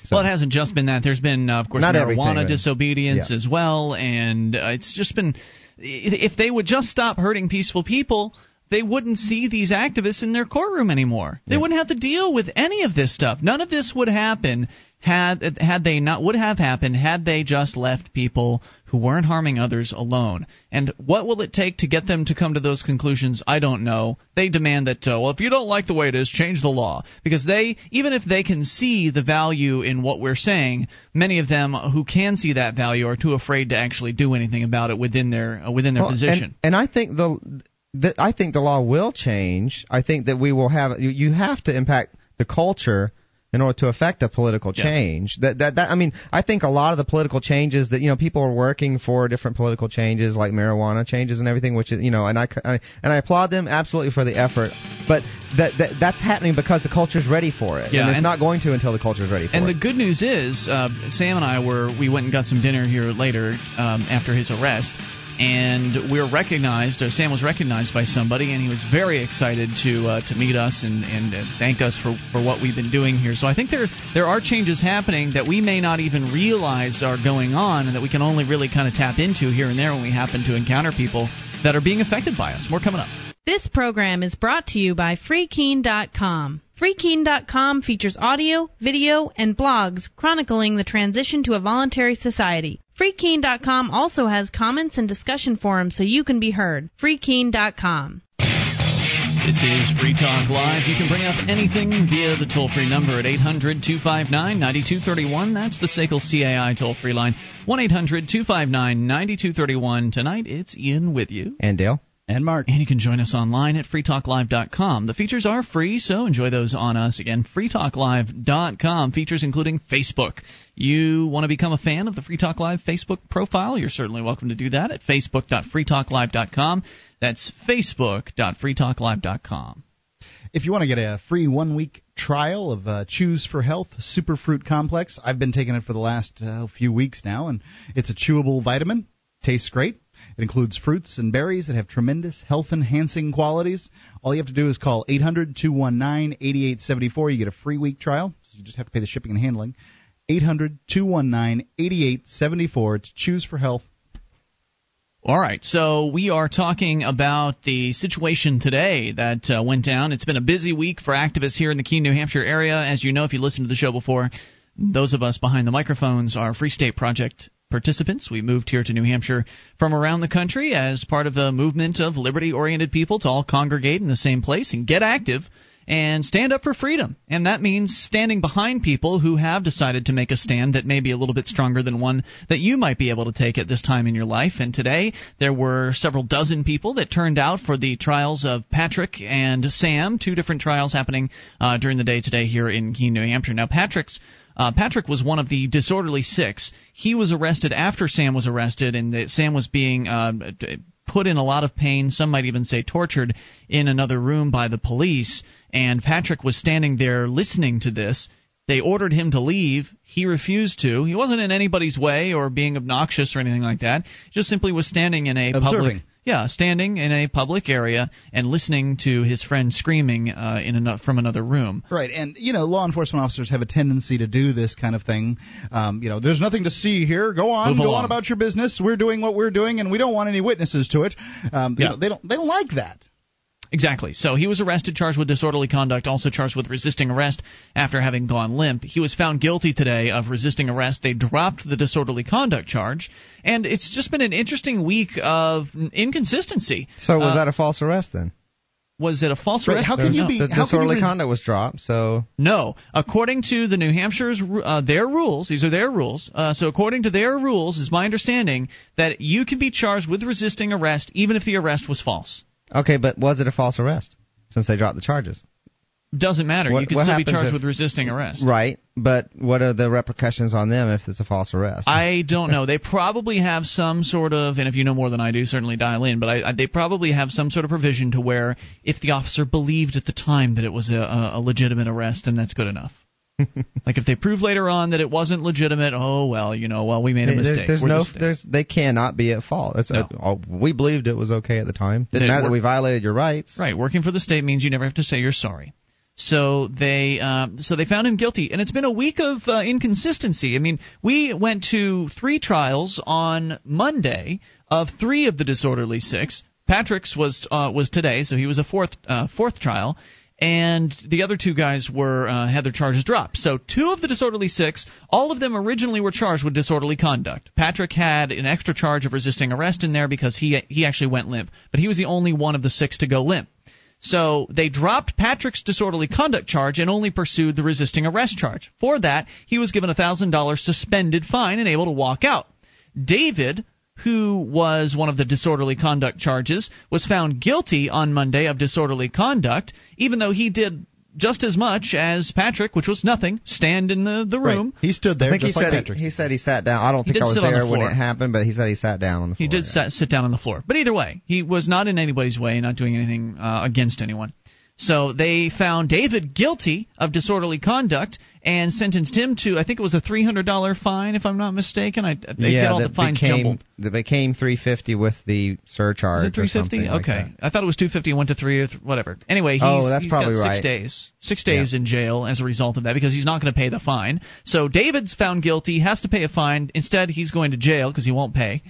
so. Well, it hasn't just been that. There's been, uh, of course, Not marijuana disobedience yeah. as well, and uh, it's just been. If they would just stop hurting peaceful people, they wouldn't see these activists in their courtroom anymore. They yeah. wouldn't have to deal with any of this stuff. None of this would happen had had they not would have happened had they just left people who weren't harming others alone. And what will it take to get them to come to those conclusions? I don't know. They demand that uh, well, if you don't like the way it is, change the law because they even if they can see the value in what we're saying, many of them who can see that value are too afraid to actually do anything about it within their uh, within their well, position. And, and I think the, the I think the law will change. I think that we will have you, you have to impact the culture in order to affect a political change. Yeah. That, that that I mean, I think a lot of the political changes that you know people are working for different political changes like marijuana changes and everything, which is you know, and I, I and I applaud them absolutely for the effort. But that, that that's happening because the culture's ready for it. Yeah, and it's and not going to until the culture's ready for and it. And the good news is, uh, Sam and I were we went and got some dinner here later um, after his arrest and we were recognized. Uh, Sam was recognized by somebody, and he was very excited to uh, to meet us and and uh, thank us for for what we've been doing here. So I think there there are changes happening that we may not even realize are going on, and that we can only really kind of tap into here and there when we happen to encounter people that are being affected by us. More coming up. This program is brought to you by FreeKeene.com. FreeKeene.com features audio, video, and blogs chronicling the transition to a voluntary society. FreeKeene.com also has comments and discussion forums so you can be heard. FreeKeene.com. This is Free Talk Live. You can bring up anything via the toll free number at 800 259 9231. That's the SACL CAI toll free line. 1 800 259 9231. Tonight, it's Ian with you. And Dale and Mark. And you can join us online at freetalklive.com. The features are free, so enjoy those on us. Again, freetalklive.com. Features including Facebook. You want to become a fan of the Free Talk Live Facebook profile? You're certainly welcome to do that at facebook.freetalklive.com. That's facebook.freetalklive.com. If you want to get a free one week trial of uh, Chews for Health Superfruit Complex, I've been taking it for the last uh, few weeks now, and it's a chewable vitamin. Tastes great it includes fruits and berries that have tremendous health enhancing qualities. All you have to do is call 800 219 8874. You get a free week trial. So you just have to pay the shipping and handling. 800 219 8874 to Chews for Health. All right, so we are talking about the situation today that uh, went down. It's been a busy week for activists here in the Keene, New Hampshire area. As you know, if you listened to the show before, those of us behind the microphones are Free State Project participants. We moved here to New Hampshire from around the country as part of the movement of liberty oriented people to all congregate in the same place and get active and stand up for freedom. And that means standing behind people who have decided to make a stand that may be a little bit stronger than one that you might be able to take at this time in your life. And today, there were several dozen people that turned out for the trials of Patrick and Sam, two different trials happening uh, during the day today here in Keene, New Hampshire. Now, Patrick's uh, Patrick was one of the disorderly six. He was arrested after Sam was arrested, and that Sam was being uh, put in a lot of pain. Some might even say tortured in another room by the police. And Patrick was standing there listening to this. They ordered him to leave. He refused to. He wasn't in anybody's way or being obnoxious or anything like that. He just simply was standing in a Observing. public yeah, standing in a public area and listening to his friend screaming uh, in an, from another room. Right, and you know, law enforcement officers have a tendency to do this kind of thing. Um, you know, there's nothing to see here. Go on, Move go along. on about your business. We're doing what we're doing, and we don't want any witnesses to it. Um, yeah. Know, they don't. They don't like that. Exactly. So he was arrested, charged with disorderly conduct, also charged with resisting arrest after having gone limp. He was found guilty today of resisting arrest. They dropped the disorderly conduct charge, and it's just been an interesting week of inconsistency. So was uh, that a false arrest then? Was it a false arrest? How can you be? The disorderly res- conduct was dropped. So no, according to the New Hampshire's uh, their rules, these are their rules. Uh, so according to their rules, is my understanding that you can be charged with resisting arrest even if the arrest was false. Okay, but was it a false arrest since they dropped the charges? Doesn't matter. What, you can still be charged if, with resisting arrest. Right, but what are the repercussions on them if it's a false arrest? I don't know. they probably have some sort of, and if you know more than I do, certainly dial in. But I, I, they probably have some sort of provision to where if the officer believed at the time that it was a, a legitimate arrest, then that's good enough. Like if they prove later on that it wasn't legitimate, oh well, you know, well we made a mistake. There's We're no, there's they cannot be at fault. No. a, we believed it was okay at the time. Didn't matter that we violated your rights. Right, working for the state means you never have to say you're sorry. So they um, so they found him guilty, and it's been a week of uh, inconsistency. I mean, we went to three trials on Monday of three of the disorderly six. Patrick's was uh, was today, so he was a fourth uh, fourth trial, and the other two guys were uh, had their charges dropped. So two of the disorderly six, all of them originally were charged with disorderly conduct. Patrick had an extra charge of resisting arrest in there because he he actually went limp, but he was the only one of the six to go limp. So they dropped Patrick's disorderly conduct charge and only pursued the resisting arrest charge. For that, he was given a thousand dollars suspended fine and able to walk out. David who was one of the disorderly conduct charges, was found guilty on Monday of disorderly conduct, even though he did just as much as Patrick, which was nothing, stand in the, the room. Right. He stood there I think just he like said Patrick. He, he said he sat down. I don't He think I was sit on the there when it happened, but he said he sat down on the floor. He did yeah. sit, sit down on the floor. But either way, he was not in anybody's way, not doing anything uh, against anyone. So they found David guilty of disorderly conduct and sentenced him to, I think it was a $300 fine, if I'm not mistaken. I, they yeah, get all the fines became, jumbled. That became 350 with the surcharge. Is it 350? something like okay. I thought it was 250 and went to three or th- whatever. Anyway, oh, he's, Oh, that's he's probably got six right. days, six days in jail as a result of that because he's not going to pay the fine. So David's found guilty, has to pay a fine. Instead, he's going to jail because he won't pay.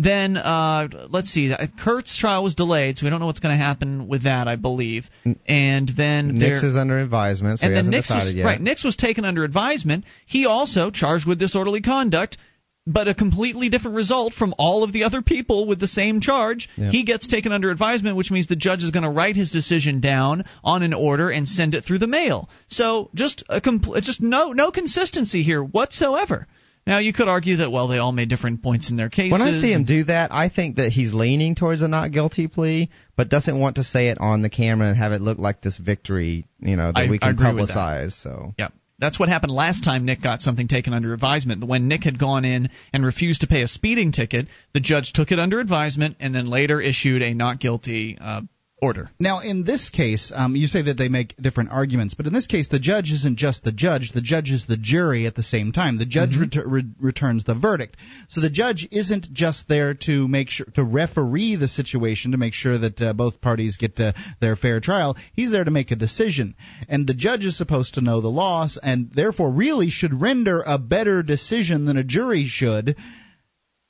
Then uh, let's see. Kurt's trial was delayed, so we don't know what's going to happen with that. I believe. And then Nick's is under advisement, so and he then hasn't Nick's decided was, yet. Right, Nick's was taken under advisement. He also charged with disorderly conduct, but a completely different result from all of the other people with the same charge. Yeah. He gets taken under advisement, which means the judge is going to write his decision down on an order and send it through the mail. So just a compl- just no no consistency here whatsoever. Now you could argue that well they all made different points in their cases. When I see him do that, I think that he's leaning towards a not guilty plea, but doesn't want to say it on the camera and have it look like this victory, you know, that I- we can publicize. So Yep. That's what happened last time Nick got something taken under advisement. When Nick had gone in and refused to pay a speeding ticket, the judge took it under advisement and then later issued a not guilty uh, order. Now, in this case, um, you say that they make different arguments, but in this case, the judge isn't just the judge. The judge is the jury at the same time. The judge Mm-hmm. retur- re- returns the verdict. So the judge isn't just there to make sure to referee the situation to make sure that uh, both parties get uh, their fair trial. He's there to make a decision, and the judge is supposed to know the laws, and therefore really should render a better decision than a jury should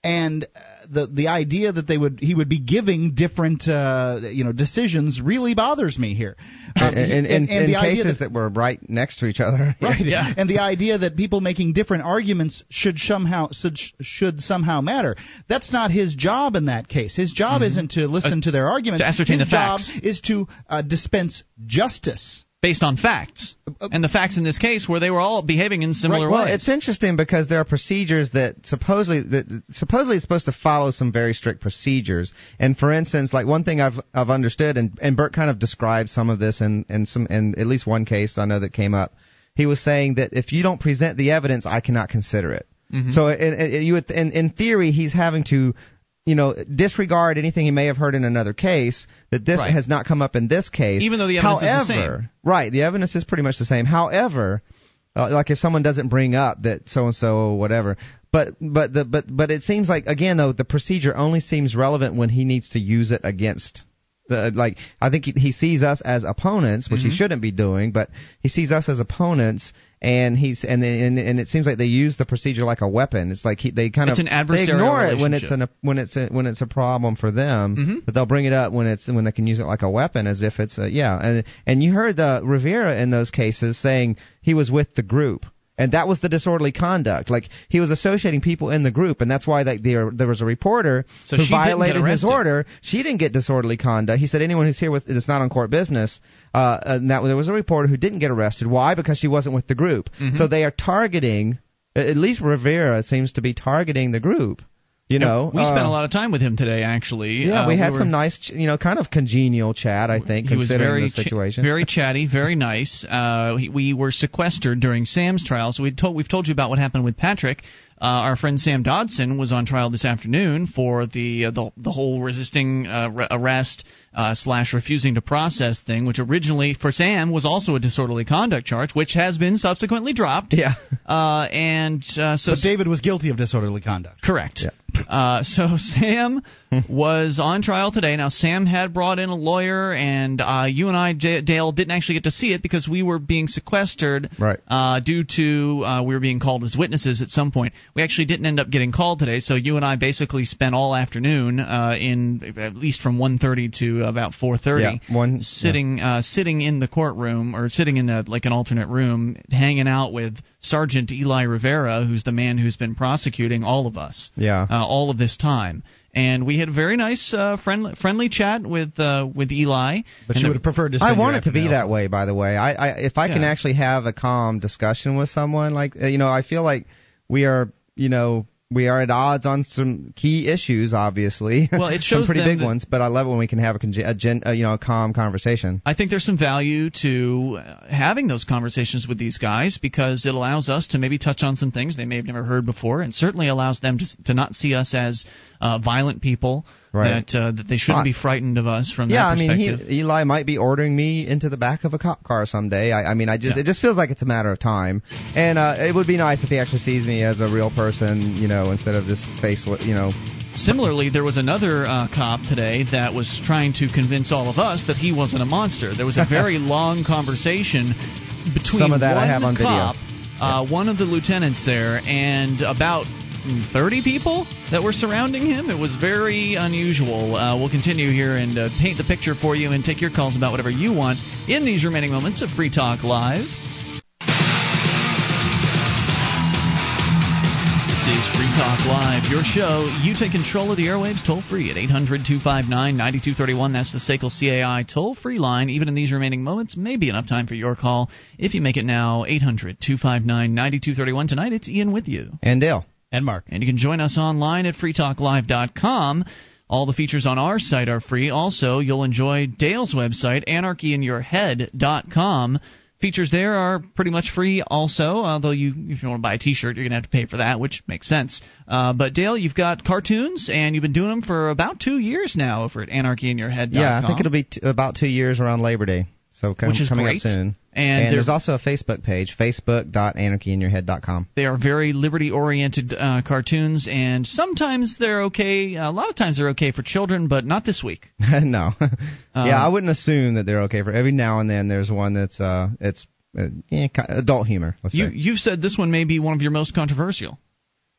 and the the idea that they would he would be giving different uh, you know decisions really bothers me here. Um, in, in, in, in the idea cases that, were right next to each other. Right. (laughs) Yeah. And the idea that people making different arguments should somehow should, should somehow matter. That's not his job in that case. His job isn't to listen to their arguments. Mm-hmm. Uh, to ascertain his the facts. job is to uh, dispense justice. Based on facts. And the facts in this case were they were all behaving in similar Well, ways. it's interesting because there are procedures that supposedly that supposedly it's supposed to follow some very strict procedures. And for instance, like one thing I've I've understood, and and Bert kind of described some of this in in some in at least one case I know that came up. He was saying that if you don't present the evidence, I cannot consider it. Mhm. So in, in, you would- in in theory, he's having to. You know, disregard anything he may have heard in another case. That this Right. has not come up in this case, Even though the evidence However, is the same. Right, the evidence is pretty much the same. However, uh, like if someone doesn't bring up that so and so or whatever, but but the but but it seems like again though the procedure only seems relevant when he needs to use it against. The, like I think he, he sees us as opponents, which Mhm. he shouldn't be doing, but he sees us as opponents, and he's and and, and it seems like they use the procedure like a weapon. It's like he, they kind It's of they ignore it when it's an when it's a, when it's a problem for them, Mhm. but they'll bring it up when it's when they can use it like a weapon, as if it's a yeah. And and you heard the Rivera in those cases saying he was with the group. And that was the disorderly conduct. Like he was associating people in the group, and that's why like, there there was a reporter So who she didn't get violated his order. She didn't get disorderly conduct. He said anyone who's here with it's not on court business. Uh, and that there was a reporter who didn't get arrested. Why? Because she wasn't with the group. Mhm. So they are targeting. At least Rivera seems to be targeting the group. You know, we spent uh, a lot of time with him today, actually. yeah, Uh, we had were- some nice, ch- you know, kind of congenial chat. I think, considering very the situation. ch- very chatty, very nice. Uh, he, we were sequestered during Sam's trial, so we told we've told you about what happened with Patrick. Uh, our friend Sam Dodson was on trial this afternoon for the uh, the, the whole resisting uh, re- arrest uh, slash refusing to process thing, which originally for Sam was also a disorderly conduct charge, which has been subsequently dropped. Yeah. (laughs) Uh, and uh, so But David was guilty of disorderly conduct. Correct. Uh, so (laughs) Sam was on trial today. Now Sam had brought in a lawyer, and uh, you and I, J- Dale, didn't actually get to see it because we were being sequestered right. uh, due to uh, we were being called as witnesses at some point. We actually didn't end up getting called today, so you and I basically spent all afternoon uh, in at least from 1:30 to about 4:30, yeah, one, sitting yeah. uh, sitting in the courtroom or sitting in a, like an alternate room, hanging out with Sergeant Eli Rivera, who's the man who's been prosecuting all of us, yeah, uh, all of this time. And we had a very nice, uh, friendly, friendly chat with uh, with Eli. But you would have preferred to. I want it to be that way. By the way, I, I if I Yeah. can actually have a calm discussion with someone, like uh, you know, I feel like we are, you know, we are at odds on some key issues, obviously. Well, it (laughs) shows some pretty big ones, but I love it when we can have a, conge- a, gen- uh, you know, a calm conversation. I think there's some value to having those conversations with these guys because it allows us to maybe touch on some things they may have never heard before, and certainly allows them to, to not see us as uh, violent people Right. that uh, that they shouldn't be frightened of us from yeah, that I mean, perspective. he, Eli might be ordering me into the back of a cop car someday. I, I mean, I just Yeah. it just feels like it's a matter of time, and uh, it would be nice if he actually sees me as a real person, you know, instead of this face, you know. Similarly, there was another uh, cop today that was trying to convince all of us that he wasn't a monster. There was a very (laughs) long conversation between Some of that I have on video. cop, uh, one of the lieutenants there, and about 30 people that were surrounding him. It was very unusual. Uh, we'll continue here and uh, paint the picture for you and take your calls about whatever you want in these remaining moments of Free Talk Live. This is Free Talk Live, your show. You take control of the airwaves toll free at 800 259 9231. That's the SACL CAI toll free line. Even in these remaining moments, maybe enough time for your call. If you make it now, 800 259 9231. Tonight, it's Ian with you. And Dale. And Mark. And you can join us online at freetalklive.com. All the features on our site are free. Also, you'll enjoy Dale's website, anarchyinyourhead.com. Features there are pretty much free also, although you if you want to buy a t-shirt, you're going to have to pay for that, which makes sense. Uh, but Dale, you've got cartoons, and you've been doing them for about two years now over at anarchyinyourhead.com. Yeah, I think it'll be t- about two years around Labor Day. So com- Which is coming great. up soon. And And, there's also a Facebook page, facebook.anarchyinyourhead.com. They are very liberty oriented uh, cartoons, and sometimes they're okay. A lot of times they're okay for children, but not this week. (laughs) no. Um, (laughs) yeah, I wouldn't assume that they're okay for every now and then there's one that's uh it's uh, yeah, adult humor, let's You say. you've said this one may be one of your most controversial.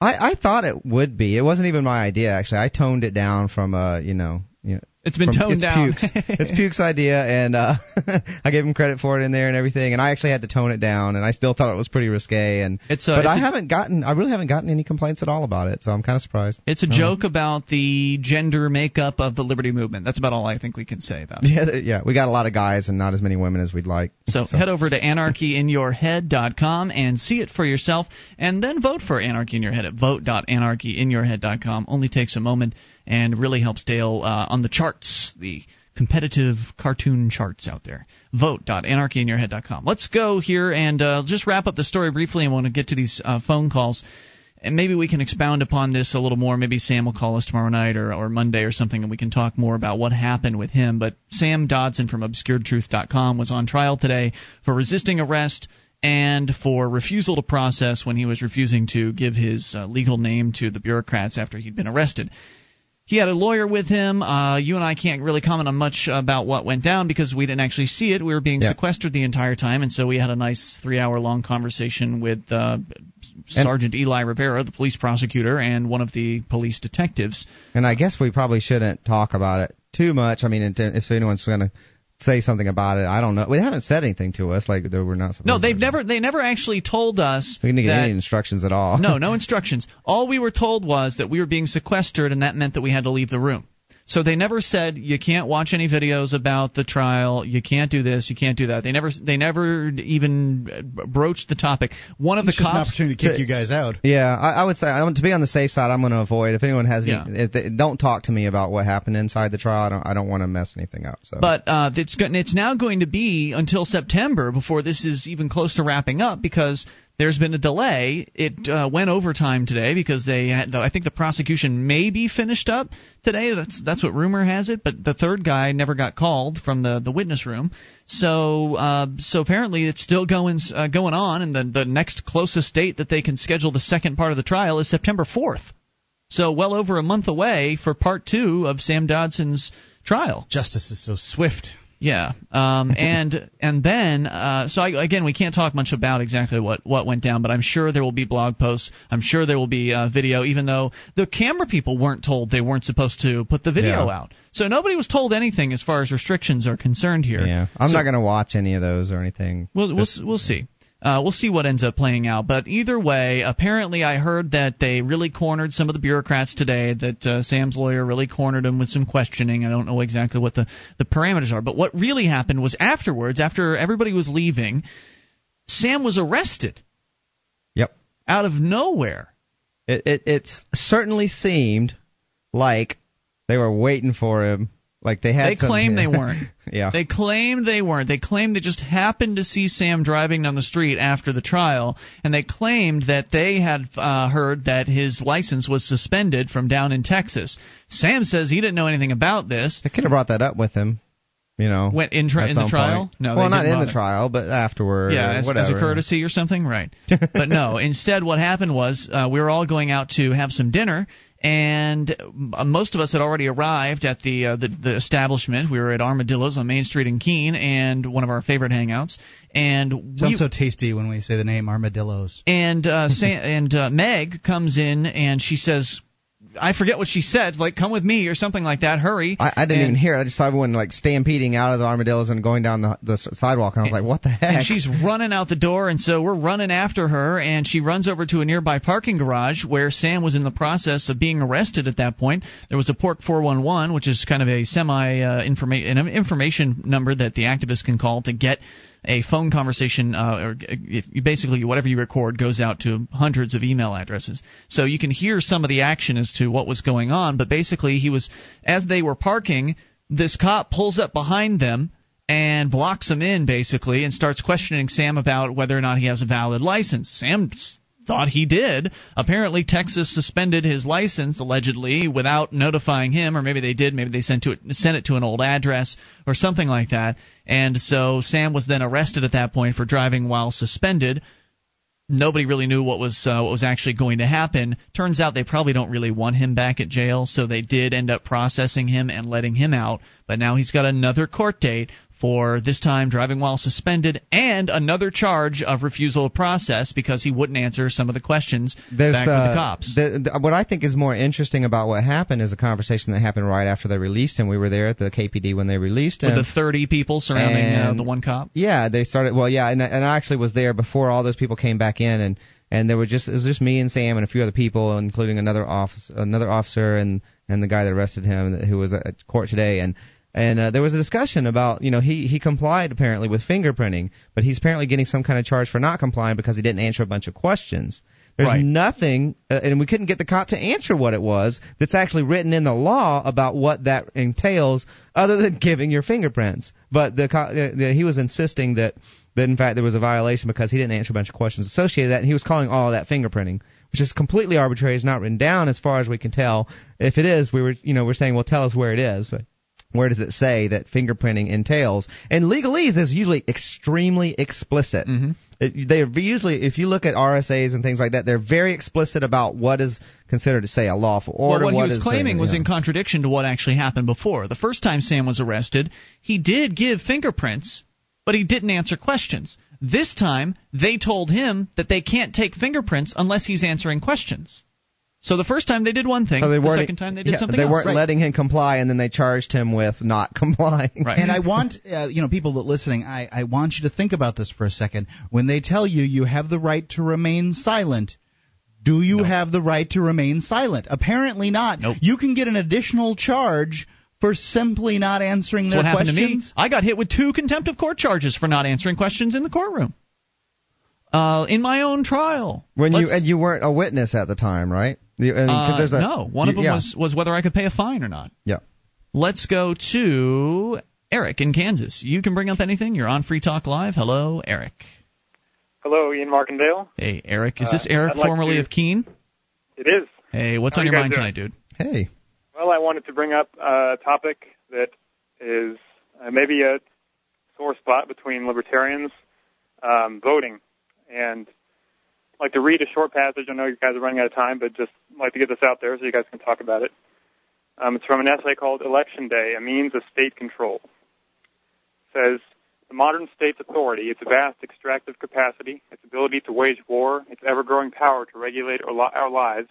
I I thought it would be. It wasn't even my idea actually. I toned it down from uh, you know, you know It's been from- toned it's down. Puke's. it's (laughs) Puke's idea, and uh, (laughs) I gave him credit for it in there and everything. And I actually had to tone it down, and I still thought it was pretty risque. And It's a- but it's I a- haven't gotten, I really haven't gotten any complaints at all about it, so I'm kind of surprised. It's a Uh, joke about the gender makeup of the liberty movement. That's about all I think we can say about it. (laughs) Yeah, yeah, we got a lot of guys and not as many women as we'd like. So, head over to anarchyinyourhead.com and see it for yourself, and then vote for Anarchy in Your Head at vote.anarchyinyourhead.com. Only takes a moment and really helps Dale uh, on the charts, the competitive cartoon charts out there. Vote.anarchyinyourhead.com. Let's go here and uh, just wrap up the story briefly. I want to get to these uh, phone calls. And maybe we can expound upon this a little more. Maybe Sam will call us tomorrow night or, or Monday or something, and we can talk more about what happened with him. But Sam Dodson from ObscuredTruth.com was on trial today for resisting arrest and for refusal to process when he was refusing to give his uh, legal name to the bureaucrats after he'd been arrested. He had a lawyer with him. Uh, you and I can't really comment on much about what went down because we didn't actually see it. We were being Yeah. sequestered the entire time, and so we had a nice three-hour-long conversation with uh, Sergeant Eli Rivera, the police prosecutor, and one of the police detectives. And I guess we probably shouldn't talk about it too much. I mean, if anyone's going to say something about it, I don't know. They haven't said anything to us like we're not supposed. No, they've never they never actually told us We didn't get any instructions at all. no, no instructions. All we were told was that we were being sequestered, and that meant that we had to leave the room. So they never said you can't watch any videos about the trial, you can't do this, you can't do that. They never they never even broached the topic. One of the It's just an cops opportunity to kick you guys out. Yeah, I, I would say I want to be on the safe side. I'm going to avoid if anyone has any. Yeah. If they, don't talk to me about what happened inside the trial. I don't. I don't want to mess anything up. So. But uh, it's go- it's now going to be until September before this is even close to wrapping up because there's been a delay. It uh, went overtime today because they had. I think the prosecution may be finished up today. That's that's what rumor has it. But the third guy never got called from the, the witness room. So uh, so apparently it's still going uh, going on, and the the next closest date that they can schedule the second part of the trial is September 4th. So well over a month away for part two of Sam Dodson's trial. Justice is so swift. Yeah, um, (laughs) and and then uh, so I, again we can't talk much about exactly what what went down, but I'm sure there will be blog posts. I'm sure there will be uh, video, even though the camera people weren't told they weren't supposed to put the video Yeah. out. So nobody was told anything as far as restrictions are concerned here. Yeah, I'm So- not going to watch any of those or anything. We'll we'll we'll see. Uh, we'll see what ends up playing out. But either way, apparently I heard that they really cornered some of the bureaucrats today. That uh, Sam's lawyer really cornered him with some questioning. I don't know exactly what the the parameters are. But what really happened was afterwards, after everybody was leaving, Sam was arrested. Yep. Out of nowhere. It, it it's certainly seemed like they were waiting for him. Like they had. They claim they weren't. (laughs) yeah. They claimed they weren't. They claimed they just happened to see Sam driving down the street after the trial, and they claimed that they had uh, heard that his license was suspended from down in Texas. Sam says he didn't know anything about this. They could have brought that up with him. You know. Went in, tri- in the trial? point. No, Well, not in the bother. trial, but afterward. Yeah, as, as a courtesy or something, right? (laughs) but no. Instead, what happened was uh, we were all going out to have some dinner, and uh, most of us had already arrived at the, uh, the the establishment. We were at Armadillos on Main Street in Keene, and one of our favorite hangouts. And Sounds we, so tasty when we say the name armadillos. and uh, Sam, (laughs) and uh, Meg comes in and she says, "I forget what she said. Like, come with me or something like that. Hurry." I, I didn't And- even hear it. I just saw everyone like stampeding out of the armadillos and going down the, the sidewalk, and I was like, "What the heck?" And she's running out the door, and so we're running after her, and she runs over to a nearby parking garage where Sam was in the process of being arrested at that point. There was a Pork 411, which is kind of a semi uh, informa- an information number that the activists can call to get a phone conversation, uh, or you basically whatever you record goes out to hundreds of email addresses. So you can hear some of the action as to what was going on. But basically, he was as they were parking, this cop pulls up behind them and blocks him in basically and starts questioning Sam about whether or not he has a valid license. Sam thought he did. Apparently Texas suspended his license allegedly without notifying him or maybe they did, maybe they sent to it sent it to an old address or something like that. And so Sam was then arrested at that point for driving while suspended nobody really knew what was uh, what was actually going to happen. Turns out they probably don't really want him back at jail, so they did end up processing him and letting him out. But now he's got another court date for this time driving while suspended and another charge of refusal of process because he wouldn't answer some of the questions There's, back uh, the cops. The, the, what I think is more interesting about what happened is a conversation that happened right after they released him. We were there at the KPD when they released him. with the 30 people surrounding uh, the one cop. Yeah, they started. Well, yeah, and and I actually was there before all those people came back in, and and there were just it was just me and Sam and a few other people, including another office, another officer, and and the guy that arrested him who was at court today, and. And uh, there was a discussion about, you know, he, he complied apparently with fingerprinting, but he's apparently getting some kind of charge for not complying because he didn't answer a bunch of questions. There's Right. nothing, uh, and we couldn't get the cop to answer what it was that's actually written in the law about what that entails, other than (laughs) giving your fingerprints. But the, co- uh, the he was insisting that that in fact there was a violation because he didn't answer a bunch of questions associated with that, and he was calling all of that fingerprinting, which is completely arbitrary. It's not written down as far as we can tell. If it is, we were you know we're saying, well, tell us where it is. Where does it say that fingerprinting entails? And legalese is usually extremely explicit. Mm-hmm. It, they're usually, if you look at RSAs and things like that, they're very explicit about what is considered to say a lawful order. well, what, he was is, claiming was know. in contradiction to what actually happened before. The first time Sam was arrested, he did give fingerprints, but he didn't answer questions. This time, they told him that they can't take fingerprints unless he's answering questions. So the first time they did one thing, So they the weren't- second time they did yeah, something They else. weren't letting him comply, and then they charged him with not (laughs) complying. Right. And I want uh, you know people that listening. I, I want you to think about this for a second. When they tell you you have the right to remain silent, do you have the right to remain silent? Apparently not. Nope. You can get an additional charge for simply not answering That's their what happened to me. I got hit with two contempt of court charges for not answering questions in the courtroom. Uh, in my own trial. When you Let's- and you weren't a witness at the time, right? You, and, 'cause Uh, there's a, no, one of them yeah, was was whether I could pay a fine or not. Yeah. Let's go to Eric in Kansas. You can bring up anything. You're on Free Talk Live. Hello, Eric. Hello, Ian Mark and Dale. Hey, Eric. Is this Uh, Eric, like formerly to- of Keene? It is. Hey, what's How on you your mind doing? tonight, dude? Hey. Well, I wanted to bring up a topic that is uh, maybe a sore spot between libertarians, um, voting. And like to read a short passage. I know you guys are running out of time, but just like to get this out there so you guys can talk about it. Um, it's from an essay called Election Day, a Means of State Control. It says, the modern state's authority, its vast extractive capacity, its ability to wage war, its ever-growing power to regulate our lives,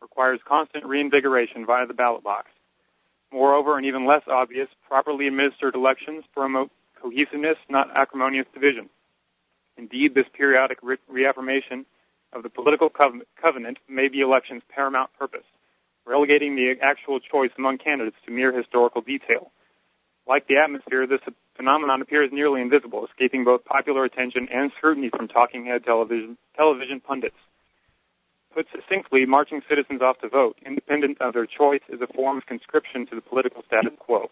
requires constant reinvigoration via the ballot box. Moreover, and even less obvious, properly administered elections promote cohesiveness, not acrimonious division. Indeed, this periodic re- reaffirmation of the political covenant may be election's paramount purpose, relegating the actual choice among candidates to mere historical detail. Like the atmosphere, this phenomenon appears nearly invisible, escaping both popular attention and scrutiny from talking head television, television pundits. Put succinctly, marching citizens off to vote, independent of their choice, is a form of conscription to the political status quo.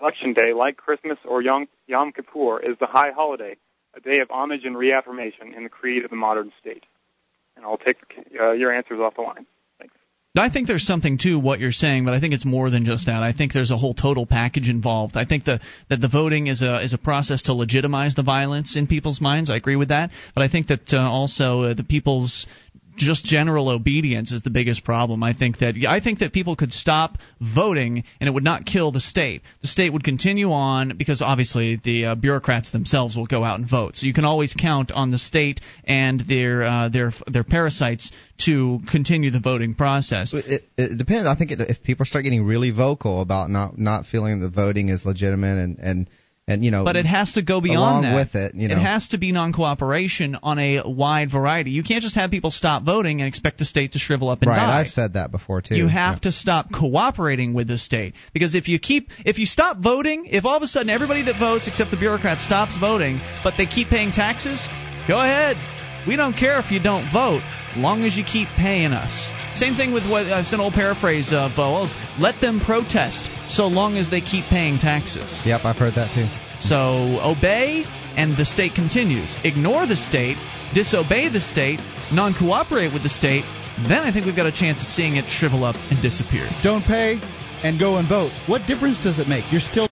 Election Day, like Christmas or Yom, Yom Kippur, is the high holiday, a day of homage and reaffirmation in the creed of the modern state. And I'll take uh, your answers off the line. Thanks. I think there's something to what you're saying, but I think it's more than just that. I think there's a whole total package involved. I think the, that the voting is a is a process to legitimize the violence in people's minds. I agree with that, but I think that uh, also uh, the people's just general obedience is the biggest problem. I think that I think that people could stop voting and it would not kill the state. The state would continue on because obviously the uh, bureaucrats themselves will go out and vote. So you can always count on the state and their uh, their their parasites to continue the voting process. It, it depends. I think it, if people start getting really vocal about not not feeling that voting is legitimate and and and you know but it has to go beyond along that. with it you know it has to be non-cooperation on a wide variety you can't just have people stop voting and expect the state to shrivel up and right die. i've said that before too you have yeah. to stop cooperating with the state because if you keep if you stop voting if all of a sudden everybody that votes except the bureaucrats stops voting but they keep paying taxes go ahead we don't care if you don't vote long as you keep paying us same thing with what uh, it's an old paraphrase of uh, well, let them protest so long as they keep paying taxes. Yep, I've heard that too. So obey, and the state continues. Ignore the state, disobey the state, non cooperate with the state, then I think we've got a chance of seeing it shrivel up and disappear. Don't pay and go and vote. What difference does it make? You're still.